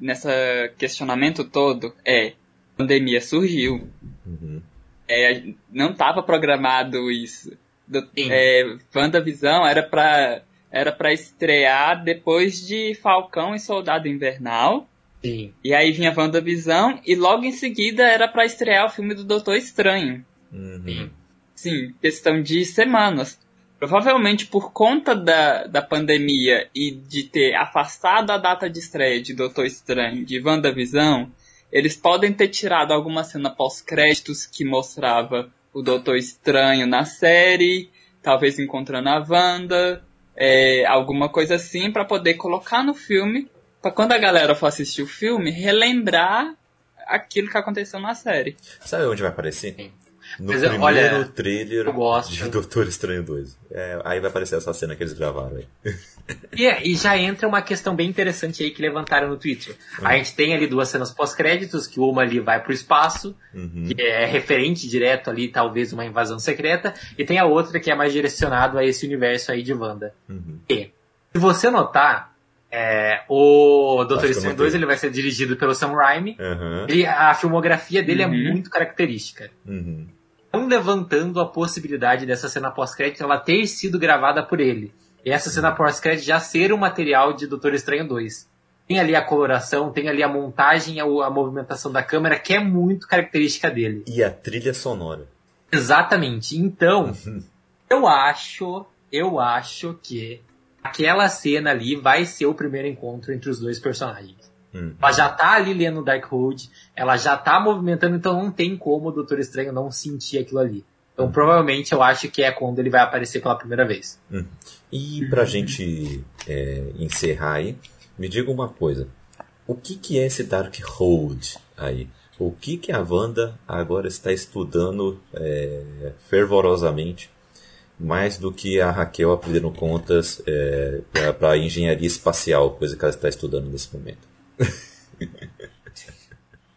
nessa questionamento todo é a pandemia surgiu. Uhum. É, não estava programado isso. Do, Sim. é, WandaVisão era pra, era pra estrear depois de Falcão e Soldado Invernal. Sim. E aí vinha WandaVisão e logo em seguida era pra estrear o filme do Doutor Estranho. Uhum. Sim, questão de semanas. Provavelmente por conta da, da pandemia e de ter afastado a data de estreia de Doutor Estranho de WandaVisão, eles podem ter tirado alguma cena pós-créditos que mostrava o Doutor Estranho na série, talvez encontrando a Wanda, é, alguma coisa assim, pra poder colocar no filme, pra quando a galera for assistir o filme, relembrar aquilo que aconteceu na série. Sabe onde vai aparecer? Sim. No Mas primeiro olha, trailer de Doutor Estranho 2. É, aí vai aparecer essa cena que eles gravaram aí. E, e já entra uma questão bem interessante aí que levantaram no Twitter. A gente tem ali duas cenas pós-créditos, que uma ali vai pro espaço, Uhum. que é referente direto ali, talvez uma invasão secreta, e tem a outra que é mais direcionado a esse universo aí de Wanda. Uhum. E, se você notar, é, o Doutor Estranho notei. 2 ele vai ser dirigido pelo Sam Raimi. Ele, a filmografia dele Uhum. é muito característica. Uhum. Estão levantando a possibilidade dessa cena pós-crédito ela ter sido gravada por ele. E essa cena pós-crédito já ser o material de Doutor Estranho 2. Tem ali a coloração, tem ali a montagem, a, a movimentação da câmera, que é muito característica dele. E a trilha sonora. Exatamente. Então, eu acho, eu acho que aquela cena ali vai ser o primeiro encontro entre os dois personagens. Hum. Ela já tá ali lendo Darkhold, ela já tá movimentando, então não tem como o Doutor Estranho não sentir aquilo ali. Então provavelmente eu acho que é quando ele vai aparecer pela primeira vez. E pra gente é, encerrar aí, me diga uma coisa. O que, que é esse Darkhold aí? O que, que a Wanda agora está estudando é, fervorosamente mais do que a Raquel aprendendo contas é, para engenharia espacial, coisa que ela está estudando nesse momento.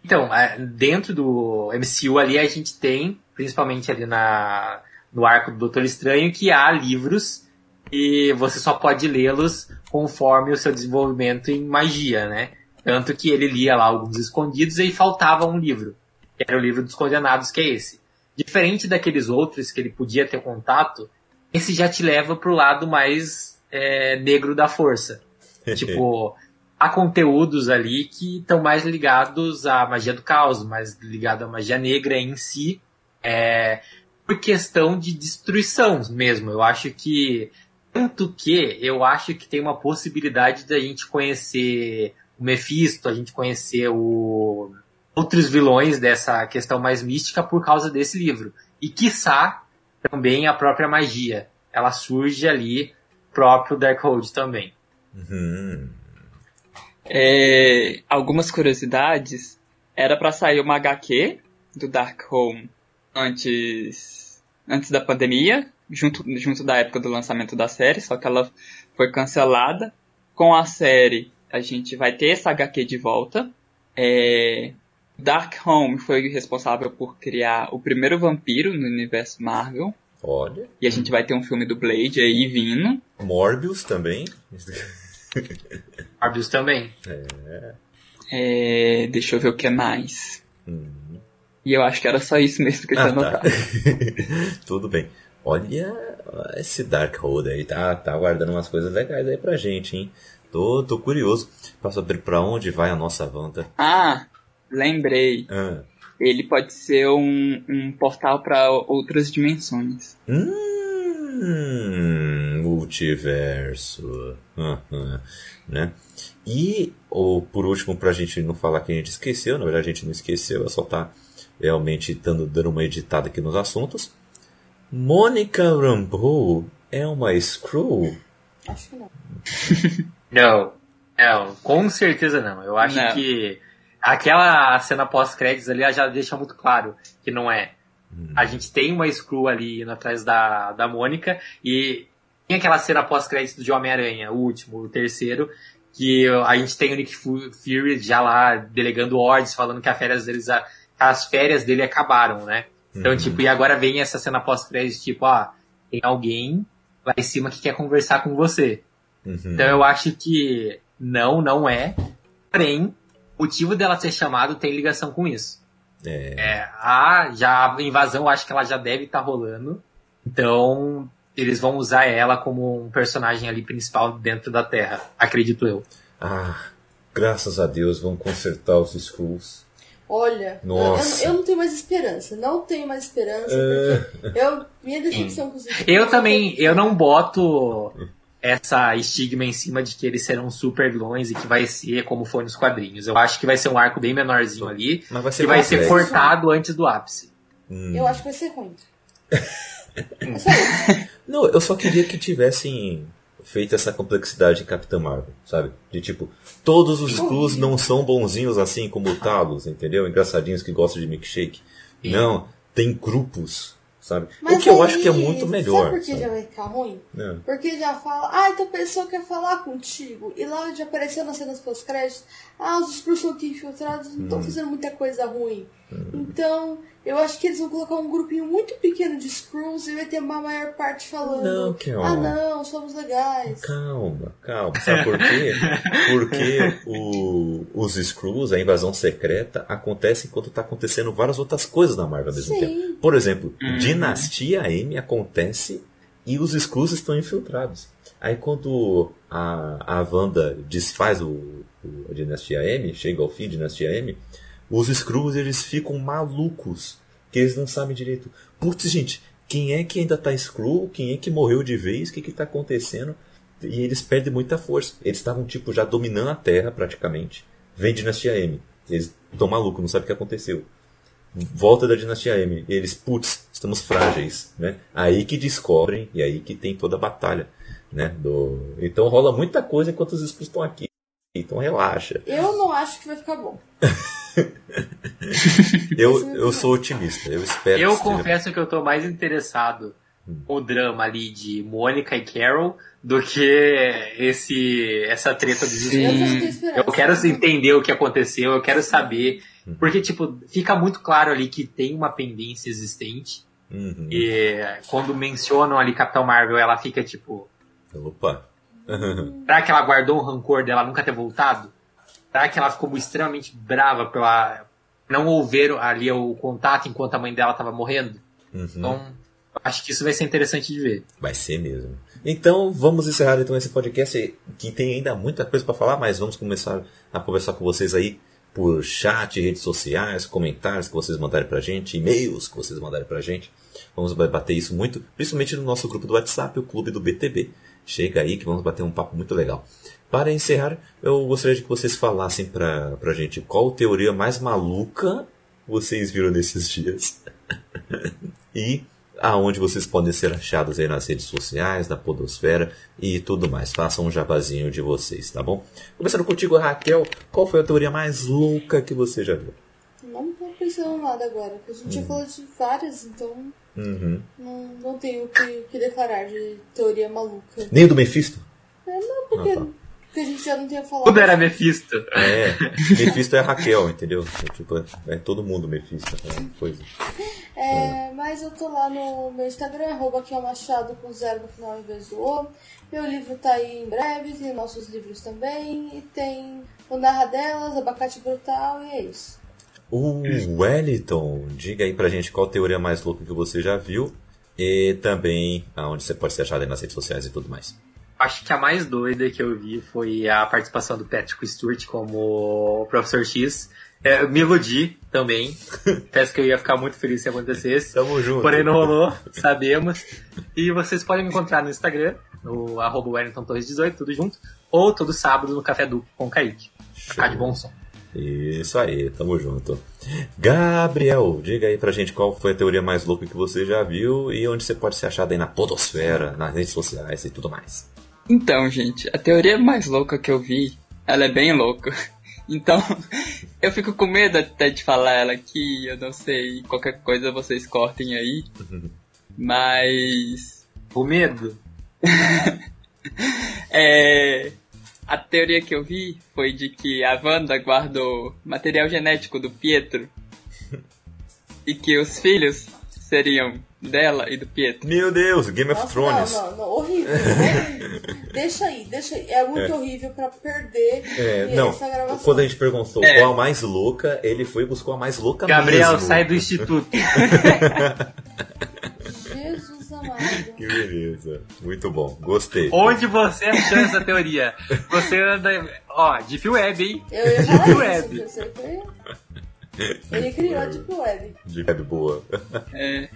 então, dentro do MCU ali a gente tem, principalmente ali na, no arco do Doutor Estranho, que há livros e você só pode lê-los conforme o seu desenvolvimento em magia, né? Tanto que ele lia lá alguns escondidos e faltava um livro, que era o livro dos condenados, que é esse. Diferente daqueles outros que ele podia ter contato, esse já te leva pro lado mais é, negro da força. tipo, há conteúdos ali que estão mais ligados à magia do caos, mais ligado à magia negra em si, é, por questão de destruição mesmo. Eu acho que tanto que eu acho que tem uma possibilidade da gente conhecer o Mephisto, a gente conhecer o outros vilões dessa questão mais mística por causa desse livro. E quiçá também a própria magia. Ela surge ali próprio Darkhold também. Uhum. É, algumas curiosidades. Era para sair uma HQ do Darkhold antes, antes da pandemia, junto, junto da época do lançamento da série, só que ela foi cancelada. Com a série, a gente vai ter essa HQ de volta. É, Dark Home foi responsável por criar o primeiro vampiro no universo Marvel. Olha. E a gente vai ter um filme do Blade aí vindo. Morbius também. Morbius também. É. é. Deixa eu ver o que mais. Hum. E eu acho que era só isso mesmo que eu tinha ah, tá. anotado. Tudo bem. Olha esse Darkhold aí, tá, tá guardando umas coisas legais aí pra gente, hein? Tô, tô curioso pra saber pra onde vai a nossa Wanda. Ah, lembrei. Ah. Ele pode ser um, um portal para outras dimensões. Hum, multiverso. Uhum, né? E, ou, por último, pra gente não falar que a gente esqueceu, na verdade a gente não esqueceu, é só tá realmente dando, dando uma editada aqui nos assuntos. Mônica Rambeau é uma Screw? Acho que não. não, não, com certeza não. Eu acho Não. que aquela cena pós-créditos ali já deixa muito claro que não é. Hum. A gente tem uma Screw ali indo atrás da, da Mônica e tem aquela cena pós-créditos de Homem-Aranha, o último, o terceiro, que a gente tem o Nick Fu- Fury já lá delegando ordens, falando que as férias, deles, as férias dele acabaram, né? Então, Uhum. tipo, e agora vem essa cena pós-créditos, tipo, ó, tem alguém lá em cima que quer conversar com você. Uhum. Então eu acho que não, não é. Porém, motivo dela ser chamada tem ligação com isso. É. É, a, já, a invasão acho que ela já deve estar rolando. Então, eles vão usar ela como um personagem ali principal dentro da Terra, acredito eu. Ah, graças a Deus vão consertar os Skrulls. Olha, eu- Nossa. Eu, eu não tenho mais esperança. Não tenho mais esperança, porque eu, minha decepção com os Eu também, eu não boto essa estigma em cima de que eles serão super vilões e que vai ser como foi nos quadrinhos. Eu acho que vai ser um arco bem menorzinho ali, Mas vai ser que vai ser cortado antes do ápice. Hum. Eu acho que vai ser ruim. É isso. Não, eu só queria que tivessem feito essa complexidade em Capitã Marvel, sabe? De tipo, todos os Skrulls não são bonzinhos assim como o Talos, entendeu? Engraçadinhos que gostam de milkshake. Não, tem grupos, sabe? o que eu acho que é aí, muito melhor. Sabe por que sabe? já vai ficar ruim? Não. Porque já fala, ah, então a pessoa quer falar contigo. E lá onde apareceu nas cenas pós-créditos, ah, os Skrulls são aqui infiltrados, não Hum. estão fazendo muita coisa ruim. Então, eu acho que eles vão colocar um grupinho muito pequeno de Skrulls e vai ter uma maior parte falando, Não, Kel. ah, não, somos legais. Calma, calma. Sabe por quê? Porque o- os Skrulls, a invasão secreta, acontece enquanto tá acontecendo várias outras coisas na Marvel ao mesmo Sim. tempo. Por exemplo, Dinastia M acontece e os Skrulls estão infiltrados. Aí quando a, a Wanda desfaz o, o- a Dinastia M, chega ao fim Dinastia M, os Skrulls eles ficam malucos, que eles não sabem direito. Putz, gente, quem é que ainda tá Skrull? Quem é que morreu de vez? O que que tá acontecendo? E eles perdem muita força. Eles estavam, tipo, já dominando a Terra, praticamente. Vem Dinastia M. Eles estão malucos, não sabem o que aconteceu. Volta da Dinastia M. Eles, putz, estamos frágeis, né? Aí que descobrem, e aí que tem toda a batalha, né? Do... Então rola muita coisa enquanto os Skrulls estão aqui. Então relaxa. Eu não acho que vai ficar bom. Eu, eu sou otimista, eu espero Eu que confesso que eu tô mais interessado Hum. no drama ali de Mônica e Carol do que esse essa treta dos Sim. Eu quero entender o que aconteceu, eu quero saber. Porque, tipo, fica muito claro ali que tem uma pendência existente. Uhum. E quando mencionam ali Capitão Marvel, ela fica tipo. Opa. Será que ela guardou o rancor dela nunca ter voltado? Que ela ficou extremamente brava pela não ouvir ali o contato enquanto a mãe dela tava morrendo? Uhum. Então, acho que isso vai ser interessante de ver. Vai ser mesmo. Então vamos encerrar então esse podcast que tem ainda muita coisa para falar, mas vamos começar a conversar com vocês aí por chat, redes sociais, comentários que vocês mandarem pra gente, e-mails que vocês mandarem pra gente. Vamos bater isso muito, principalmente no nosso grupo do WhatsApp, o Clube do BTB. Chega aí que vamos bater um papo muito legal. Para encerrar, eu gostaria de que vocês falassem pra, pra gente qual teoria mais maluca vocês viram nesses dias. e aonde vocês podem ser achados aí nas redes sociais, na podosfera e tudo mais. Façam um jabazinho de vocês, tá bom? Começando contigo, Raquel, qual foi a teoria mais louca que você já viu? Não tô pensando em nada agora, porque a gente já falou de várias, então Uhum. não, não tenho o que, o que declarar de teoria maluca. Nem o do Mephisto? Não, porque, Ah, tá. Porque a gente já não tinha falado. Tudo era Mephisto. É, Mephisto é a Raquel, entendeu? É, tipo, é todo mundo Mephisto. É coisa. É, mas eu tô lá no meu Instagram, arroba aqui é o Machado com zero no final em vez do O. Meu livro tá aí em breve, tem nossos livros também, e tem o Narradelas, Abacate Brutal, e é isso. O Wellington, diga aí pra gente qual teoria mais louca que você já viu e também aonde você pode ser achado aí nas redes sociais e tudo mais. Acho que a mais doida que eu vi foi a participação do Patrick Stewart como o Professor X. É, me iludi também. Peço que eu ia ficar muito feliz se acontecesse. Tamo junto. Porém não rolou, sabemos. E vocês podem me encontrar no Instagram, no arroba Wellington Torres 18, tudo junto. Ou todo sábado no Café Duplo com o Kaique. Ficar de bom som. Isso aí, tamo junto. Gabriel, diga aí pra gente qual foi a teoria mais louca que você já viu e onde você pode ser achado aí na podosfera, nas redes sociais e tudo mais. Então, gente, a teoria mais louca que eu vi, ela é bem louca. Então, eu fico com medo até de falar ela aqui, eu não sei, qualquer coisa vocês cortem aí. Mas. O medo. É. A teoria que eu vi foi de que a Wanda guardou material genético do Pietro e que os filhos seriam dela e do Pietro. Meu Deus, Game of Nossa, Thrones. não, não, não, horrível, horrível. deixa aí, deixa aí. É muito horrível pra perder É, não, essa gravação. quando a gente perguntou É. qual a mais louca, ele foi e buscou a mais louca Gabriel, mesmo. sai do instituto. Jesus amado. Que beleza, muito bom, gostei. Onde você achou essa teoria? Você anda. Ó, Deep Web, hein? Eu ia Deep falar isso, Web. porque você foi... Ele criou a Deep Web. De web boa. É,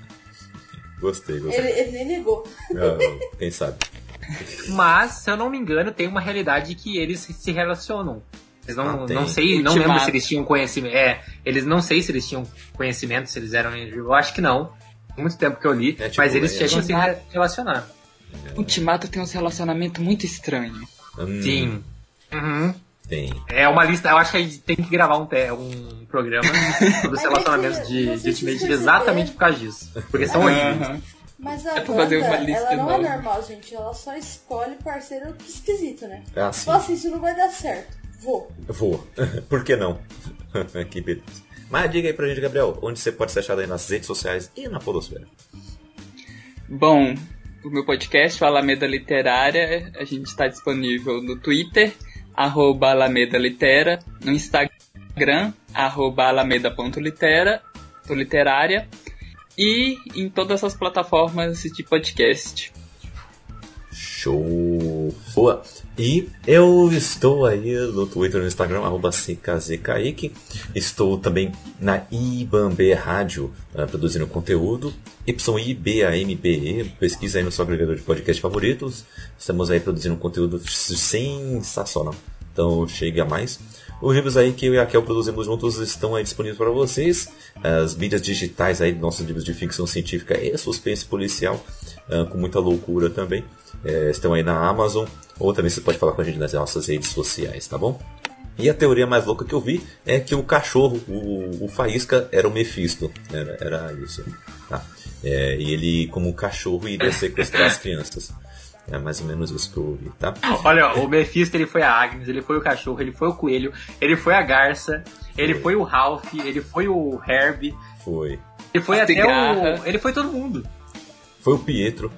Gostei, gostei. Ele, ele nem negou. Ah, quem sabe? Mas, se eu não me engano, tem uma realidade que eles se relacionam. Eles não, Ah, tem. não sei, não lembro se eles tinham conhecimento. É, eles não sei se eles tinham conhecimento, se eles eram. Eu acho que não. Muito tempo que eu li, É, tipo, mas eles é- chegam a se relacionar. Ultimato tem um relacionamento muito estranho. Hum, Sim. Uhum. Tem. É uma lista, eu acho que a gente tem que gravar um, um programa sobre os é relacionamentos de, de Ultimate perceberam- exatamente por causa disso. Porque são horríveis. Aham. Mas a É Wanda, uma lista ela não é nova. normal, gente. Ela só escolhe parceiro esquisito, né? É assim. Fala assim, isso não vai dar certo. Vou. Vou. Por que não? que beleza. Mas diga aí pra gente, Gabriel, onde você pode ser achado aí nas redes sociais e na podosfera. Bom, o meu podcast, o Alameda Literária, a gente está disponível no Twitter, arroba Alameda Litera, no Instagram, arroba alameda.litera, literária, e em todas as plataformas de podcast. Show! E eu estou aí no Twitter no Instagram, arroba CKZKaique. Estou também na IBAMB Rádio, eh, produzindo conteúdo. YIBAMBE, pesquisa aí no seu agregador de podcast favoritos. Estamos aí produzindo conteúdo sensacional. Então chegue a mais. Os livros aí que eu e a Kel produzimos juntos estão aí disponíveis para vocês. As mídias digitais aí, nossos livros de ficção científica e suspense policial uh, com muita loucura também. É, estão aí na Amazon, ou também você pode falar com a gente nas nossas redes sociais, tá bom? E a teoria mais louca que eu vi é que o cachorro, o, o Faísca, era o Mephisto. Era, era isso. Tá? É, e ele, como cachorro, iria sequestrar as crianças. É mais ou menos isso que eu ouvi, tá? Olha, o Mephisto ele foi a Agnes, ele foi o cachorro, ele foi o coelho, ele foi a garça, ele foi, foi o Ralph, ele foi o Herb. Foi. Ele foi a até cigarra. o. Ele foi todo mundo. Foi o Pietro.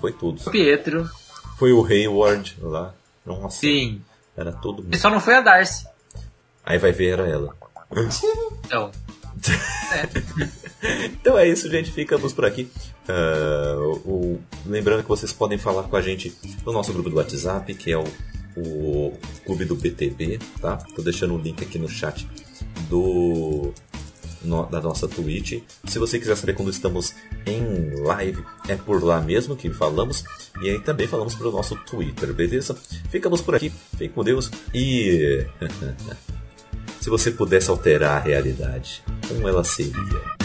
Foi todos. O Pietro. Foi o Hayward lá. Nossa. Sim. Era todo mundo. E só não foi a Darcy. Aí vai ver, era ela. Então. É. então é isso, gente. Ficamos por aqui. Uh, o, lembrando que vocês podem falar com a gente no nosso grupo do WhatsApp, que é o, o Clube do BTB, tá? Tô deixando o link aqui no chat do no, da nossa Twitch. Se você quiser saber quando estamos em live, é por lá mesmo que falamos. E aí também falamos pelo nosso Twitter, beleza? Ficamos por aqui, fique com Deus e. Se você pudesse alterar a realidade, como ela seria?